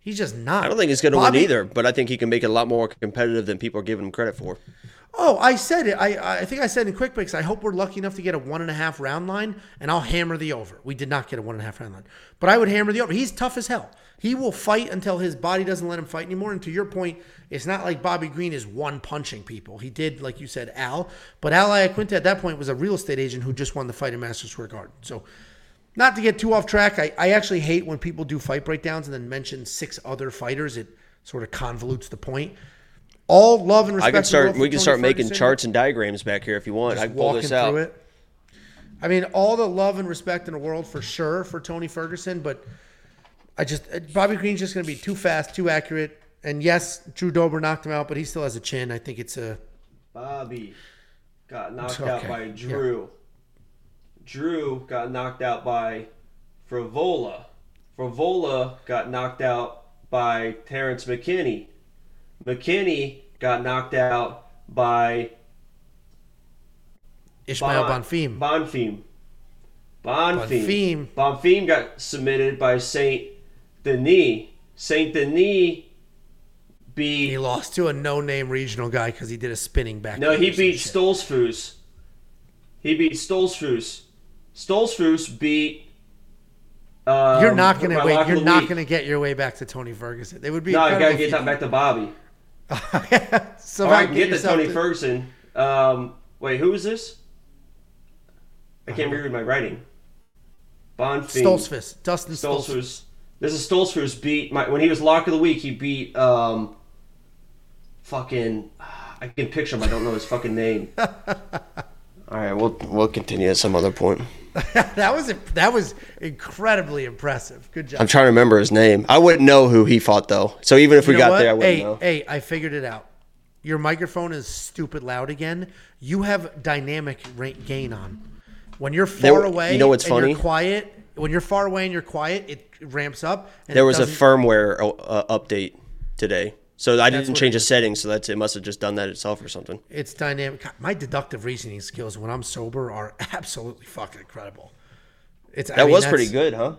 Speaker 1: He's just not.
Speaker 2: I don't think he's going to win either, but I think he can make it a lot more competitive than people are giving him credit for.
Speaker 1: Oh, I said it. I I think I said in quick picks. I hope we're lucky enough to get a one and a half round line, and I'll hammer the over. We did not get a one and a half round line, but I would hammer the over. He's tough as hell. He will fight until his body doesn't let him fight anymore. And to your point, it's not like Bobby Green is one punching people. He did, like you said, Al. But Al Iaquinta at that point was a real estate agent who just won the fight in Madison Square Garden. So, not to get too off track, I, I actually hate when people do fight breakdowns and then mention six other fighters. It sort of convolutes the point. All love and respect.
Speaker 2: I can start. We can start making charts and diagrams back here if you want. I can pull this out. It.
Speaker 1: I mean, all the love and respect in the world for sure for Tony Ferguson, but I just uh, Bobby Green's just going to be too fast, too accurate. And yes, Drew Dober knocked him out, but he still has a chin. I think it's a
Speaker 2: Bobby got knocked okay. out by Drew. Yeah. Drew got knocked out by Frevola. Frevola got knocked out by Terrence McKinney. McKinney got knocked out by
Speaker 1: Ismael bon, Bonfim.
Speaker 2: Bonfim. Bonfim. Bonfim got submitted by Saint Denis. Saint Denis beat.
Speaker 1: He lost to a no-name regional guy because he did a spinning back.
Speaker 2: No, he beat Stoltzfus. He beat Stoltzfus. Stoltzfus beat.
Speaker 1: Um, you're not gonna wait. You're not gonna get your way back to Tony Ferguson. It would be.
Speaker 2: No, you gotta get that back to Bobby.
Speaker 1: So
Speaker 2: I can get to Tony to... Ferguson. Um, wait, who is this? I can't read my writing. Bonfim.
Speaker 1: Stoltzfus, Dustin Stoltzfus.
Speaker 2: Stoltzfus. This is Stoltzfus beat my when he was lock of the week. He beat um, fucking. I can picture him. I don't know his fucking name. All right, we'll we'll continue at some other point.
Speaker 1: that was that was incredibly impressive. Good job.
Speaker 2: I'm trying to remember his name. I wouldn't know who he fought though. So even if we
Speaker 1: You know
Speaker 2: got
Speaker 1: what?
Speaker 2: there, I wouldn't
Speaker 1: hey,
Speaker 2: know.
Speaker 1: hey, I figured it out. Your microphone is stupid loud again. You have dynamic gain on. When you're far
Speaker 2: There-
Speaker 1: away,
Speaker 2: you know what's
Speaker 1: and you're
Speaker 2: funny?
Speaker 1: quiet. When you're far away and you're quiet, it ramps up. And
Speaker 2: There was a firmware uh, update today, so I didn't change
Speaker 1: it
Speaker 2: the settings. So that's it. Must have just done that itself or something.
Speaker 1: It's dynamic. God, My deductive reasoning skills when I'm sober are absolutely fucking incredible. It's
Speaker 2: That was pretty good, huh?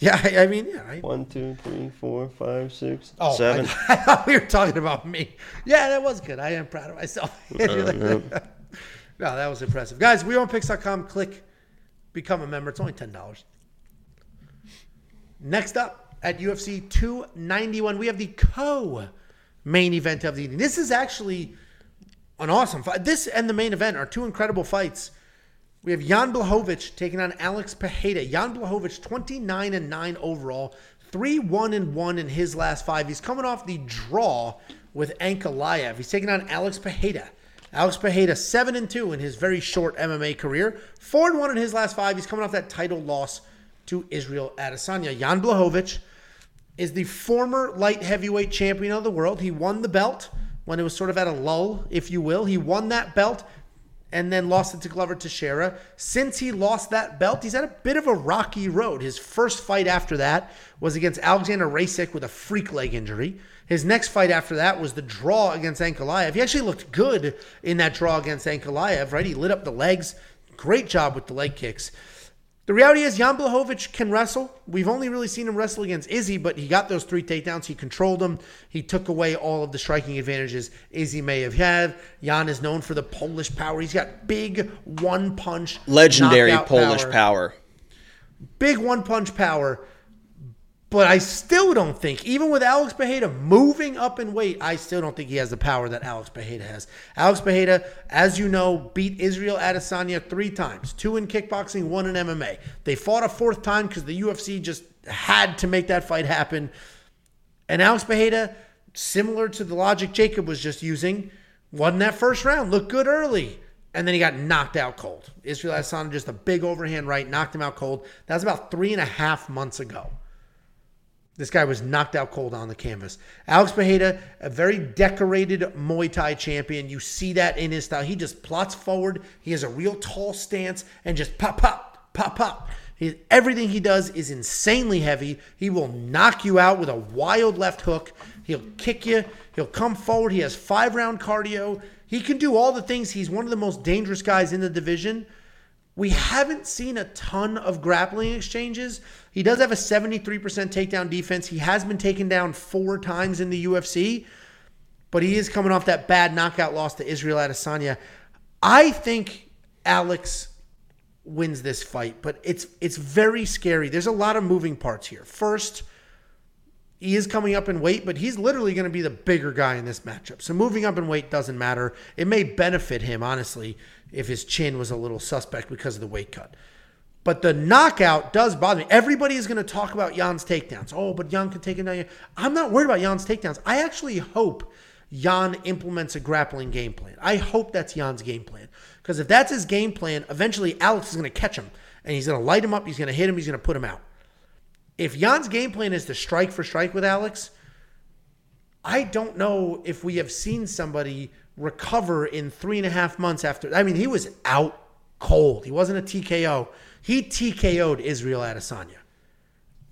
Speaker 1: Yeah, I, I mean, yeah. I,
Speaker 2: One, two, three, four, five, six,
Speaker 1: oh,
Speaker 2: seven.
Speaker 1: I, I thought we were talking about me. Yeah, that was good. I am proud of myself. Oh, no, that was impressive, guys. WeWantPicks.com. Click, become a member. It's only ten dollars. Next up at UFC 291, we have the co-main event of the evening. This is actually an awesome fight. This and the main event are two incredible fights. We have Jan Blachowicz taking on Alex Pereira. Jan Blachowicz, 29 and 9 overall, 3 1 and 1 in his last five. He's coming off the draw with Ankalaev. He's taking on Alex Pereira. Alex Pereira, 7 and 2 in his very short MMA career, 4 and 1 in his last five. He's coming off that title loss to Israel Adesanya. Jan Blachowicz is the former light heavyweight champion of the world. He won the belt when it was sort of at a lull, if you will. He won that belt and then lost it to Glover Teixeira. Since he lost that belt, he's had a bit of a rocky road. His first fight after that was against Alexander Rakic with a freak leg injury. His next fight after that was the draw against Ankalaev. He actually looked good in that draw against Ankalaev, right? He lit up the legs. Great job with the leg kicks. The reality is Jan Blachowicz can wrestle. We've only really seen him wrestle against Izzy, but he got those three takedowns. He controlled them. He took away all of the striking advantages Izzy may have had. Jan is known for the Polish power. He's got big one punch,
Speaker 2: Legendary Polish power.
Speaker 1: big one punch power. But I still don't think, even with Alex Pereira moving up in weight, I still don't think he has the power that Alex Pereira has. Alex Pereira, as you know, beat Israel Adesanya three times two in kickboxing, one in MMA. They fought a fourth time because the UFC just had to make that fight happen. And Alex Pereira, similar to the logic Jacob was just using, won that first round, looked good early, and then he got knocked out cold. Israel Adesanya just a big overhand right, knocked him out cold. That was about three and a half months ago. This guy was knocked out cold on the canvas. Alex Pereira, a very decorated Muay Thai champion. You see that in his style. He just plots forward. He has a real tall stance and just pop, pop, pop, pop. He, everything he does is insanely heavy. He will knock you out with a wild left hook. He'll kick you. He'll come forward. He has five round cardio. He can do all the things. He's one of the most dangerous guys in the division. We haven't seen a ton of grappling exchanges. He does have a 73% takedown defense. He has been taken down four times in the UFC, but he is coming off that bad knockout loss to Israel Adesanya. I think Alex wins this fight, but it's it's very scary. There's a lot of moving parts here. First, he is coming up in weight, but he's literally going to be the bigger guy in this matchup. So moving up in weight doesn't matter. It may benefit him, honestly, if his chin was a little suspect because of the weight cut. But the knockout does bother me. Everybody is going to talk about Jan's takedowns. Oh, but Jan can take it down. I'm not worried about Jan's takedowns. I actually hope Jan implements a grappling game plan. I hope that's Jan's game plan. Because if that's his game plan, eventually Alex is going to catch him and he's going to light him up. He's going to hit him. He's going to put him out. If Jan's game plan is to strike for strike with Alex, I don't know if we have seen somebody recover in three and a half months after. I mean, he was out cold. He wasn't a TKO. He TKO'd Israel Adesanya.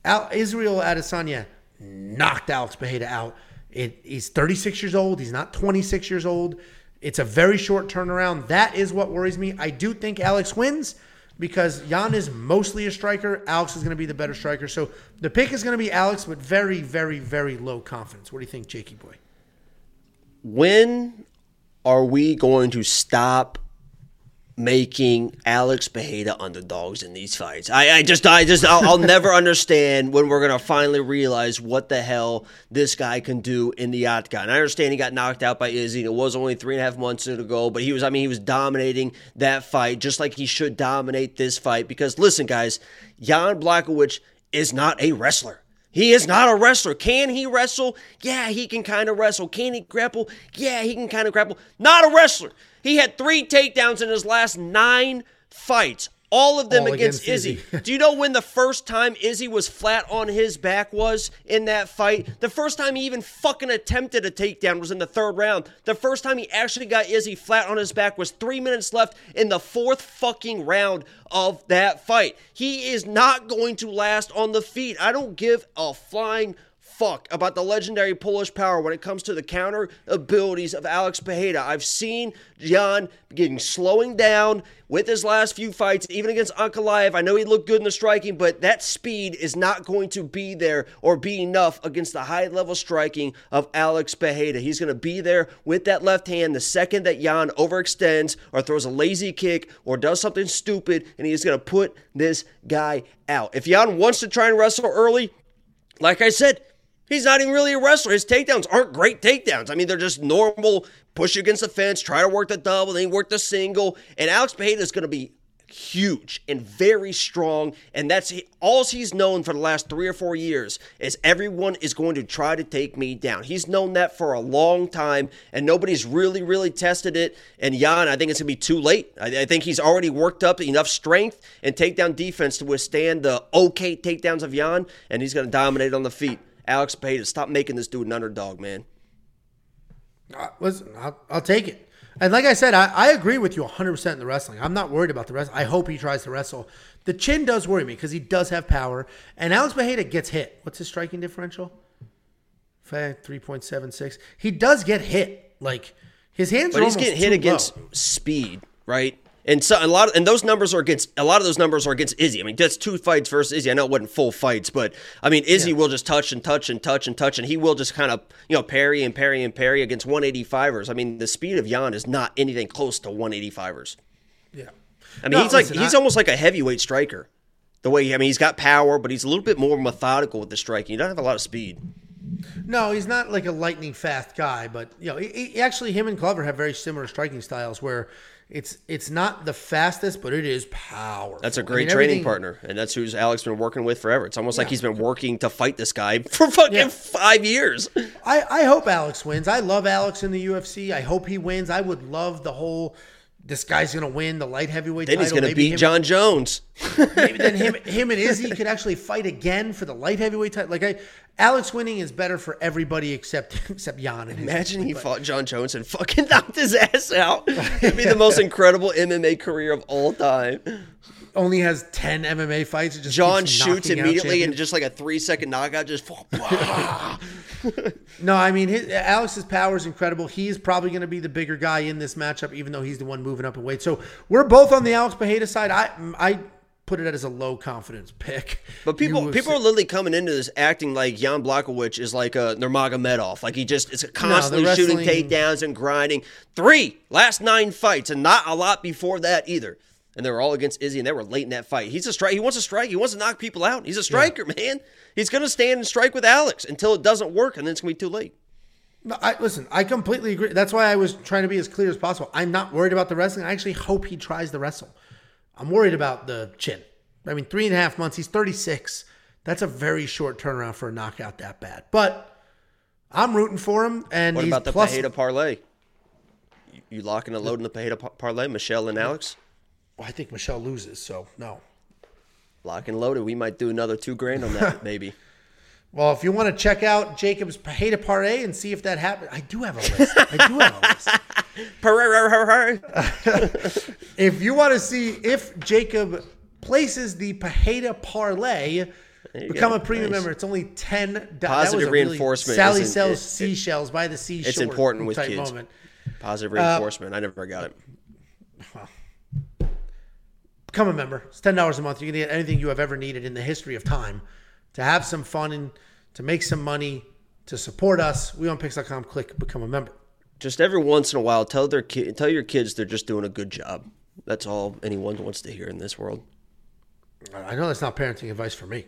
Speaker 1: Al, Israel Adesanya knocked Alex Pereira out. It, he's 36 years old. He's not 26 years old. It's a very short turnaround. That is what worries me. I do think Alex wins because Jan is mostly a striker. Alex is going to be the better striker. So the pick is going to be Alex, but very, very, very low confidence. What do you think, Jakey boy?
Speaker 2: When are we going to stop making Alex Pereira underdogs in these fights. I, I just, I just, I'll, I'll never understand when we're gonna finally realize what the hell this guy can do in the octagon. I understand he got knocked out by Izzy. And it was only three and a half months ago, but he was, I mean, he was dominating that fight just like he should dominate this fight. Because listen, guys, Jan Blachowicz is not a wrestler. He is not a wrestler. Can he wrestle? Yeah, he can kind of wrestle. Can he grapple? Yeah, he can kind of grapple. Not a wrestler. He had three takedowns in his last nine fights. All of them
Speaker 1: All
Speaker 2: against,
Speaker 1: against
Speaker 2: Izzy.
Speaker 1: Izzy.
Speaker 2: Do you know when the first time Izzy was flat on his back was in that fight? The first time he even fucking attempted a takedown was in the third round. The first time he actually got Izzy flat on his back was three minutes left in the fourth fucking round of that fight. He is not going to last on the feet. I don't give a flying fuck about the legendary Polish power when it comes to the counter abilities of Alex Pereira. I've seen Jan getting slowing down with his last few fights, even against Ankalaev. I know he looked good in the striking, but that speed is not going to be there or be enough against the high level striking of Alex Pereira. He's going to be there with that left hand the second that Jan overextends or throws a lazy kick or does something stupid, and he's going to put this guy out. If Jan wants to try and wrestle early, like I said, He's not even really a wrestler. His takedowns aren't great takedowns. I mean, they're just normal push against the fence, try to work the double, then work the single. And Alex Pereira is going to be huge and very strong. And that's all he's known for the last three or four years is everyone is going to try to take me down. He's known that for a long time, and nobody's really, really tested it. And Jan, I think it's going to be too late. I, I think he's already worked up enough strength and takedown defense to withstand the okay takedowns of Jan, and he's going to dominate on the feet. Alex Pereira, stop making this dude an underdog, man.
Speaker 1: Uh, listen, I'll, I'll take it. And like I said, I, I agree with you 100% in the wrestling. I'm not worried about the rest. I hope he tries to wrestle. The chin does worry me because he does have power. And Alex Pereira gets hit. What's his striking differential? 3.76. He does get hit. Like, his hands
Speaker 2: But he's getting hit against
Speaker 1: low.
Speaker 2: speed, right? And so a lot, of, and those numbers are against a lot of those numbers are against Izzy. I mean, that's two fights versus Izzy. I know it wasn't full fights, but I mean, Izzy will just touch and touch and touch and touch, and he will just kind of you know parry and parry and parry against 185ers. I mean, the speed of Jan is not anything close to 185ers.
Speaker 1: Yeah.
Speaker 2: I mean,
Speaker 1: No,
Speaker 2: he's like he's
Speaker 1: I-
Speaker 2: almost like a heavyweight striker. The way I mean, he's got power, but he's a little bit more methodical with the striking. He doesn't have a lot of speed.
Speaker 1: No, he's not like a lightning fast guy, but you know, he, he- actually, him and Glover have very similar striking styles where it's it's not the fastest, but it is powerful.
Speaker 2: That's a great
Speaker 1: mean,
Speaker 2: training partner, and that's who's Alex been working with forever. It's almost like he's been working to fight this guy for fucking
Speaker 1: Yeah.
Speaker 2: five years.
Speaker 1: I, I hope Alex wins. I love Alex in the UFC. I hope he wins. I would love the whole. This guy's gonna win the light heavyweight
Speaker 2: Then
Speaker 1: title.
Speaker 2: he's going to
Speaker 1: Maybe
Speaker 2: beat
Speaker 1: him-
Speaker 2: Jon Jones.
Speaker 1: Maybe then him, him and Izzy could actually fight again for the light heavyweight title. Like I, Alex winning is better for everybody except except Jan. And
Speaker 2: Imagine he
Speaker 1: but-
Speaker 2: fought Jon Jones and fucking knocked his ass out. It'd be the most incredible MMA career of all time.
Speaker 1: Only has ten MMA fights. It just
Speaker 2: John shoots immediately and just like a three second knockout, just
Speaker 1: No, I mean his, Alex's power is incredible. He's probably going to be the bigger guy in this matchup, even though he's the one moving up in weight. So we're both on the Alex Pereira side. I I put it as a low confidence pick.
Speaker 2: But people people are literally coming into this acting like Jan Blachowicz is like a Nurmagomedov. Like he just is constantly shooting takedowns and grinding. Three last nine fights, and not a lot before that either. And they were all against Izzy, and they were late in that fight. He's a strike. He wants to strike. He wants to knock people out. He's a striker, man. He's gonna stand and strike with Alex until it doesn't work, and then it's gonna be too late.
Speaker 1: No, I, listen, I completely agree. That's why I was trying to be as clear as possible. I'm not worried about the wrestling. I actually hope he tries to wrestle. I'm worried about the chin. I mean, three and a half months. He's 36. That's a very short turnaround for a knockout that bad. But I'm rooting for him. And
Speaker 2: What about the
Speaker 1: plus,
Speaker 2: Pereira parlay? You, locking and loading the Pereira pa- parlay, Michel and Alex?
Speaker 1: Well, I think Michel loses, so no.
Speaker 2: Lock and loaded. We might do another two grand on that, maybe.
Speaker 1: Well, if you want to check out Jacob's Pereira Parlay and see if that happens, I do have a list. I do have a list. If you want to see if Jacob places the Pereira Parlay, become
Speaker 2: go.
Speaker 1: a premium
Speaker 2: Nice.
Speaker 1: member. It's only ten. dollars.
Speaker 2: Positive reinforcement
Speaker 1: Sally sells
Speaker 2: it- it-
Speaker 1: seashells by the seashore.
Speaker 2: it's important with kids.
Speaker 1: Moment.
Speaker 2: Positive
Speaker 1: Uh,
Speaker 2: reinforcement. I never got it.
Speaker 1: Become a member. It's ten dollars a month. You can get anything you have ever needed in the history of time to have some fun and to make some money to support us. WeWantPicks.com. Click become a member.
Speaker 2: Just every once in a while, tell their kid, tell your kids they're just doing a good job. That's all anyone wants to hear in this world.
Speaker 1: I know that's not parenting advice for me.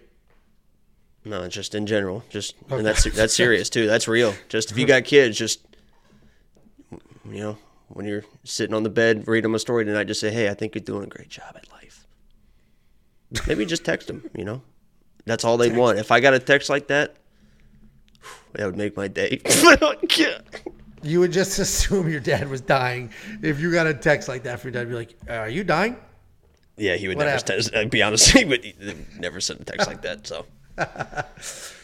Speaker 2: No, just in general. Just and that's that's serious too. That's real. Just if you got kids, just you know, when you're sitting on the bed reading them a story tonight, just say, "Hey, I think you're doing a great job at life." Maybe just text them. You know, that's all they want. If I got a text like that, that would make my day.
Speaker 1: You would just assume your dad was dying if you got a text like that from your dad. Be like, uh, "Are you dying?"
Speaker 2: yeah, he would
Speaker 1: What
Speaker 2: never.
Speaker 1: happened?
Speaker 2: Text, I'd be honest, he would never send a text like that. So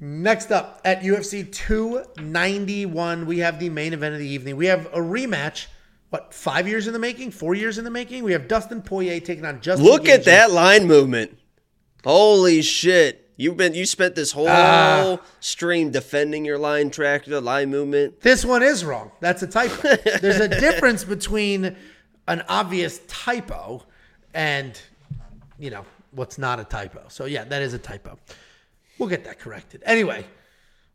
Speaker 1: Next up at UFC 291, we have the main event of the evening. We have a rematch. What, five years in the making? Four years in the making? We have Dustin Poirier taking on Justin.
Speaker 2: look at that line movement. Holy shit! You've been you spent this whole
Speaker 1: Ah.
Speaker 2: stream defending your line track, the line movement.
Speaker 1: This one is wrong. That's a typo. There's a difference between an obvious typo and, you know, what's not a typo. So, yeah, that is a typo. We'll get that corrected. Anyway,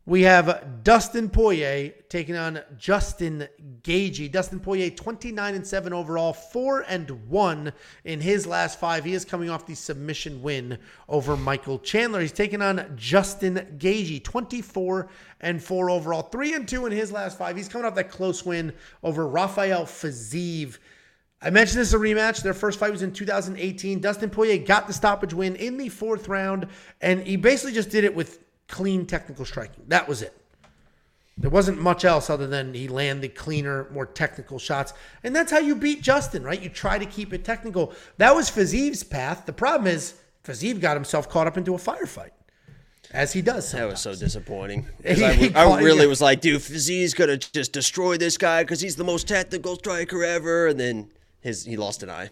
Speaker 1: we have Dustin Poirier taking on Justin Gaethje. Dustin Poirier, 29 and 7 overall, 4 and 1 in his last five. He is coming off the submission win over Michael Chandler. He's taking on Justin Gaethje, 24 and 4 overall, 3 and 2 in his last five. He's coming off that close win over Rafael Fiziev. I mentioned this is a rematch. Their first fight was in 2018. Dustin Poirier got the stoppage win in the fourth round, and he basically just did it with clean technical striking. That was it. There wasn't much else other than he landed cleaner, more technical shots. And that's how you beat Justin, right? You try to keep it technical. That was Fiziev's path. The problem is Fiziev got himself caught up into a firefight, as he does
Speaker 2: That was so disappointing. I,
Speaker 1: he
Speaker 2: w- I
Speaker 1: caught-
Speaker 2: really was like, dude, Fiziev's gonna just destroy this guy because he's the most technical striker ever, and then his he lost an eye.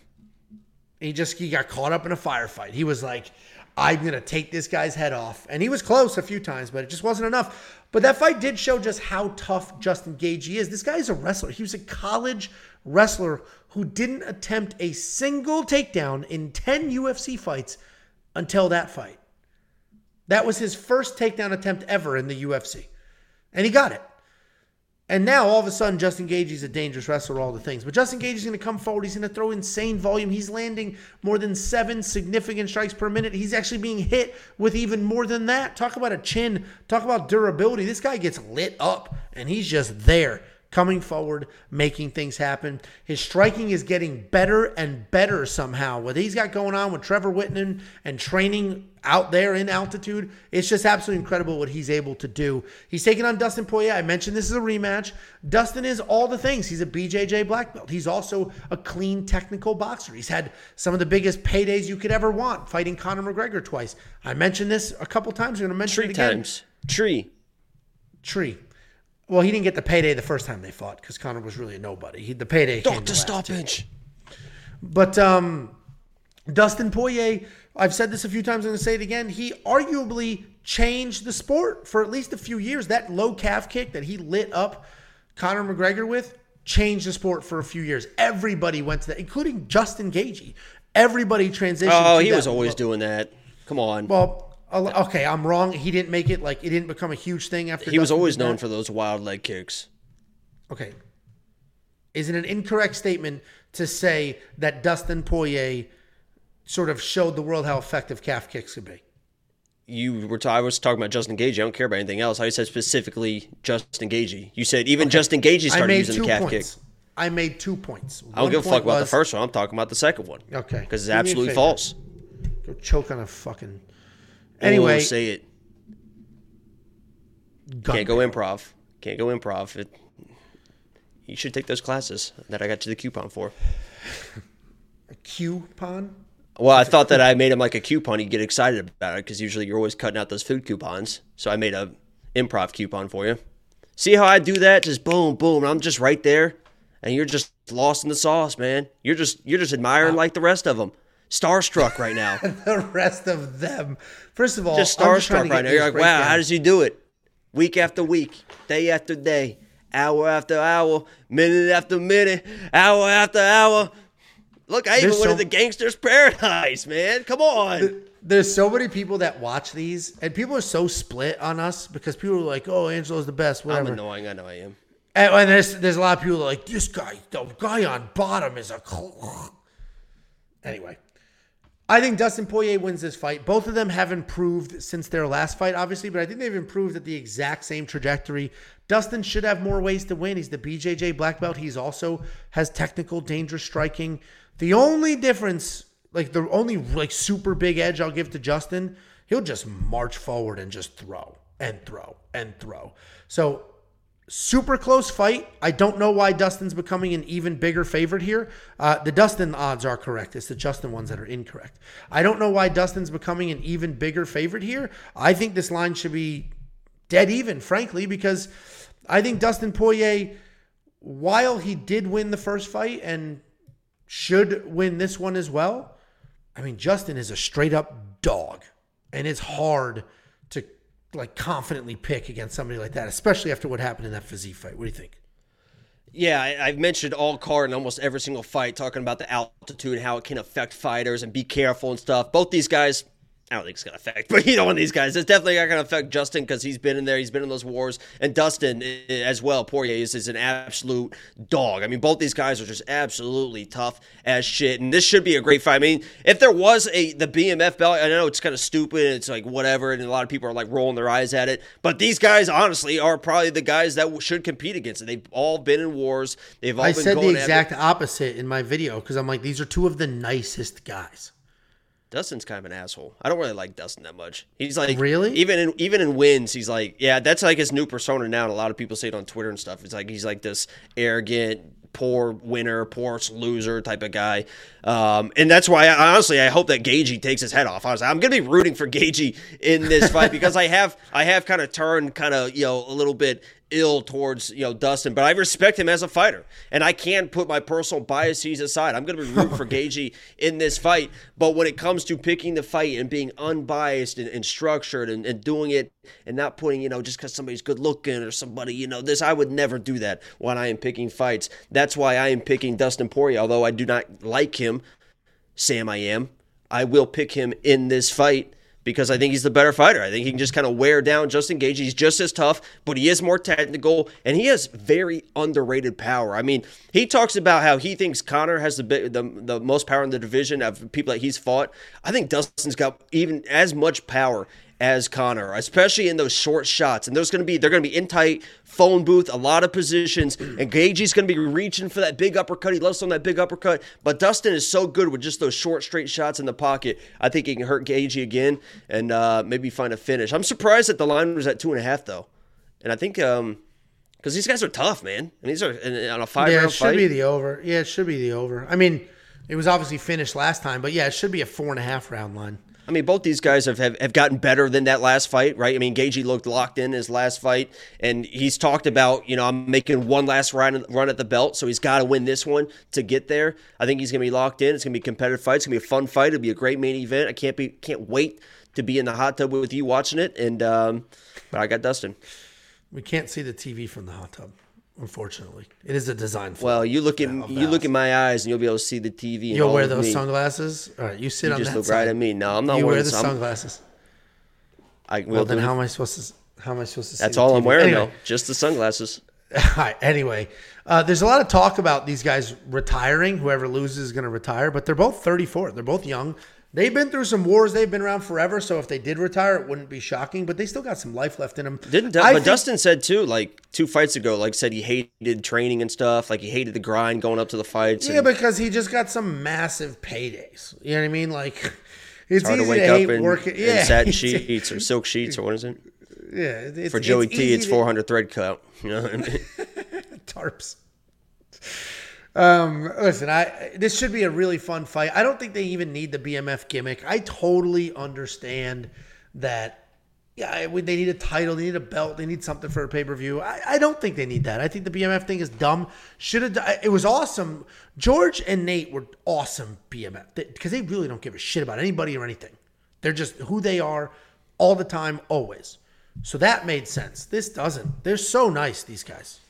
Speaker 1: He just he got caught up in a firefight. He was like, I'm gonna take this guy's head off. And he was close a few times, but it just wasn't enough. But that fight did show just how tough Justin Gaethje is. This guy is a wrestler. He was a college wrestler who didn't attempt a single takedown in 10 UFC fights until that fight. That was his first takedown attempt ever in the UFC. And he got it. And now all of a sudden, Justin Gaethje is a dangerous wrestler, all the things. But Justin Gaethje is going to come forward. He's going to throw insane volume. He's landing more than seven significant strikes per minute. He's actually being hit with even more than that. Talk about a chin. Talk about durability. This guy gets lit up, and he's just there, coming forward, making things happen. His striking is getting better and better somehow. What he's got going on with Trevor Wittman and training out there in altitude, it's just absolutely incredible what he's able to do. He's taking on Dustin Poirier. I mentioned this is a rematch. Dustin is all the things. He's a BJJ black belt. He's also a clean technical boxer. He's had some of the biggest paydays you could ever want, fighting Conor McGregor twice. I mentioned this a couple times. I'm going to mention
Speaker 2: Three
Speaker 1: it again.
Speaker 2: times. Tree.
Speaker 1: Tree. Well, he didn't get the payday the first time they fought because Conor was really a nobody. He, the payday came
Speaker 2: Doctor
Speaker 1: the last two.
Speaker 2: stoppage.
Speaker 1: But um, Dustin Poirier, I've said this a few times. I'm going to say it again. He arguably changed the sport for at least a few years. That low calf kick that he lit up Conor McGregor with changed the sport for a few years. Everybody went to that, including Justin Gaethje. Everybody transitioned.
Speaker 2: Oh,
Speaker 1: to
Speaker 2: he
Speaker 1: that
Speaker 2: was always
Speaker 1: low-
Speaker 2: doing that. Come on.
Speaker 1: Well, okay, I'm wrong. He didn't make it like it didn't become a huge thing after.
Speaker 2: he was always known for those wild leg kicks.
Speaker 1: Okay. Is it an incorrect statement to say that Dustin Poirier sort of showed the world how effective calf kicks could be?
Speaker 2: You were. T- I was talking about Justin Gaethje. I don't care about anything else. I said specifically Justin Gaethje. You said even Justin
Speaker 1: Gaethje
Speaker 2: started using the calf
Speaker 1: points.
Speaker 2: kick.
Speaker 1: I made two points.
Speaker 2: I don't give a fuck about the first one. I'm talking about the second one.
Speaker 1: Okay.
Speaker 2: Because it's absolutely false.
Speaker 1: Go choke on a fucking.
Speaker 2: Oh,
Speaker 1: Anyway,
Speaker 2: say it. Can't go improv. Can't go improv. It, you should take those classes that I got you the coupon for.
Speaker 1: coupon.
Speaker 2: Well, I thought that I made him like a coupon. He'd get excited about it because usually you're always cutting out those food coupons. So I made a improv coupon for you. See how I do that? Just boom, boom. I'm just right there, and you're just lost in the sauce, man. You're just you're just admiring like the rest of them. Starstruck right now.
Speaker 1: The rest of them. First of all,
Speaker 2: just
Speaker 1: I'm just
Speaker 2: starstruck right now. You're like, wow, how does he do it? Week after week, day after day, hour after hour, minute after minute, hour after hour. Look, I even
Speaker 1: There's
Speaker 2: went
Speaker 1: so-
Speaker 2: to the Gangster's Paradise, man. Come on.
Speaker 1: There's so many people that watch these, and people are so split on us because people are like, "Oh, Angelo's the best." Whatever.
Speaker 2: I'm annoying. I know I am.
Speaker 1: And, and there's there's a lot of people like this guy, the guy on bottom is a. cl-" Anyway, I think Dustin Poirier wins this fight. Both of them have improved since their last fight, obviously, but I think they've improved at the exact same trajectory. Dustin should have more ways to win. He's the BJJ black belt. He's also has technical, dangerous striking. The only difference, like the only like super big edge I'll give to Justin, he'll just march forward and just throw and throw and throw. So super close fight. I don't know why Dustin's becoming an even bigger favorite here. Uh, the Dustin odds are correct. It's the Justin ones that are incorrect. I don't know why Dustin's becoming an even bigger favorite here. I think this line should be dead even, frankly, because I think Dustin Poirier, while he did win the first fight and should win this one as well, I mean, Justin is a straight up dog, and it's hard like confidently pick against somebody like that, especially after what happened in that Fiziev fight. What do you think?
Speaker 2: Yeah, I, I've mentioned all card in almost every single fight, talking about the altitude and how it can affect fighters and be careful and stuff. Both these guys I don't think it's going to affect, but you know, one of these guys, it's definitely not going to affect Justin because he's been in there, he's been in those wars, and Dustin eh, eh, as well. Poirier is, is an absolute dog. I mean, both these guys are just absolutely tough as shit, and this should be a great fight. I mean, if there was a the BMF belt, I know it's kind of stupid, it's like whatever, and a lot of people are like rolling their eyes at it, but these guys honestly are probably the guys that should compete against it. They've all been in wars. They've all.
Speaker 1: I
Speaker 2: been
Speaker 1: said the exact opposite in my video because I'm like, these are two of the nicest guys.
Speaker 2: Dustin's kind of an asshole. I don't really like Dustin that much. He's like
Speaker 1: Really?
Speaker 2: even in even in wins, he's like yeah, that's like his new persona now. And a lot of people say it on Twitter and stuff. It's like he's like this arrogant, poor winner, poor loser type of guy. Um, and that's why I, honestly I hope that Gaethje takes his head off. Was I'm gonna be rooting for Gaethje in this fight because I have I have kind of turned kind of you know a little bit ill towards you know Dustin, but I respect him as a fighter, and I can't put my personal biases aside. I'm going to be rooting for Gaethje in this fight, but when it comes to picking the fight and being unbiased and, and structured and, and doing it and not putting you know just because somebody's good looking or somebody you know this, I would never do that when I am picking fights. That's why I am picking Dustin Poirier, although I do not like him. Sam, I am. I will pick him in this fight because I think he's the better fighter. I think he can just kind of wear down Justin Gaethje. He's just as tough, but he is more technical and he has very underrated power. I mean, he talks about how he thinks Conor has the the, the most power in the division of people that he's fought. I think Dustin's got even as much power as Conor, especially in those short shots. And there's going to be they're going to be in tight phone booth, a lot of positions, and Gaethje's going to be reaching for that big uppercut. He loves on that big uppercut, but Dustin is so good with just those short, straight shots in the pocket. I think he can hurt Gaethje again and uh, maybe find a finish. I'm surprised that the line was at two and a half though, and I think. um because these guys are tough, man, and these are on a five
Speaker 1: Yeah, it should
Speaker 2: fight.
Speaker 1: be the over. Yeah, it should be the over. I mean, it was obviously finished last time, but yeah, it should be a four and a half round line.
Speaker 2: I mean, both these guys have, have, have gotten better than that last fight, right? I mean, Gaethje looked locked in his last fight, and he's talked about, you know, I'm making one last run, run at the belt, so he's got to win this one to get there. I think he's going to be locked in. It's going to be a competitive fight. It's going to be a fun fight. It'll be a great main event. I can't be can't wait to be in the hot tub with you watching it. And um, but I got Dustin.
Speaker 1: We can't see the TV from the hot tub, unfortunately. It is a design flaw.
Speaker 2: Well, you look in
Speaker 1: of
Speaker 2: you look at my eyes, and you'll be able to see the TV. And
Speaker 1: You'll
Speaker 2: all
Speaker 1: wear
Speaker 2: of
Speaker 1: those
Speaker 2: me.
Speaker 1: sunglasses. All right, you sit
Speaker 2: You
Speaker 1: on
Speaker 2: just
Speaker 1: that
Speaker 2: look
Speaker 1: side.
Speaker 2: right at me. No, I'm not
Speaker 1: You
Speaker 2: wearing
Speaker 1: wear the
Speaker 2: some.
Speaker 1: sunglasses.
Speaker 2: I will
Speaker 1: Well, then
Speaker 2: do.
Speaker 1: how am I supposed to? How am I supposed to? See
Speaker 2: That's
Speaker 1: the
Speaker 2: all I'm
Speaker 1: TV?
Speaker 2: wearing
Speaker 1: Anyway.
Speaker 2: though, just the sunglasses.
Speaker 1: All right, anyway, uh, there's a lot of talk about these guys retiring. Whoever loses is going to retire, but they're both 34. They're both young. They've been through some wars. They've been around forever. So if they did retire, it wouldn't be shocking. But they still got some life left in them.
Speaker 2: Didn't
Speaker 1: I
Speaker 2: but
Speaker 1: think-
Speaker 2: Dustin said too, like two fights ago, like said he hated training and stuff, like he hated the grind going up to the fights.
Speaker 1: Yeah,
Speaker 2: and
Speaker 1: because he just got some massive paydays. You know what I mean? Like it's
Speaker 2: hard
Speaker 1: easy
Speaker 2: to wake
Speaker 1: to
Speaker 2: up
Speaker 1: hate
Speaker 2: in,
Speaker 1: working.
Speaker 2: in
Speaker 1: Yeah,
Speaker 2: satin sheets or silk sheets or what is it?
Speaker 1: Yeah, it's,
Speaker 2: For Joey
Speaker 1: it's
Speaker 2: T, it's
Speaker 1: to-
Speaker 2: 400 thread count. You know what I mean?
Speaker 1: tarps. Um, listen, I this should be a really fun fight. I don't think they even need the BMF gimmick. I totally understand that. Yeah, they need a title, they need a belt, they need something for a pay per view. I, I don't think they need that. I think the BMF thing is dumb. Should have. It was awesome. George and Nate were awesome BMF because they really don't give a shit about anybody or anything. They're just who they are all the time, always. So that made sense. This doesn't. They're so nice. These guys.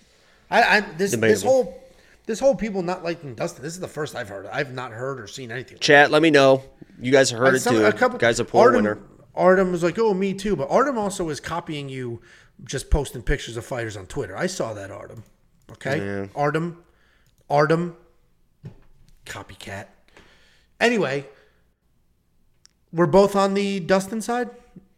Speaker 1: I, I this this whole this whole people not liking Dustin. This is the first I've heard. I've not heard or seen anything.
Speaker 2: Chat, let me know. You guys have heard it
Speaker 1: Some-
Speaker 2: too. Guy's a poor
Speaker 1: Artem,
Speaker 2: winner.
Speaker 1: Artem was like, "Oh, me too," but Artem also is copying you, just posting pictures of fighters on Twitter. I saw that Artem. Okay, Artem, Artem, copycat. Anyway, we're both on the Dustin side.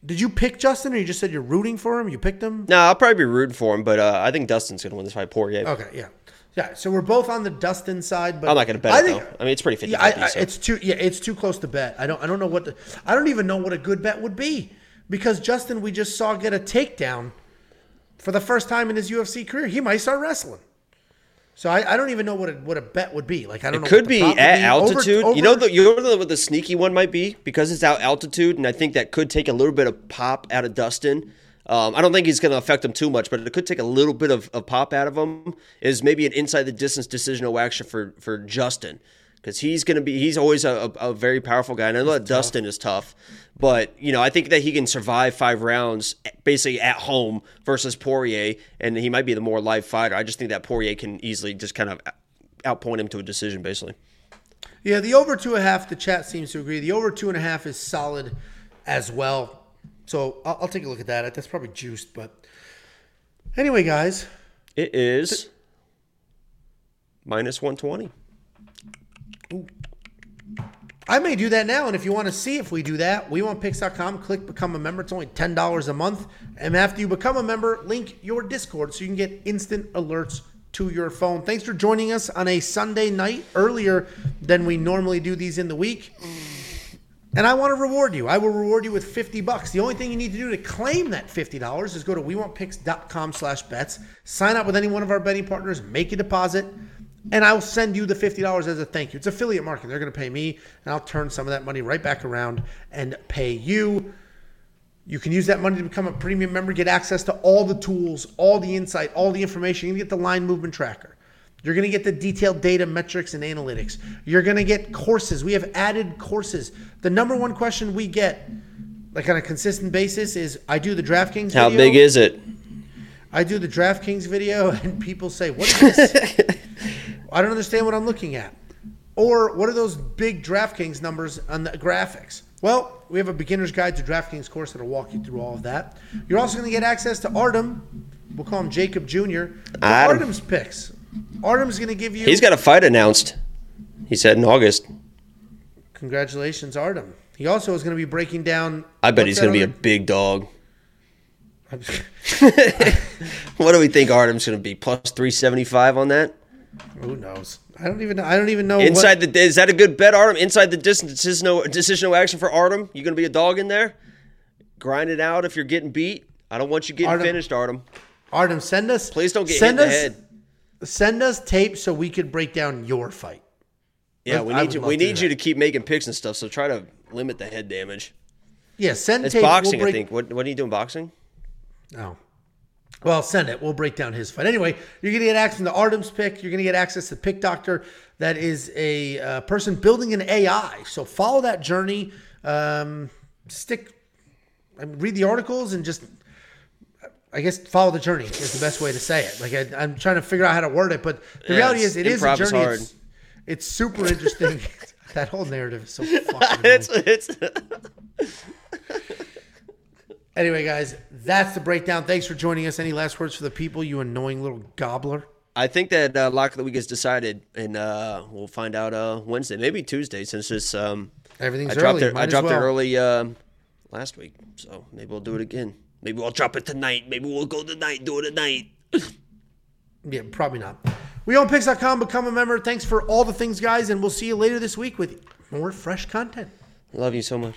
Speaker 1: Did you pick Justin, or you just said you're rooting for him? You picked him.
Speaker 2: No, I'll probably be rooting for him, but uh, I think Dustin's going to win this fight. Poirier.
Speaker 1: Okay, yeah, yeah. So we're both on the Dustin side, but
Speaker 2: I'm not going to bet
Speaker 1: I
Speaker 2: it
Speaker 1: think,
Speaker 2: though. I mean, it's pretty 50
Speaker 1: Yeah, I, I, it's too. Yeah, it's too close to bet. I don't. I don't know what. The, I don't even know what a good bet would be because Justin, we just saw get a takedown for the first time in his UFC career. He might start wrestling. So I, I don't even know what a, what a bet would be. Like I don't know.
Speaker 2: It could be at
Speaker 1: be. Over-
Speaker 2: altitude.
Speaker 1: over-
Speaker 2: you know the you know what the sneaky one might be because it's out altitude, and I think that could take a little bit of pop out of Dustin. Um, I don't think he's going to affect him too much, but it could take a little bit of, of pop out of him. Is maybe an inside the distance decisional action for for Justin because he's going to be he's always a, a, a very powerful guy. And I know that Dustin is tough, but you know I think that he can survive five rounds basically at home versus Poirier, and he might be the more live fighter. I just think that Poirier can easily just kind of outpoint him to a decision, basically.
Speaker 1: Yeah, the over two and a half. The chat seems to agree. The over two and a half is solid as well. So I'll, I'll take a look at that. That's probably juiced, but anyway, guys.
Speaker 2: It is minus 120.
Speaker 1: I may do that now, and if you want to see if we do that, WeWantPicks.com, click become a member. It's only ten dollars a month, and after you become a member, link your Discord so you can get instant alerts to your phone. Thanks for joining us on a Sunday night earlier than we normally do these in the week. And I want to reward you. I will reward you with 50 bucks. The only thing you need to do to claim that $50 is go to wewantpicks.com slash bets, sign up with any one of our betting partners, make a deposit, and I'll send you the $50 as a thank you. It's affiliate marketing. They're going to pay me, and I'll turn some of that money right back around and pay you. You can use that money to become a premium member, get access to all the tools, all the insight, all the information. You can get the line movement tracker. You're going to get the detailed data, metrics, and analytics. You're going to get courses. We have added courses. The number one question we get, like on a consistent basis, is I do the DraftKings video.
Speaker 2: How
Speaker 1: video.
Speaker 2: big is it?
Speaker 1: I do the DraftKings video, and people say, "What is this? I don't understand what I'm looking at." Or what are those big DraftKings numbers on the graphics? Well, we have a beginner's guide to DraftKings course that'll walk you through all of that. You're also going to get access to Artem. We'll call him Jacob Jr.
Speaker 2: Artem.
Speaker 1: Artem's picks. Artem's going to give you.
Speaker 2: He's got a fight announced. He said in August.
Speaker 1: Congratulations, Artem. He also is going to be breaking down.
Speaker 2: I bet he's going to be a big dog. What do we think Artem's going to be? Plus 375 on that?
Speaker 1: Who knows? I don't even. know. I don't even know. what-
Speaker 2: Inside the is that a good bet, Artem? Inside the distance, decisional, decisional action for Artem. You going to be a dog in there? Grind it out if you're getting beat. I don't want you getting
Speaker 1: Artem-
Speaker 2: finished, Artem.
Speaker 1: Artem, send us.
Speaker 2: Please don't get
Speaker 1: send
Speaker 2: hit in
Speaker 1: us,
Speaker 2: the head.
Speaker 1: Send us tape so we could break down your fight.
Speaker 2: Yeah, we need you. We
Speaker 1: to
Speaker 2: need you to keep making picks and stuff. So try to limit the head damage.
Speaker 1: Yeah, send
Speaker 2: It's
Speaker 1: tape.
Speaker 2: boxing,
Speaker 1: we'll break,
Speaker 2: I think. What What are you doing? Boxing?
Speaker 1: Oh. Well, send it. We'll break down his fight. Anyway, you're going to get access to Artem's pick. You're going to get access to Pick Doctor. That is a uh, person building an AI. So follow that journey. Um, stick, I mean, read the articles and just, I guess, follow the journey is the best way to say it. Like I, I'm trying to figure out how to word it, but the
Speaker 2: Yeah,
Speaker 1: reality is, it is a
Speaker 2: is
Speaker 1: journey.
Speaker 2: hard.
Speaker 1: It's, it's super interesting. that whole narrative is so fucking.
Speaker 2: It's it's.
Speaker 1: Anyway, guys, that's the breakdown. Thanks for joining us. Any last words for the people, you annoying little gobbler?
Speaker 2: I think that uh, lock of the week is decided, and uh, we'll find out uh, Wednesday, maybe Tuesday, since it's um,
Speaker 1: Everything's
Speaker 2: I dropped
Speaker 1: early.
Speaker 2: it. I dropped
Speaker 1: well.
Speaker 2: it early um, last week, so maybe we'll do it again. Maybe we'll drop it tonight. Maybe we'll go tonight. Do it tonight.
Speaker 1: Yeah, probably not. WeWantPicks.com. Become a member. Thanks for all the things, guys, and we'll see you later this week with more fresh content.
Speaker 2: Love you so much.